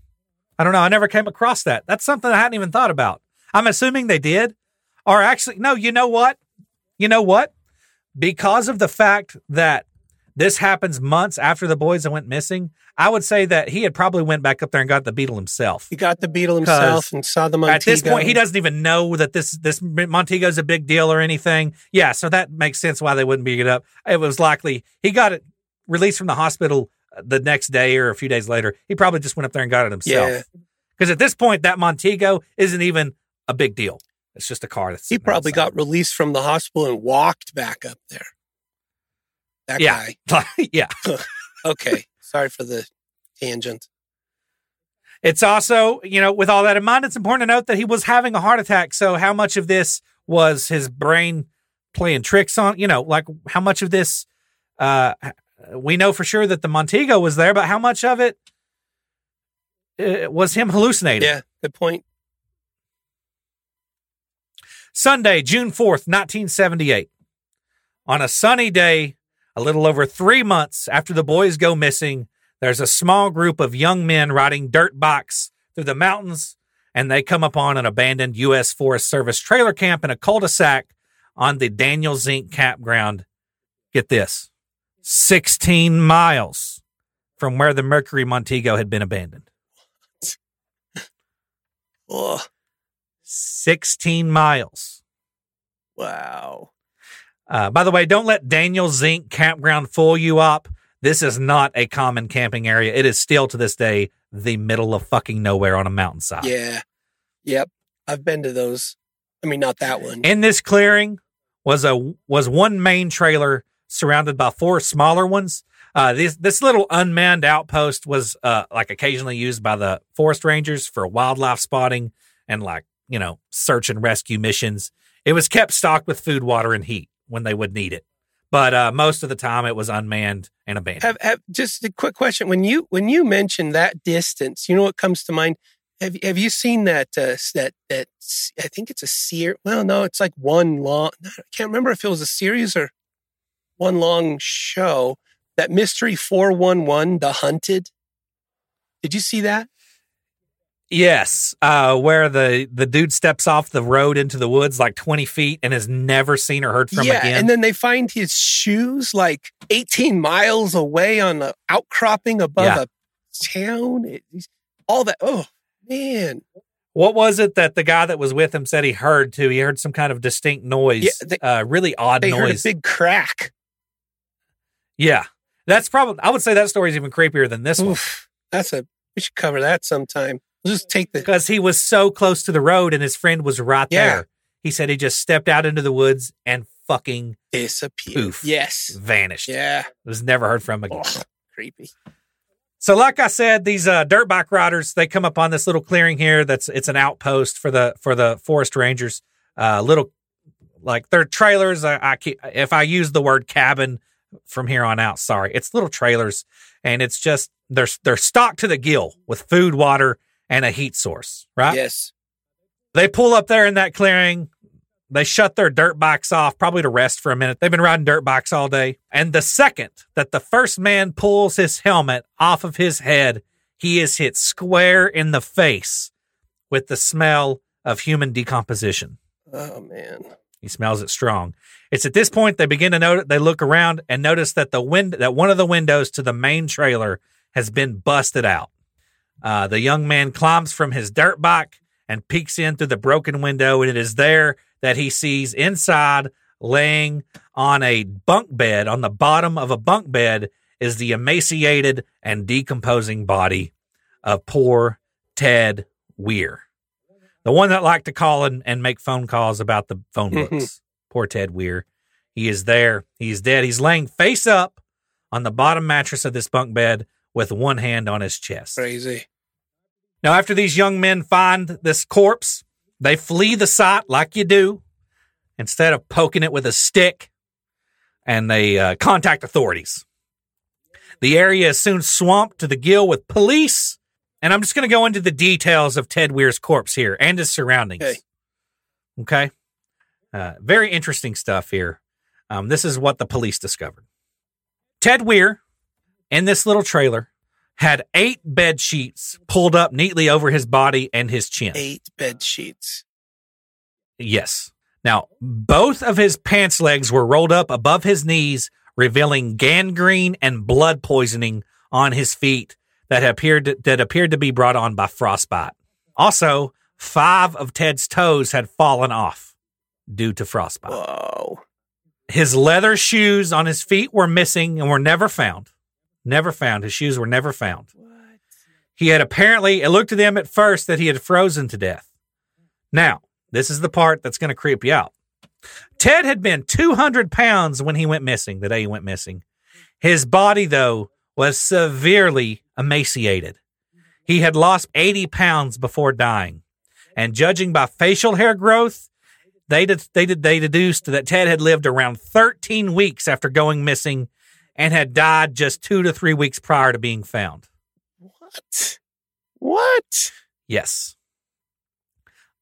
I don't know. I never came across that. That's something I hadn't even thought about. I'm assuming they did, or actually, no. You know what? You know what? Because of the fact that this happens months after the boys went missing, I would say that he had probably went back up there and got the beetle himself. He got the beetle himself and saw the Montego. At this point, he doesn't even know that this this Montego's a big deal or anything. Yeah, so that makes sense why they wouldn't beat it up. It was likely he got it released from the hospital the next day or a few days later. He probably just went up there and got it himself. Yeah. Because at this point, that Montego isn't even a big deal. It's just a car that's He probably outside. got released from the hospital and walked back up there. That Yeah. guy. yeah. Okay. Sorry for the tangent. It's also, you know, with all that in mind, it's important to note that he was having a heart attack. So, how much of this was his brain playing tricks on, you know, like how much of this, uh, we know for sure that the Montego was there, but how much of it uh, was him hallucinating? Yeah. Good point. Sunday, June 4th, 1978. On a sunny day, a little over three months after the boys go missing, there's a small group of young men riding dirt bikes through the mountains, and they come upon an abandoned U.S. Forest Service trailer camp in a cul de sac on the Daniel Zink campground. Get this 16 miles from where the Mercury Montego had been abandoned. Oh, 16 miles. wow. Uh, by the way, don't let Daniel Zink campground fool you up. This is not a common camping area. It is still to this day the middle of fucking nowhere on a mountainside. Yeah. Yep. I've been to those. I mean, not that one. In this clearing was a was one main trailer surrounded by four smaller ones. Uh, this this little unmanned outpost was uh, like occasionally used by the forest rangers for wildlife spotting and like you know search and rescue missions. It was kept stocked with food, water, and heat when they would need it, but uh, most of the time it was unmanned and abandoned. have, have just a quick question. When you when you mention that distance, you know what comes to mind? Have have you seen that uh, that that I think it's a series. Well, no, it's like one long. I can't remember if it was a series or one long show. That mystery four one one, The Hunted. Did you see that? Yes, uh, where the the dude steps off the road into the woods like twenty feet and is never seen or heard from yeah, again. and then they find his shoes like eighteen miles away on the outcropping above Yeah. a town. It- all that. Oh man, What was it that the guy that was with him said he heard too? He heard some kind of distinct noise, Yeah, they- uh, really odd they heard a noise. big crack. Yeah, that's probably. I would say that story is even creepier than this one that's a. We should cover that sometime. We'll just take the. because he was so close to the road and his friend was right Yeah. there. He said he just stepped out into the woods and fucking disappeared. Poof. Yes. vanished. Yeah. Was never heard from again. Oh, creepy. So, like I said, these uh, dirt bike riders they come upon this little clearing here. That's it's an outpost for the for the forest rangers. Uh, little like they're trailers. I, I keep, if I use the word cabin from here on out, sorry, it's little trailers, and it's just they're they're stocked to the gill with food, water, and a heat source. Right? Yes. They pull up there in that clearing. They shut their dirt bikes off, probably to rest for a minute. They've been riding dirt bikes all day. And the second that the first man pulls his helmet off of his head, he is hit square in the face with the smell of human decomposition. Oh man. He smells it strong. It's at this point they begin to notice. They look around and notice that the wind that one of the windows to the main trailer has been busted out. Uh, the young man climbs from his dirt bike and peeks in through the broken window, and it is there that he sees inside, laying on a bunk bed on the bottom of a bunk bed, is the emaciated and decomposing body of poor Ted Weiher, the one that liked to call and, and make phone calls about the phone Mhm. books. Poor Ted Weiher. He is there. He's dead. He's laying face up on the bottom mattress of this bunk bed with one hand on his chest. Crazy. Now, after these young men find this corpse, they flee the site like you do instead of poking it with a stick and they uh, contact authorities. The area is soon swamped to the gill with police. And I'm just going to go into the details of Ted Weiher's corpse here and his surroundings. Okay. Okay. Uh, very interesting stuff here. Um, this is what the police discovered. Ted Weiher, in this little trailer, had eight bed sheets pulled up neatly over his body and his chin. Eight bed sheets. Yes. Now, both of his pants legs were rolled up above his knees, revealing gangrene and blood poisoning on his feet that appeared to, that appeared to be brought on by frostbite. Also, five of Ted's toes had fallen off due to frostbite. Whoa. His leather shoes on his feet were missing and were never found. Never found. His shoes were never found. What? He had apparently, it looked to them at first that he had frozen to death. Now, This is the part that's going to creep you out. Ted had been 200 pounds when he went missing, the day he went missing. His body, though, was severely emaciated. He had lost 80 pounds before dying. And judging by facial hair growth, they did, they did, they deduced that Ted had lived around 13 weeks after going missing and had died just two to three weeks prior to being found. What? What? Yes.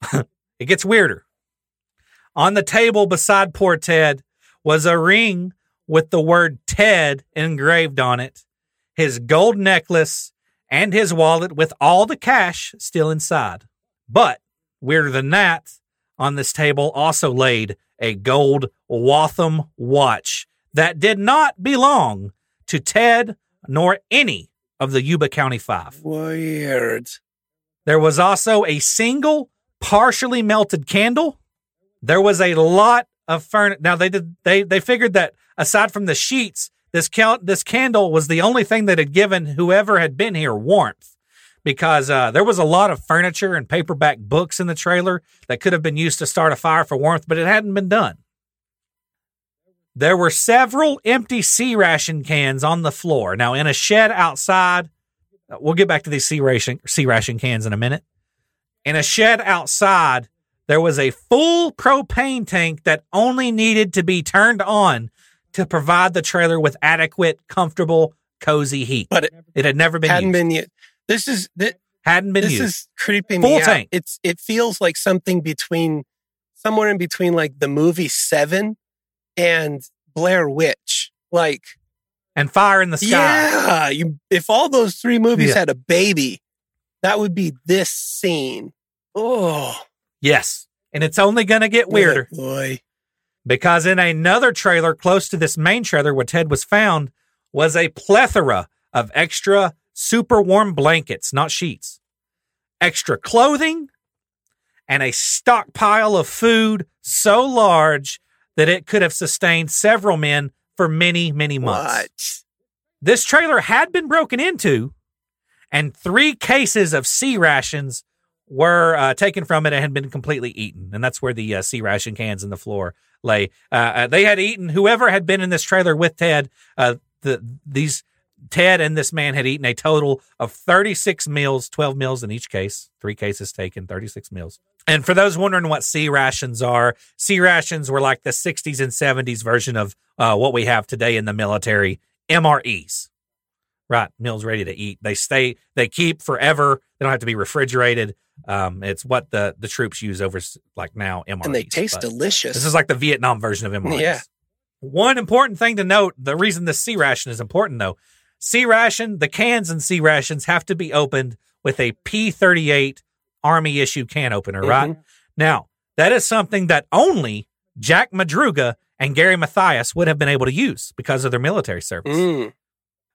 it gets weirder. On the table beside poor Ted was a ring with the word Ted engraved on it, his gold necklace, and his wallet with all the cash still inside. But weirder than that, on this table also laid a gold Waltham watch that did not belong to Ted nor any of the Yuba County Five. Weird. There was also a single partially melted candle. There was a lot of furniture. Now they did they they figured that aside from the sheets, this count this candle was the only thing that had given whoever had been here warmth, because uh, there was a lot of furniture and paperback books in the trailer that could have been used to start a fire for warmth, but it hadn't been done. There were several empty C ration cans on the floor. Now, in a shed outside, uh, we'll get back to these C ration C ration cans in a minute. In a shed outside, there was a full propane tank that only needed to be turned on to provide the trailer with adequate, comfortable, cozy heat. But it It had never been hadn't used. been yet. This is that. hadn't been This used. is creeping Full me out. It's it feels like something between somewhere in between like the movie Seven and Blair Witch. Like and fire in the sky. yeah, you if all those three movies Yeah. had a baby, that would be this scene. Oh, Yes. And it's only going to get weirder. oh, boy. Because in another trailer close to this main trailer where Ted was found was a plethora of extra super warm blankets, not sheets, extra clothing, and a stockpile of food so large that it could have sustained several men for many, many months. What? This trailer had been broken into, and three cases of C rations were uh, taken from it and had been completely eaten. And that's where the uh, C ration cans in the floor lay. Uh, uh, they had eaten whoever had been in this trailer with Ted. Uh, the these Ted and this man had eaten a total of 36 meals, 12 meals in each case, three cases taken, 36 meals. And for those wondering what C rations are, C rations were like the 60s and 70s version of uh, what we have today in the military MREs. Right, meals ready to eat. They stay, they keep forever. They don't have to be refrigerated. Um, it's what the the troops use over like now MREs. And they taste delicious. This is like the Vietnam version of MREs. Yeah. One important thing to note: the reason the C ration is important, though, C ration, the cans and C rations have to be opened with a P38 Army issue can opener. Right Mhm. now, that is something that only Jack Madruga and Gary Mathias would have been able to use because of their military service. Mm.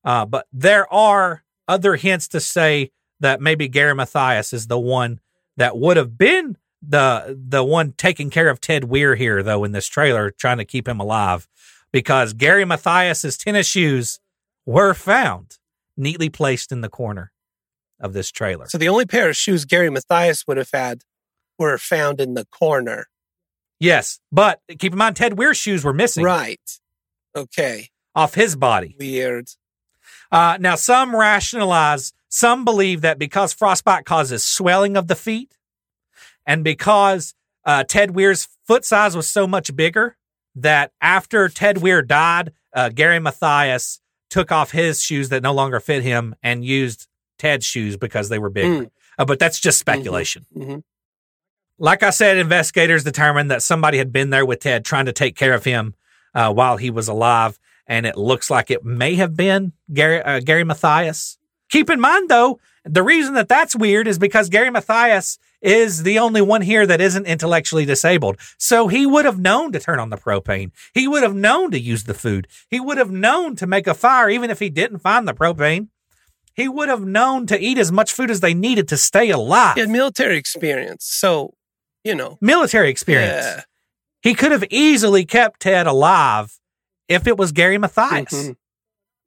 Uh, but there are other hints to say that maybe Gary Mathias is the one that would have been the the one taking care of Ted Weiher here, though, in this trailer, trying to keep him alive, because Gary Mathias's tennis shoes were found neatly placed in the corner of this trailer. So the only pair of shoes Gary Mathias would have had were found in the corner. yes, but keep in mind Ted Weiher's shoes were missing Right. Okay. off his body. Weird. Uh, now, some rationalize, some believe that because frostbite causes swelling of the feet, and because uh, Ted Weiher's foot size was so much bigger, that after Ted Weiher died, uh, Gary Mathias took off his shoes that no longer fit him and used Ted's shoes because they were bigger. Mm. Uh, but that's just speculation. Mhm. Like I said, investigators determined that somebody had been there with Ted trying to take care of him uh, while he was alive, and it looks like it may have been Gary uh, Gary Mathias. Keep in mind, though, the reason that that's weird is because Gary Mathias is the only one here that isn't intellectually disabled. So he would have known to turn on the propane. He would have known to use the food. He would have known to make a fire, even if he didn't find the propane. He would have known to eat as much food as they needed to stay alive. He had military experience. So, you know. Military experience. Yeah. He could have easily kept Ted alive if it was Gary Mathias. Mhm.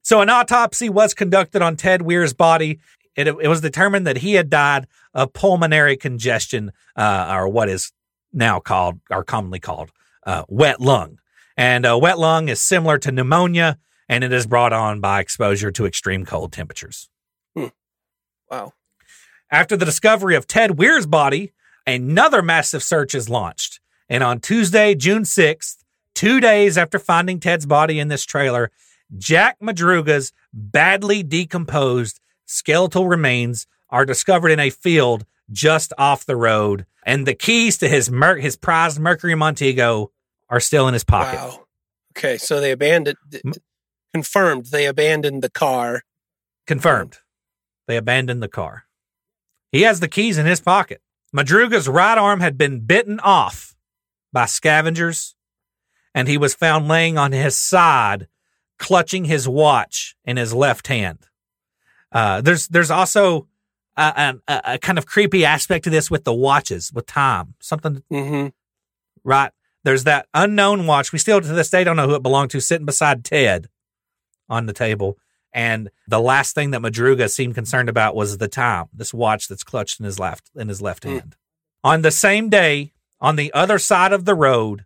So an autopsy was conducted on Ted Weiher's body. It, it was determined that he had died of pulmonary congestion, uh, or what is now called or commonly called uh, wet lung. And a wet lung is similar to pneumonia, and it is brought on by exposure to extreme cold temperatures. Wow. After the discovery of Ted Weiher's body, another massive search is launched. And on Tuesday, June 6th, two days after finding Ted's body in this trailer, Jack Madruga's badly decomposed skeletal remains are discovered in a field just off the road, and the keys to his mer- his prized Mercury Montego are still in his pocket. Wow. Okay, so they abandoned. Confirmed, they abandoned the car. Confirmed. They abandoned the car. He has the keys in his pocket. Madruga's right arm had been bitten off by scavengers, and he was found laying on his side, clutching his watch in his left hand. Uh, there's there's also a, a, a kind of creepy aspect to this with the watches, with time. Something Mm-hmm. right? There's that unknown watch. We still to this day don't know who it belonged to, sitting beside Ted on the table. And the last thing that Madruga seemed concerned about was the time. This watch that's clutched in his left in his left Hmm. hand. On the same day, on the other side of the road,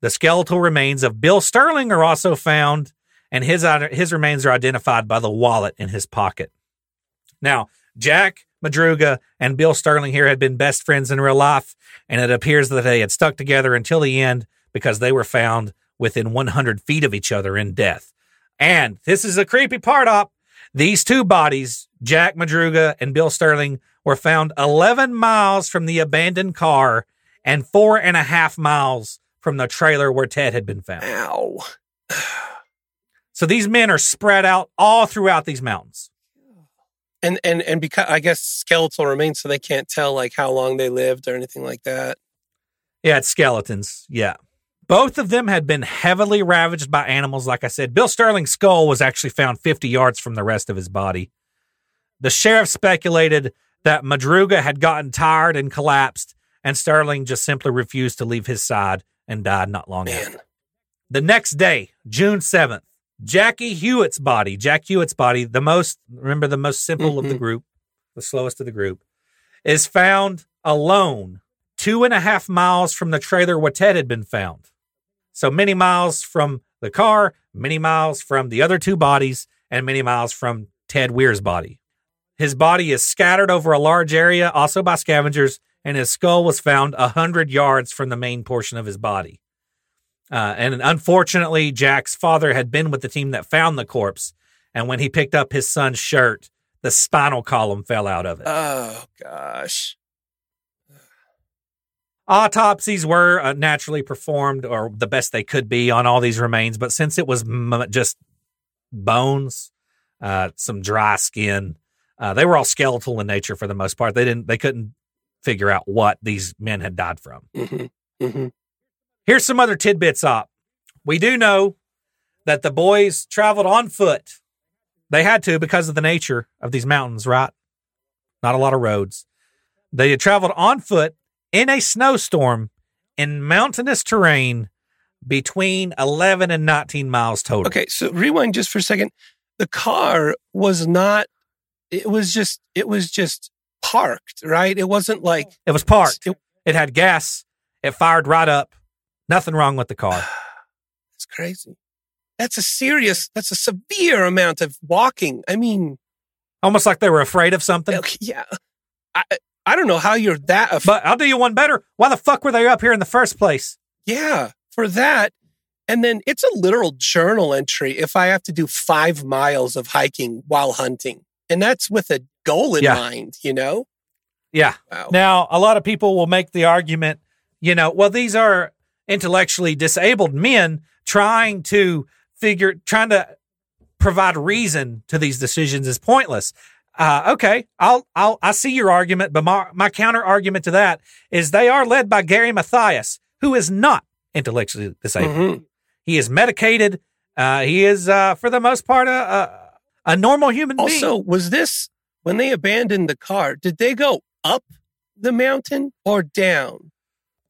the skeletal remains of Bill Sterling are also found, and his his remains are identified by the wallet in his pocket. Now, Jack Madruga and Bill Sterling here had been best friends in real life, and it appears that they had stuck together until the end because they were found within 100 feet of each other in death. And this is a creepy part up. These two bodies, Jack Madruga and Bill Sterling, were found 11 miles from the abandoned car and four and a half miles from the trailer where Ted had been found. Ow. So these men are spread out all throughout these mountains. And and and because I guess skeletal remains, so they can't tell like how long they lived or anything like that. Yeah, it's skeletons. Yeah. Both of them had been heavily ravaged by animals. Like I said, Bill Sterling's skull was actually found 50 yards from the rest of his body. The sheriff speculated that Madruga had gotten tired and collapsed, and Sterling just simply refused to leave his side and died not long after. The next day, June 7th, Jackie Huett's body, Jack Huett's body, the most, remember the most simple of the Mhm. group, the slowest of the group, is found alone two and a half miles from the trailer where Ted had been found. So many miles from the car, many miles from the other two bodies, and many miles from Ted Weiher's body. His body is scattered over a large area, also by scavengers, and his skull was found a hundred yards from the main portion of his body. Uh, and unfortunately, Jack's father had been with the team that found the corpse, and when he picked up his son's shirt, the spinal column fell out of it. oh gosh. Autopsies were uh, naturally performed, or the best they could be, on all these remains. But since it was m- just bones, uh, some dry skin, uh, they were all skeletal in nature for the most part. They didn't, they couldn't figure out what these men had died from. hmm hmm Here's some other tidbits up. We do know that the boys traveled on foot. They had to because of the nature of these mountains, right? Not a lot of roads. They had traveled on foot in a snowstorm in mountainous terrain between 11 and 19 miles total. Okay, so rewind just for a second. The car was not. It was just. It was just parked, right? It wasn't like It was parked. It- It had gas. It fired right up. Nothing wrong with the car. It's crazy. That's a serious. That's a severe amount of walking. I mean, Almost like they were afraid of something. okay, yeah. I I don't know how you're that. Af- But I'll do you one better. Why the fuck were they up here in the first place? yeah, for that. And then it's a literal journal entry if I have to do five miles of hiking while hunting, and that's with a goal in Yeah. mind. You know. Yeah. Wow. Now, a lot of people will make the argument, you know, well, these are intellectually disabled men trying to figure, trying to provide reason to these decisions is pointless. Uh, okay, I'll, I'll, I see your argument, but my, my counter argument to that is they are led by Gary Mathias, who is not intellectually disabled. Mhm. He is medicated. Uh, he is, uh, for the most part, a, a, a normal human being. Also, was this when they abandoned the car? Did they go up the mountain or down?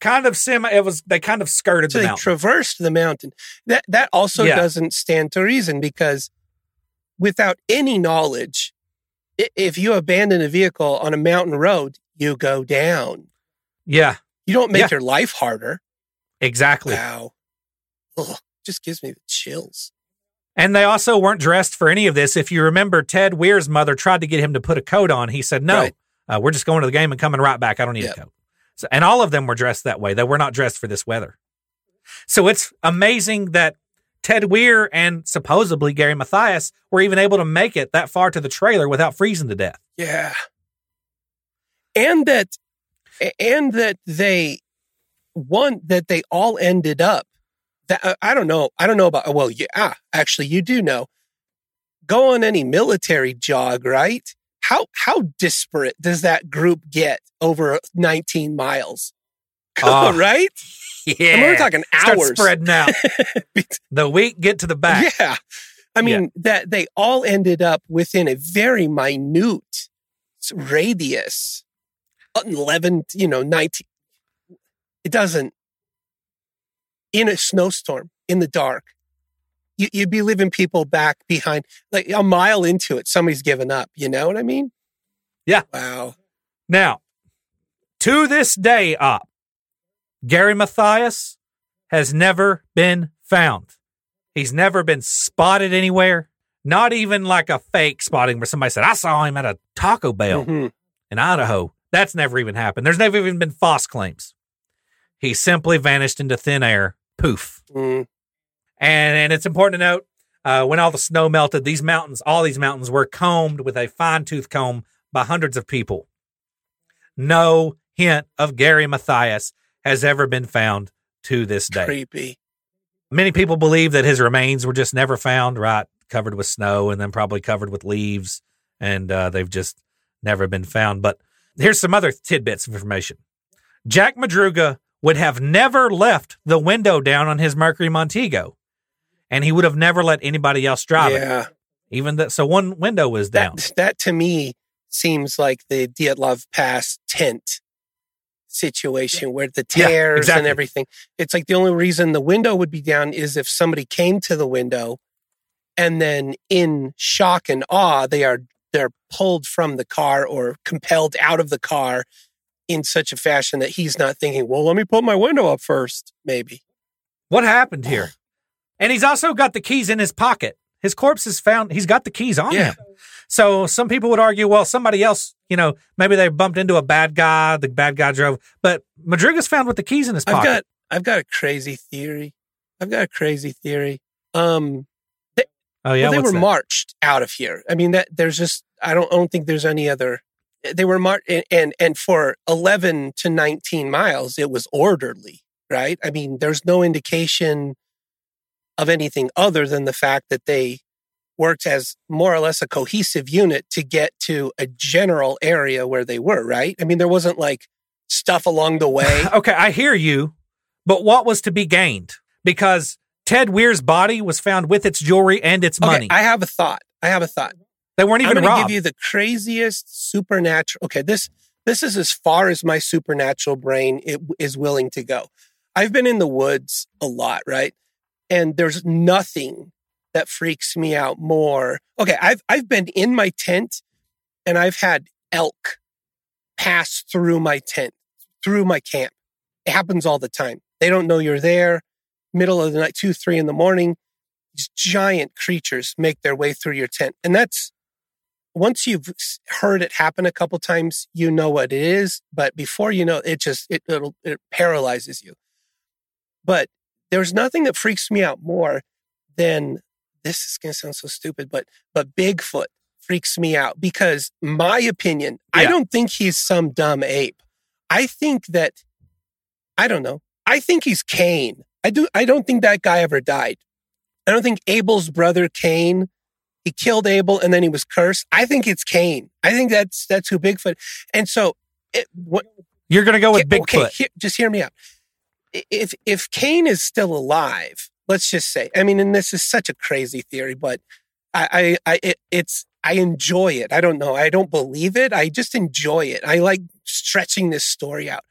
Kind of semi. It was they kind of skirted So the they mountain. traversed the mountain. That that also Yeah. doesn't stand to reason because without any knowledge, if you abandon a vehicle on a mountain road, you go down. yeah, You don't make Yeah. your life harder. Exactly. Wow. Ugh, just gives me the chills. And they also weren't dressed for any of this. If you remember, Ted Weiher's mother tried to get him to put a coat on. He said, "No, Right. uh, we're just going to the game and coming right back. I don't need Yep. a coat." So, and all of them were dressed that way. They were not dressed for this weather. So it's amazing that Ted Weiher and supposedly Gary Mathias were even able to make it that far to the trailer without freezing to death. Yeah. And that and that they one that they all ended up that uh, I don't know. I don't know about well, yeah, actually you do know. Go on any military jog, right? How how disparate does that group get over 19 miles? Ah, right? Yeah, I mean, we're talking Start hours. spreading out. the weak get to the back. Yeah. I mean, that they all ended up within a very minute radius. 11, you know, 19. It doesn't, in a snowstorm, in the dark, you, you'd be leaving people back behind, like a mile into it, somebody's given up. You know what I mean? Yeah. Wow. Now, to this day, up, Gary Mathias has never been found. He's never been spotted anywhere. Not even like a fake spotting where somebody said, I saw him at a Taco Bell Mhm. in Idaho. That's never even happened. There's never even been false claims. He simply vanished into thin air. Poof. Mm. And, and it's important to note uh, when all the snow melted, these mountains, all these mountains were combed with a fine tooth comb by hundreds of people. No hint of Gary Mathias has ever been found to this day. Creepy. Many people believe that his remains were just never found, right? Covered with snow and then probably covered with leaves, and uh, they've just never been found. But here's some other tidbits of information Jack Madruga would have never left the window down on his Mercury Montego, and he would have never let anybody else drive it. Yeah. Even that, so one window was down. That, that to me seems like the Dyatlov Pass tent situation where the Yeah, tears and everything. It's like the only reason the window would be down is if somebody came to the window and then in shock and awe, they are they're pulled from the car or compelled out of the car in such a fashion that he's not thinking, well, let me put my window up first, maybe. What happened here? And he's also got the keys in his pocket. His corpse is found. He's got the keys on Yeah. him. So some people would argue, well, somebody else, you know, maybe they bumped into a bad guy. The bad guy drove, but Madruga's found with the keys in his pocket. I've got I've got a crazy theory. I've got a crazy theory. Um oh yeah, well, they what's were that? marched out of here. I mean, that there's just I don't I don't think there's any other. They were marched, and, and and for 11 to 19 miles, it was orderly, right? I mean, there's no indication of anything other than the fact that they worked as more or less a cohesive unit to get to a general area where they were, right? I mean, there wasn't like stuff along the way. okay, I hear you, but what was to be gained? Because Ted Weiher's body was found with its jewelry and its Okay, money. I have a thought. I have a thought. they weren't I'm even going robbed. give you the craziest supernatural. Okay, this this is as far as my supernatural brain it, is willing to go. I've been in the woods a lot, right? And there's nothing that freaks me out more. Okay, I've I've been in my tent and I've had elk pass through my tent, through my camp. It happens all the time. They don't know you're there. Middle of the night, two, three in the morning, these giant creatures make their way through your tent. And that's once you've heard it happen a couple times, you know what it is. But before you know, it just it it paralyzes you. But there's nothing that freaks me out more than this is going to sound so stupid, but but Bigfoot freaks me out because my opinion, I don't think he's some dumb ape. I think that I don't know. I think he's Cain. I do. I don't think that guy ever died. I don't think Abel's brother Cain. He killed Abel and then he was cursed. I think it's Cain. I think that's that's who Bigfoot. And so, it, what, You're going to go with Bigfoot. Okay, he- just hear me out. If if Cain is still alive, let's just say. I mean, and this is such a crazy theory, but I I, I it, it's I enjoy it. I don't know. I don't believe it. I just enjoy it. I like stretching this story out.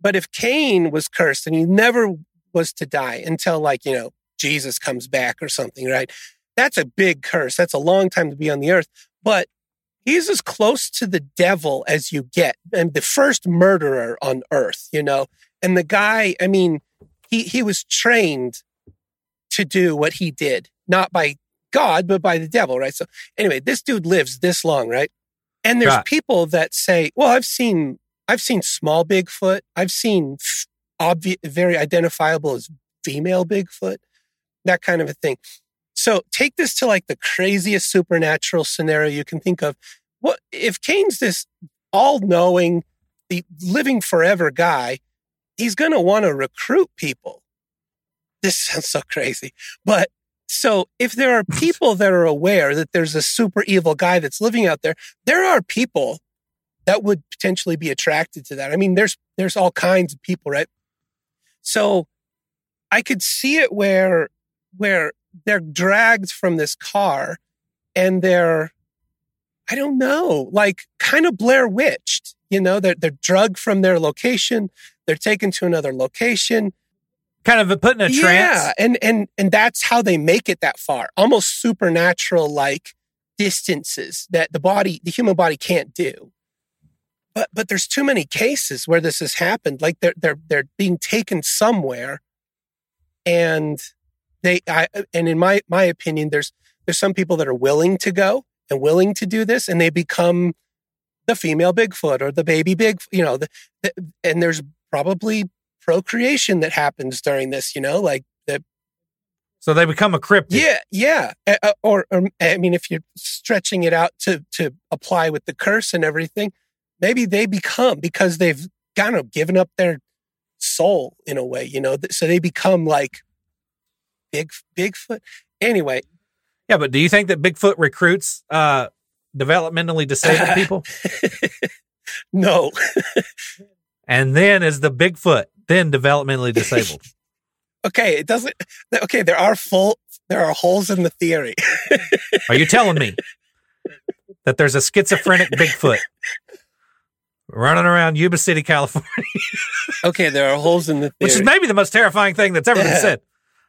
But if Cain was cursed and he never was to die until like, you know, Jesus comes back or something, right? That's a big curse. That's a long time to be on the earth. But he's as close to the devil as you get and the first murderer on earth, you know. And the guy, I mean, he he was trained to do what he did, not by God, but by the devil, right? So anyway, this dude lives this long, right? And there's Right. people that say, "Well, I've seen I've seen small Bigfoot. I've seen very identifiable as female Bigfoot, that kind of a thing." So take this to like the craziest supernatural scenario you can think of. What if Cain's this all-knowing, the living forever guy? He's going to want to recruit people. This sounds so crazy, but so if there are people that are aware that there's a super evil guy that's living out there, there are people that would potentially be attracted to that. I mean, there's there's all kinds of people, right? So I could see it where where they're dragged from this car and they're I don't know, like kind of Blair Witched. You know, they're they're drugged from their location, they're taken to another location. Kind of put in a trance. Yeah, and and and that's how they make it that far. Almost supernatural like distances that the body, the human body can't do. But but there's too many cases where this has happened. Like they're they're they're being taken somewhere, and they I and in my my opinion, there's there's some people that are willing to go and willing to do this, and they become the female Bigfoot or the baby big, you know, the, the, and there's probably procreation that happens during this, you know, like the So they become a cryptid. yeah, yeah, uh, or, or I mean, if you're stretching it out to to apply with the curse and everything, maybe they become because they've kind of given up their soul in a way, you know, so they become like big Bigfoot. Anyway, Yeah, but do you think that Bigfoot recruits uh, developmentally disabled people? no, and then is the Bigfoot then developmentally disabled? okay, it doesn't. Okay, there are full, there are holes in the theory. Are you telling me that there's a schizophrenic Bigfoot running around Yuba City, California, Okay, there are holes in the theory. which is maybe the most terrifying thing that's ever been said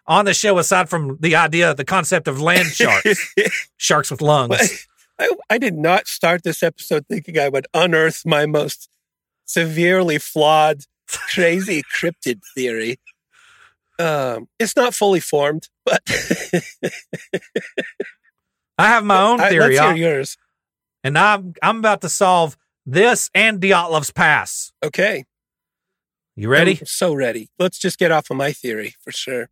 on the show, aside from the idea, the concept of land sharks, sharks with lungs? I, I did not start this episode thinking I would unearth my most severely flawed, crazy cryptid theory. Um, it's not fully formed, but I have my own I- theory, let's hear yours. and I'm I'm about to solve this and Dyatlov's pass. Okay, You ready? I'm so ready. Let's just get off of my theory for sure.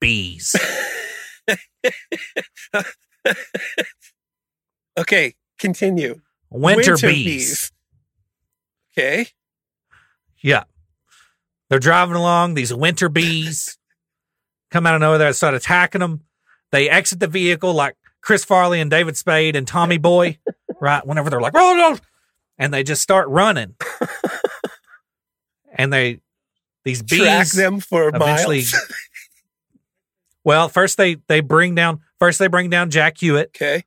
Bees. Okay, continue. Winter, bees. Okay. Yeah. They're driving along, these winter bees come out of nowhere, and start attacking them. They exit the vehicle like Chris Farley and David Spade and Tommy Boy, right? Whenever they're like, oh, no, and they just start running. and they, these bees Track them for eventually. miles. Well, first they, they bring down, first they bring down Jack Huett, Okay.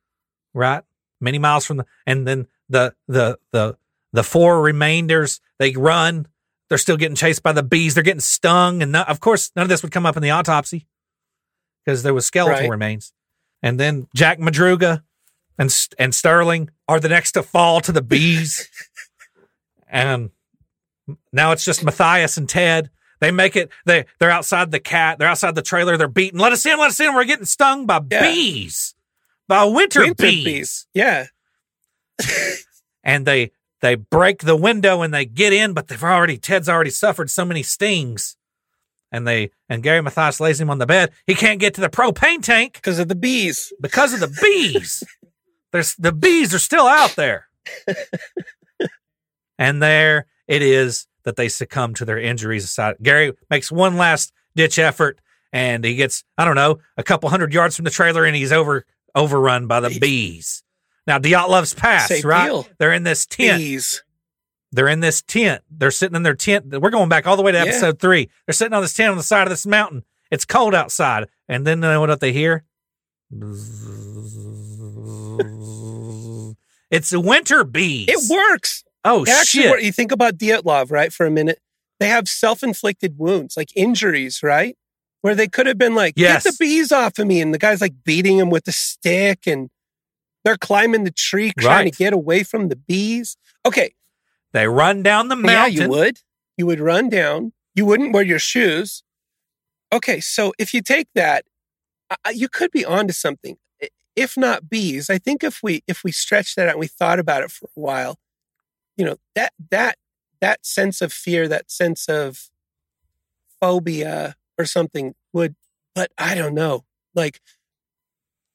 right? Many miles from the, and then the, the, the, the four remainders, they run. They're still getting chased by the bees. They're getting stung. And of course, none of this would come up in the autopsy because there was skeletal Right. remains. And then Jack Madruga and, and Sterling are the next to fall to the bees. and now it's just Mathias and Ted. They make it, they, they're outside the cat. They're outside the trailer. They're beaten. Let us in. Let us in. We're getting stung by Yeah. bees, by winter, Winter bees bees. Yeah. and they they break the window and they get in, but they've already Ted's already suffered so many stings. And they and Gary Mathias lays him on the bed. He can't get to the propane tank Because of the bees. because of the bees. There's the bees are still out there. and there it is that they succumb to their injuries aside. Gary makes one last ditch effort and he gets, I don't know, a couple hundred yards from the trailer and he's over overrun by the bees. Now Dyatlov's pass, right? deal. They're in this tent. Bees. They're in this tent. They're sitting in their tent. We're going back all the way to Yeah. episode three. They're sitting on this tent on the side of this mountain. It's cold outside. And then you know what they hear? It's winter bees. It works. Oh, It actually shit. works. You think about Dyatlov, right, for a minute. They have self-inflicted wounds, like injuries, right? Where they could have been like, Yes. get the bees off of me. And the guy's like beating him with a stick and They're climbing the tree trying Right. to get away from the bees. Okay, They run down the mountain. yeah, you would. You would run down. You wouldn't wear your shoes. Okay, so if you take that, you could be onto something. If not bees, I think if we if we stretch that out and we thought about it for a while, you know that that that sense of fear, that sense of phobia or something would. But I don't know, like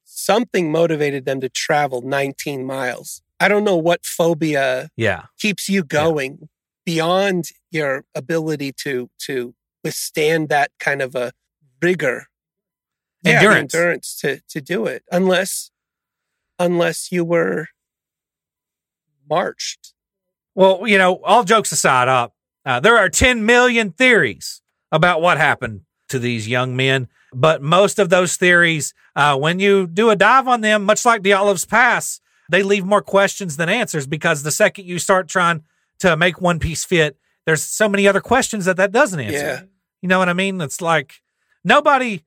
something motivated them to travel 19 miles. I don't know what phobia Yeah. keeps you going beyond your ability to to withstand that kind of a rigor Yeah, Endurance. endurance to to do it unless unless you were marched Well, you know, all jokes aside, up uh, there are 10 million theories about what happened to these young men, but most of those theories, uh, when you do a dive on them, much like the Olives Pass, they leave more questions than answers because the second you start trying to make one piece fit, there's so many other questions that that doesn't answer. Yeah. You know what I mean? It's like nobody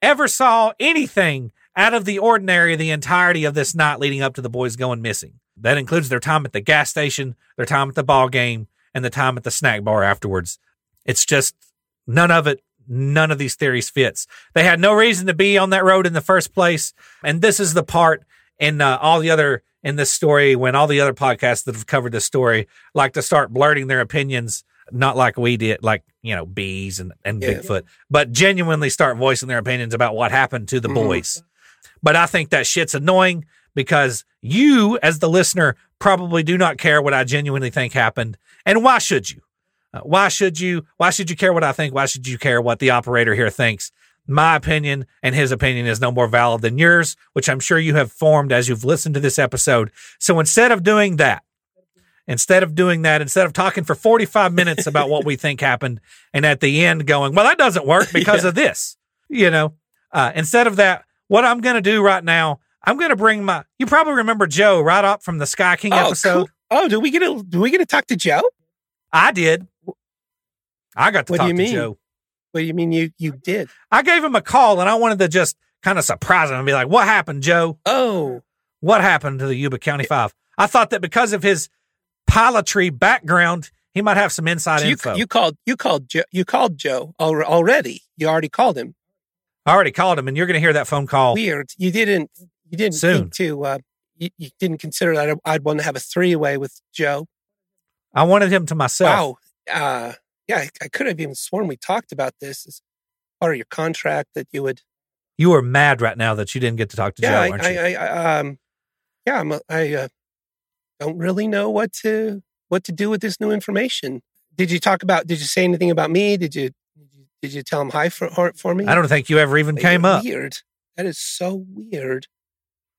ever saw anything out of the ordinary the entirety of this night leading up to the boys going missing. That includes their time at the gas station, their time at the ball game, and the time at the snack bar afterwards. It's just none of it, none of these theories fits. They had no reason to be on that road in the first place. And this is the part in uh, all the other in this story when all the other podcasts that have covered this story like to start blurting their opinions, not like we did, like you know bees and and Yeah. Bigfoot, but genuinely start voicing their opinions about what happened to the Mhm. boys. But I think that shit's annoying because you, as the listener, probably do not care what I genuinely think happened. And why should you? Uh, why should you? Why should you care what I think? Why should you care what the operator here thinks? My opinion and his opinion is no more valid than yours, which I'm sure you have formed as you've listened to this episode. So instead of doing that, instead of doing that, instead of talking for 45 minutes about what we think happened, and at the end going, well, that doesn't work because Yeah. of this, you know, uh, instead of that, what I'm going to do right now, I'm going to bring my, you probably remember Joe right up from the Sky King oh, episode. cool. oh do we get to do we get to talk to joe I did. I got to What do talk you to mean? Joe. what do you mean you you did I gave him a call and I wanted to just kind of surprise him and be like, what happened, Joe? oh What happened to the Yuba County Five? I thought that because of his pilotry background, he might have some inside so you, info. you called you called joe you called joe already you already called him I already called him and you're going to hear that phone call. weird you didn't you didn't Soon. think to uh you, you didn't consider that I'd- i'd want to have a three-way with joe I wanted him to myself. Wow. Uh, yeah, I, I could have even sworn we talked about this as part of your contract that you would. You are mad right now that you didn't get to talk to Yeah, Joe, I, aren't I, you? I, I, um, yeah, I'm, a- I uh, don't really know what to what to do with this new information. Did you talk about? Did you say anything about me? Did you did you, did you tell him hi for for me? I don't think you ever even Like, came up. Weird. That is so weird.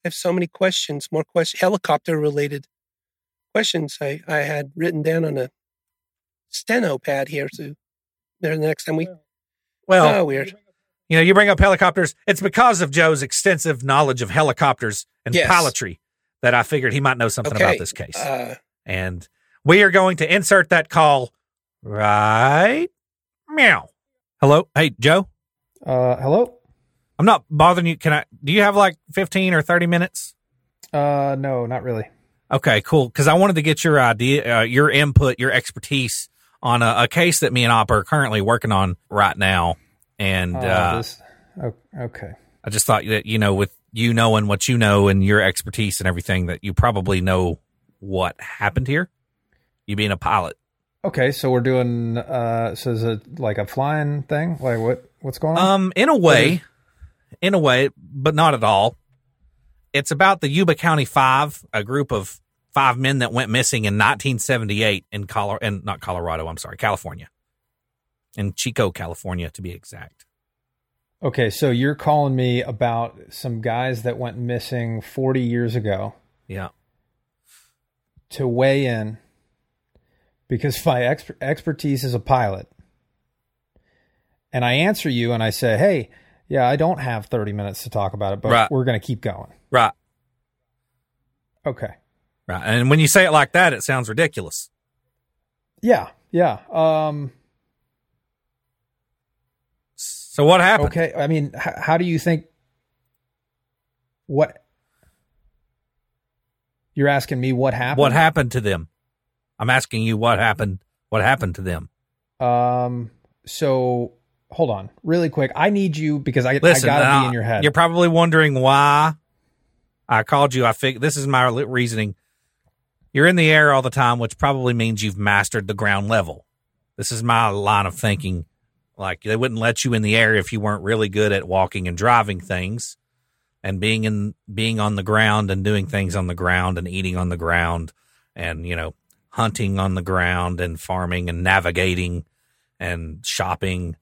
I have so many questions, more questions, helicopter related questions I, I had written down on a steno pad here. So there the next time we. Well, oh, weird. you know, you bring up helicopters. It's because of Joe's extensive knowledge of helicopters and Yes. pilotry that I figured he might know something about this case. Uh, and we are going to insert that call right meow. Hello. Hey, Joe. Uh, hello. I'm not bothering you. Can I? Do you have like 15 or 30 minutes? Uh, no, not really. Okay, cool. Because I wanted to get your idea, uh, your input, your expertise on a, a case that me and Op are currently working on right now. And Uh, uh, this, okay. I just thought that you know, with you knowing what you know and your expertise and everything, that you probably know what happened here. You being a pilot. Okay, so we're doing. Uh, so is it like a flying thing? Like what? What's going on? Um, in a way, in a way, but not at all. It's about the Yuba County Five, a group of five men that went missing in 1978 in Colorado, and not Colorado. I'm sorry, California, in Chico, California, to be exact. okay, so you're calling me about some guys that went missing 40 years ago Yeah, to weigh in because my exper- expertise is a pilot. And I answer you and I say, hey, yeah, I don't have 30 minutes to talk about it, but Right. we're going to keep going. right, Okay. right. And when you say it like that, it sounds ridiculous. Yeah, yeah. Um, So what happened? Okay, I mean, h- how do you think? What? You're asking me what happened? What happened to them? I'm asking you what happened. What happened to them? Um. So hold on, really quick. I need you because I, Listen, I gotta uh, be in your head. You're probably wondering why I called you. I think this is my reasoning. You're in the air all the time, which probably means you've mastered the ground level. This is my line of thinking. Like they wouldn't let you in the air if you weren't really good at walking and driving things, and being in being on the ground and doing things on the ground and eating on the ground, and you know hunting on the ground and farming and navigating and shopping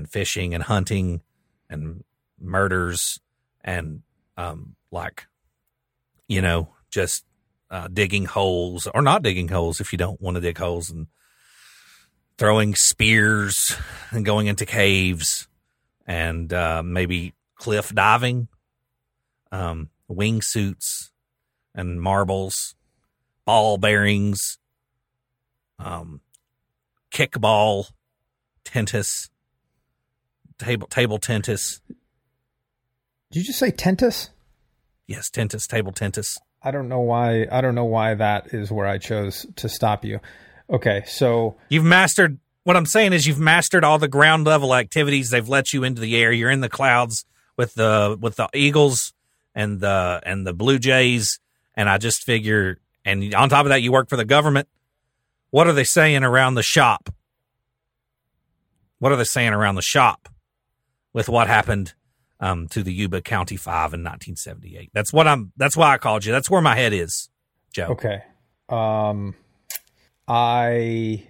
and fishing and hunting and murders and um like you know just uh, digging holes or not digging holes if you don't want to dig holes and throwing spears and going into caves and uh, maybe cliff diving um wingsuits and marbles ball bearings um kickball tennis table table tennis Did you just say tentis? yes tennis table tennis I don't know why. I don't know why that is where I chose to stop you. Okay, so You've mastered what I'm saying is you've mastered all the ground level activities. They've let you into the air. You're in the clouds with the with the Eagles and the and the Blue Jays. And I just figure and on top of that you work for the government. What are they saying around the shop? What are they saying around the shop with what happened um, to the Yuba County Five in 1978? That's what I'm. That's why I called you. That's where my head is, Joe. okay, um, I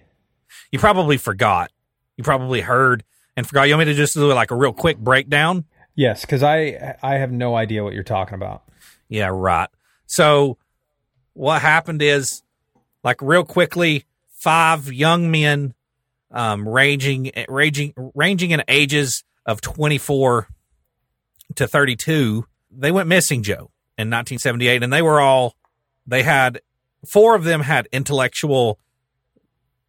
You probably forgot. You probably heard and forgot. You want me to just do like a real quick breakdown? yes, because I I have no idea what you're talking about. Yeah, right. So what happened is, like, real quickly, five young men, um, ranging, ranging, ranging in ages of 24 to 32, they went missing, Joe, in 1978, and they were all, they had, four of them had intellectual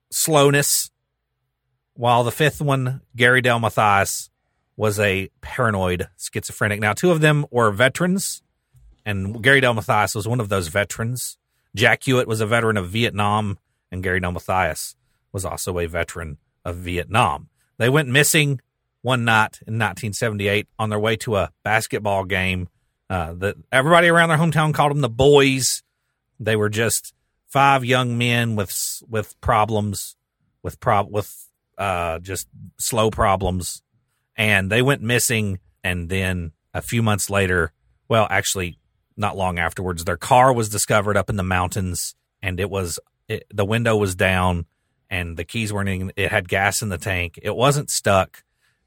slowness, while the fifth one, Gary Del Mathias, was a paranoid schizophrenic. Now, two of them were veterans, and Gary Del Mathias was one of those veterans. Jack Huett was a veteran of Vietnam, and Gary Del Mathias was also a veteran of Vietnam. They went missing one night in 1978 on their way to a basketball game. Uh, that everybody around their hometown called them the boys. They were just five young men with with problems, with prob with uh, just slow problems, and they went missing. And then a few months later, well, actually, not long afterwards, their car was discovered up in the mountains, and it was it, the window was down, and the keys weren't in. It had gas in the tank. It wasn't stuck.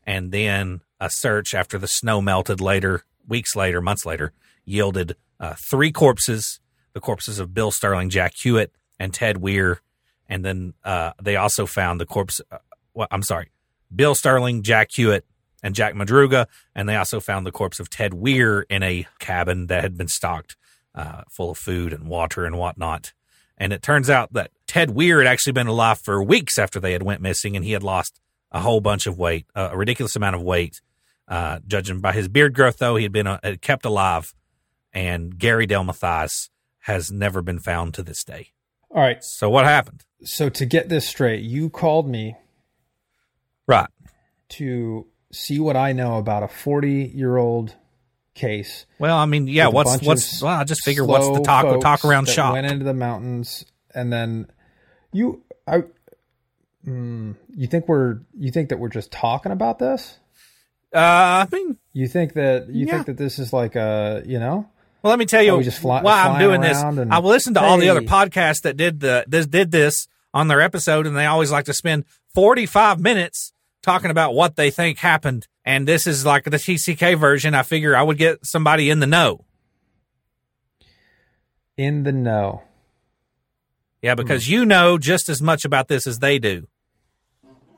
And then a search after the snow melted later, weeks later, months later, yielded uh, three corpses: the corpses of Bill Sterling, Jack Huett, and Ted Weiher. And then uh, they also found the corpse. Uh, well, I'm sorry, Bill Sterling, Jack Huett, and Jack Madruga, and they also found the corpse of Ted Weiher in a cabin that had been stocked uh, full of food and water and whatnot. And it turns out that Ted Weiher had actually been alive for weeks after they had went missing, and he had lost a whole bunch of weight, uh, a ridiculous amount of weight. Uh, judging by his beard growth, though, he had been uh, kept alive, and Gary Del Mathias has never been found to this day. All right, So what happened? so to get this straight, you called me Right. to see what I know about a 40 year old case. Well, I mean, yeah. What's what's? Well, I just figure what's the talk talk around shop. Went into the mountains, and then you, I, mm, you think we're you think that we're just talking about this? Uh, I mean, You think that you Yeah. think that this is like a you know? Well, let me tell you fly- why I'm doing this. and- I listened to all the other podcasts that did the this did this on their episode, and they always like to spend 45 minutes talking about what they think happened. And this is like the TCK version. I figure I would get somebody in the know. In the know. Yeah, because you know just as much about this as they do.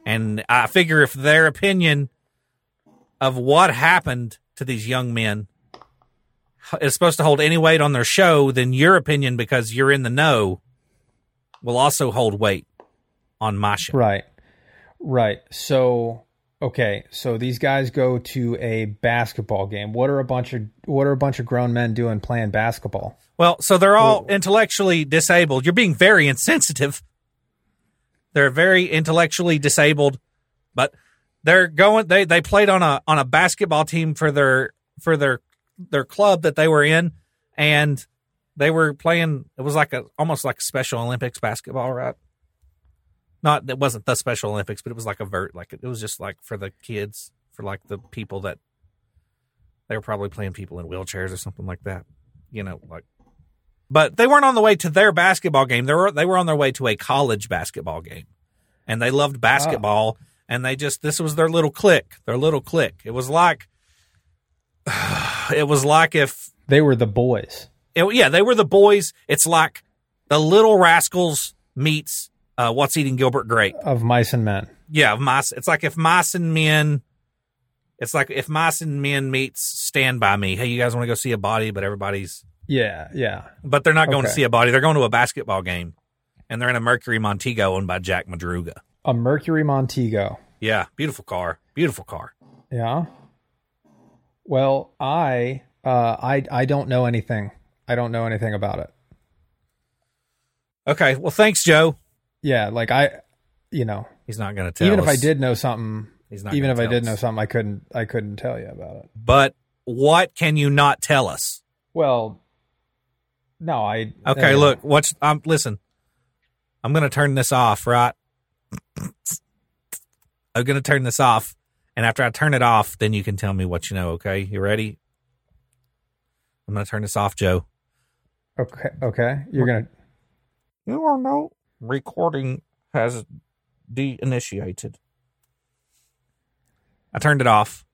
And I figure if their opinion of what happened to these young men is supposed to hold any weight on their show, then your opinion, because you're in the know, will also hold weight on my show. Right. Right. So Okay, so these guys go to a basketball game. What are a bunch of what are a bunch of grown men doing playing basketball? Well, so they're all intellectually disabled. You're being very insensitive. They're very intellectually disabled, but they're going they they played on a on a basketball team for their for their their club that they were in and they were playing it was like a almost like Special Olympics basketball, right? Not it wasn't the Special Olympics, but it was like a vert like it was just like for the kids, for like the people that they were probably playing people in wheelchairs or something like that. You know, like but they weren't on the way to their basketball game. They were they were on their way to a college basketball game, and they loved basketball. And they just this was their little clique, their little clique. It was like, it was like if They were the boys. it, yeah they were the boys. It's like the Little Rascals meets uh, What's Eating Gilbert Grape. of mice and men. Yeah, mice. It's like if mice and men. It's like if mice and men meets Stand by Me. Hey, you guys want to go see a body, but everybody's Yeah, yeah. but they're not going to see a body. They're going to a basketball game, and they're in a Mercury Montego owned by Jack Madruga. A Mercury Montego. Yeah, beautiful car, beautiful car. Yeah. Well, I uh I I don't know anything. I don't know anything about it. Okay, well, thanks, Joe. Yeah, like I you know, He's not going to tell. even if I did know something, He's not even if I did know something, I couldn't I couldn't tell you about it. But what can you not tell us? Well, no, I Okay, uh, look, what's um, listen. I'm going to turn this off, right? I'm going to turn this off, and after I turn it off, then you can tell me what you know. Okay, you ready? I'm going to turn this off, Joe. Okay, okay. You're going to You are no recording has de-initiated. I turned it off.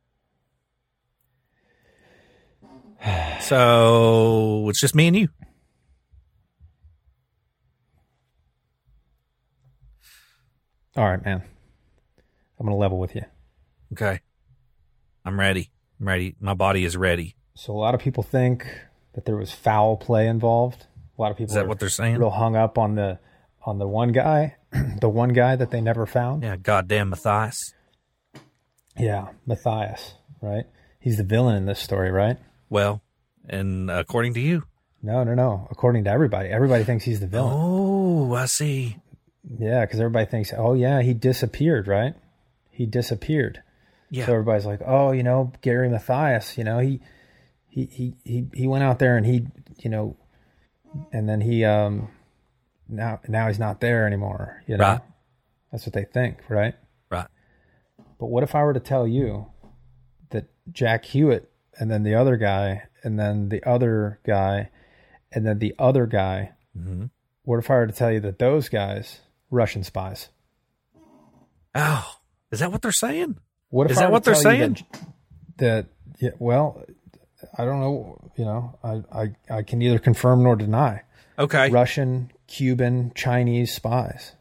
So it's just me and you. All right, man. I'm going to level with you. Okay. I'm ready. I'm ready. My body is ready. So a lot of people think that there was foul play involved. A lot of people Is that are what they're saying? real hung up on the on the one guy, the one guy that they never found. Yeah, goddamn Mathias. Yeah, Mathias, right? He's the villain in this story, right? Well, and according to you. No, no, no. According to everybody, everybody thinks he's the villain. Oh, I see. Yeah, because everybody thinks, oh yeah, he disappeared, right? He disappeared. Yeah. So everybody's like, oh, you know, Gary Mathias, you know, he he he he he went out there and he, you know, and then he um now now he's not there anymore. You know, Right. that's what they think, right? Right. But what if I were to tell you that Jack Huett and then the other guy and then the other guy and then the other guy? Mhm. What if I were to tell you that those guys Russian spies? Oh, is that what they're saying? What if Is I that what they're saying? That, that yeah, well, I don't know. You know, I, I I can neither confirm nor deny. Okay. Russian, Cuban, Chinese spies.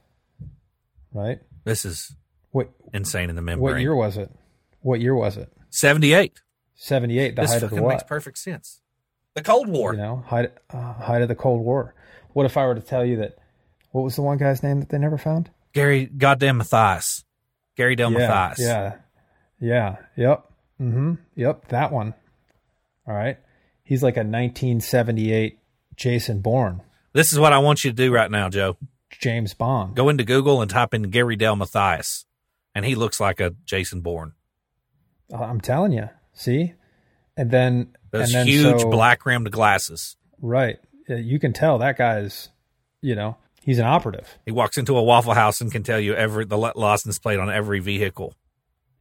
Right. This is What insane in the membrane. what year was it? What year was it? 78. Seventy eight. The this height of the makes perfect sense. The Cold War. You know, height uh, height of the Cold War. What if I were to tell you that? What was the one guy's name that they never found? Gary goddamn Mathias. Gary Del yeah, Mathias. yeah, yeah. Yep. Mm-hmm. Yep. That one. All right. He's like a 1978 Jason Bourne, This is what I want you to do right now, Joe. James Bond. Go into Google and type in Gary Del Mathias. And he looks like a Jason Bourne. I'm telling you. See, and then Those and then huge so- black rimmed glasses. Right. You can tell that guy's. You know, he's an operative. He walks into a Waffle House and can tell you every the li- license plate on every vehicle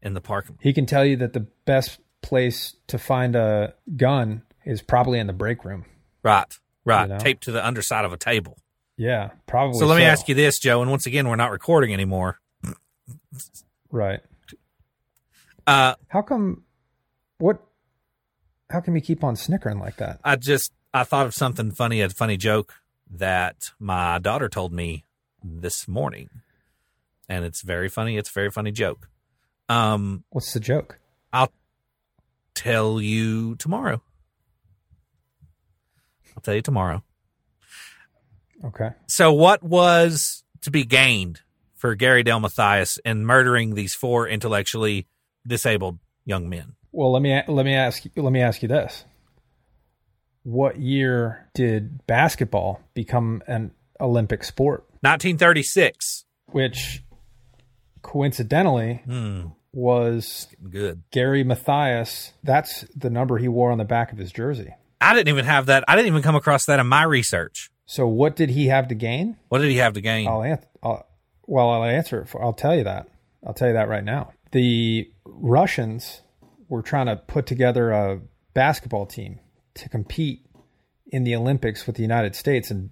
in the parking. He can tell you that the best place to find a gun is probably in the break room. Right, right. You know? Taped to the underside of a table. Yeah, probably. So let me ask you this, Joe. And once again, we're not recording anymore. Right. Uh, How come? What? How come you keep on snickering like that? I just I thought of something funny, a funny joke that my daughter told me this morning, and it's very funny. It's a very funny joke. Um, What's the joke? I'll tell you tomorrow. I'll tell you tomorrow. Okay. So, what was to be gained for Gary Del Mathias in murdering these four intellectually disabled young men. Well, let me let me ask let me ask you this: What year did basketball become an Olympic sport? 1936. Which, coincidentally, Hmm. was Good. Gary Mathias. That's the number he wore on the back of his jersey. I didn't even have that. I didn't even come across that in my research. So, what did he have to gain? What did he have to gain? I'll, an- I'll well, I'll answer it. For, I'll tell you that. I'll tell you that right now. The Russians were trying to put together a basketball team to compete in the Olympics with the United States, and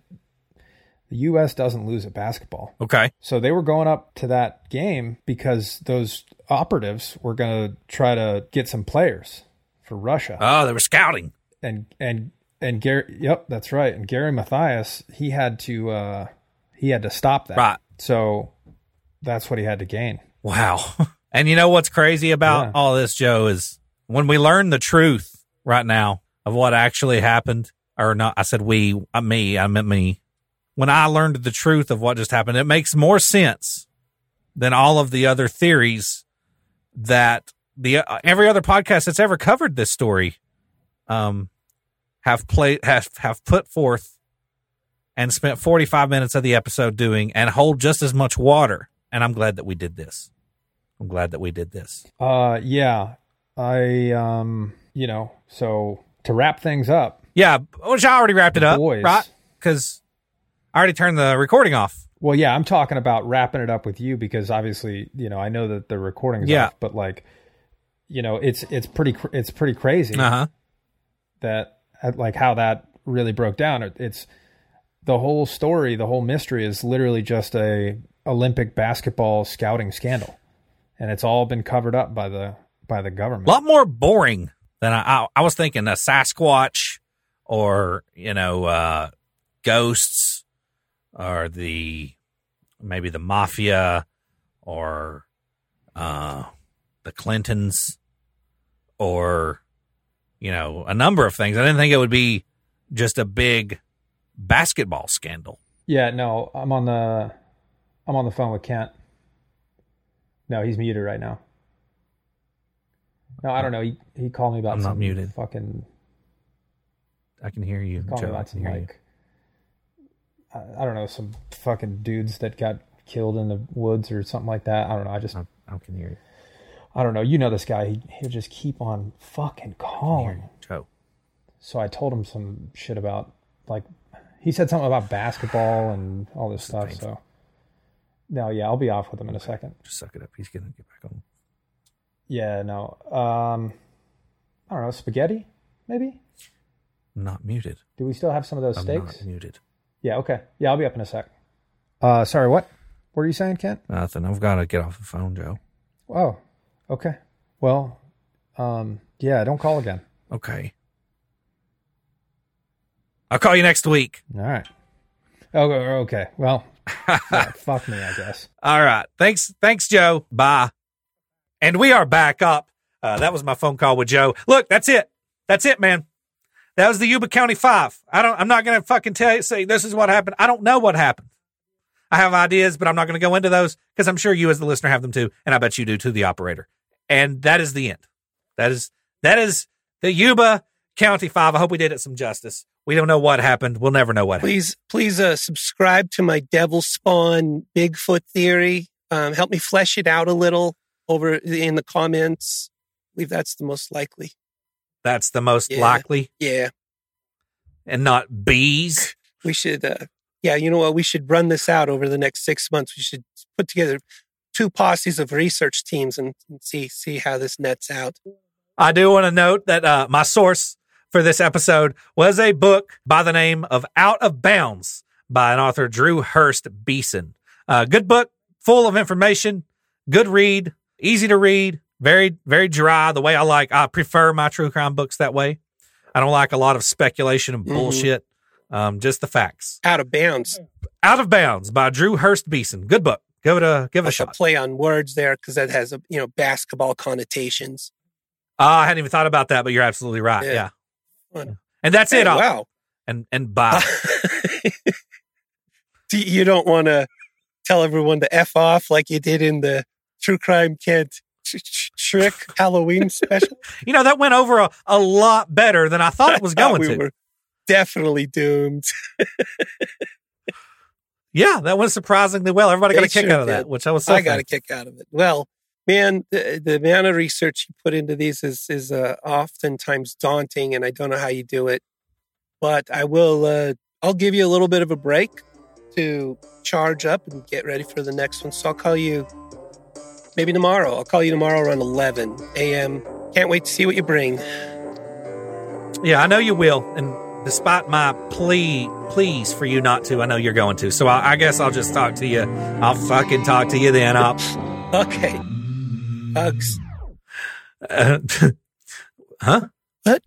the U.S. doesn't lose at basketball. Okay. So they were going up to that game because those operatives were going to try to get some players for Russia Oh, they were scouting. and and and Gary. Yep, that's right. And Gary Mathias, he had to uh, he had to stop that. Right. So that's what he had to gain. Wow. and you know what's crazy about Yeah. all this, Joe, is when we learn the truth right now of what actually happened, or not, I said we, uh, me, I meant me. When I learned the truth of what just happened, it makes more sense than all of the other theories that the uh, every other podcast that's ever covered this story um have played have have put forth and spent 45 minutes of the episode doing and hold just as much water and I'm glad that we did this. I'm glad that we did this. Uh, yeah, I um, you know, so to wrap things up, Yeah, which I already wrapped it up, Boys. right? Because I already turned the recording off. Well, yeah, I'm talking about wrapping it up with you because obviously, you know, I know that the recording is Yeah. off, but like, you know, it's it's pretty cr- it's pretty crazy Uh huh. that uh, like how that really broke down. It, it's the whole story, the whole mystery is literally just a Olympic basketball scouting scandal, and it's all been covered up by the by the government. A lot more boring than I, I, I was thinking. A Sasquatch, or you know, uh, ghosts, or the maybe the mafia, or uh, the Clintons, or you know, a number of things. I didn't think it would be just a big basketball scandal. Yeah, no, I'm on the I'm on the phone with Kent. No, he's muted right now. No, I don't know. He he called me about I'm not some muted. Fucking I can hear you, called me Joe. About can some hear you. like I, I don't know some fucking dudes that got killed in the woods or something like that. I don't know. I just I, I can hear you. I don't know. You know this guy. He he'll just keep on fucking I can hear calling. Joe. So I told him some shit about like he said something about basketball and all this stuff. So no, yeah, I'll be off with him in a second. Just suck it up. He's gonna get back on. Yeah, no. Um, I don't know. Spaghetti, maybe. I'm not muted. Do we still have some of those I'm steaks? not muted. Yeah. Okay. Yeah, I'll be up in a sec. Uh, sorry. What? What are you saying, Kent? Nothing. I've got to get off the phone, Joe. Oh, okay. Well, um, yeah. Don't call again. Okay. I'll call you next week. All right. Oh, okay. Well, yeah, fuck me, I guess. All right. Thanks. Thanks, Joe. Bye. And we are back up. Uh, that was my phone call with Joe. Look, that's it. That's it, man. That was the Yuba County Five. I don't. I'm not gonna fucking tell you. Say this is what happened. I don't know what happened. I have ideas, but I'm not gonna go into those because I'm sure you, as the listener, have them too, and I bet you do too. The operator, and that is the end. That is that is the Yuba County Five. I hope we did it some justice. We don't know what happened. We'll never know what happened. Please, please uh, subscribe to my Devil Spawn Bigfoot theory. Um, help me flesh it out a little over in the comments. I believe that's the most likely. That's the most Yeah. likely, Yeah, and not bees. we should. Uh, yeah, you know what? We should run this out over the next six months. We should put together two posses of research teams and, and see see how this nets out. I do want to note that uh, my source for this episode was a book by the name of Out of Bounds by an author, Drew Hurst Beeson. Uh, good book, full of information, good read, easy to read, very, very dry, the way I like. I prefer my true crime books that way. I don't like a lot of speculation and Mhm. bullshit, um, just the facts. Out of bounds. Out of Bounds by Drew Hurst Beeson. Good book. Give it a give it a That's a shot. play on words there because that has a you know basketball connotations. Ah, I hadn't even thought about that, but you're absolutely right. Yeah. Yeah. And that's Hey, it. I'll- wow. And and bye. You don't want to tell everyone to f off like you did in the True Crime sh- trick Halloween special. You know, that went over a, a lot better than I thought it was going we to. were definitely doomed. yeah, that went surprisingly well. Everybody got They a kick sure out of did. that, which I was so I got a kick out of it. Well, man, the, the amount of research you put into these is is uh, oftentimes daunting, and I don't know how you do it. But I will. Uh, I'll give you a little bit of a break to charge up and get ready for the next one. So I'll call you maybe tomorrow. I'll call you tomorrow around 11 a.m. Can't wait to see what you bring. Yeah, I know you will. And despite my plea, please for you not to, I know you're going to. So I, I guess I'll just talk to you. I'll fucking talk to you then. I'll, Okay. Hugs. uh, huh? What?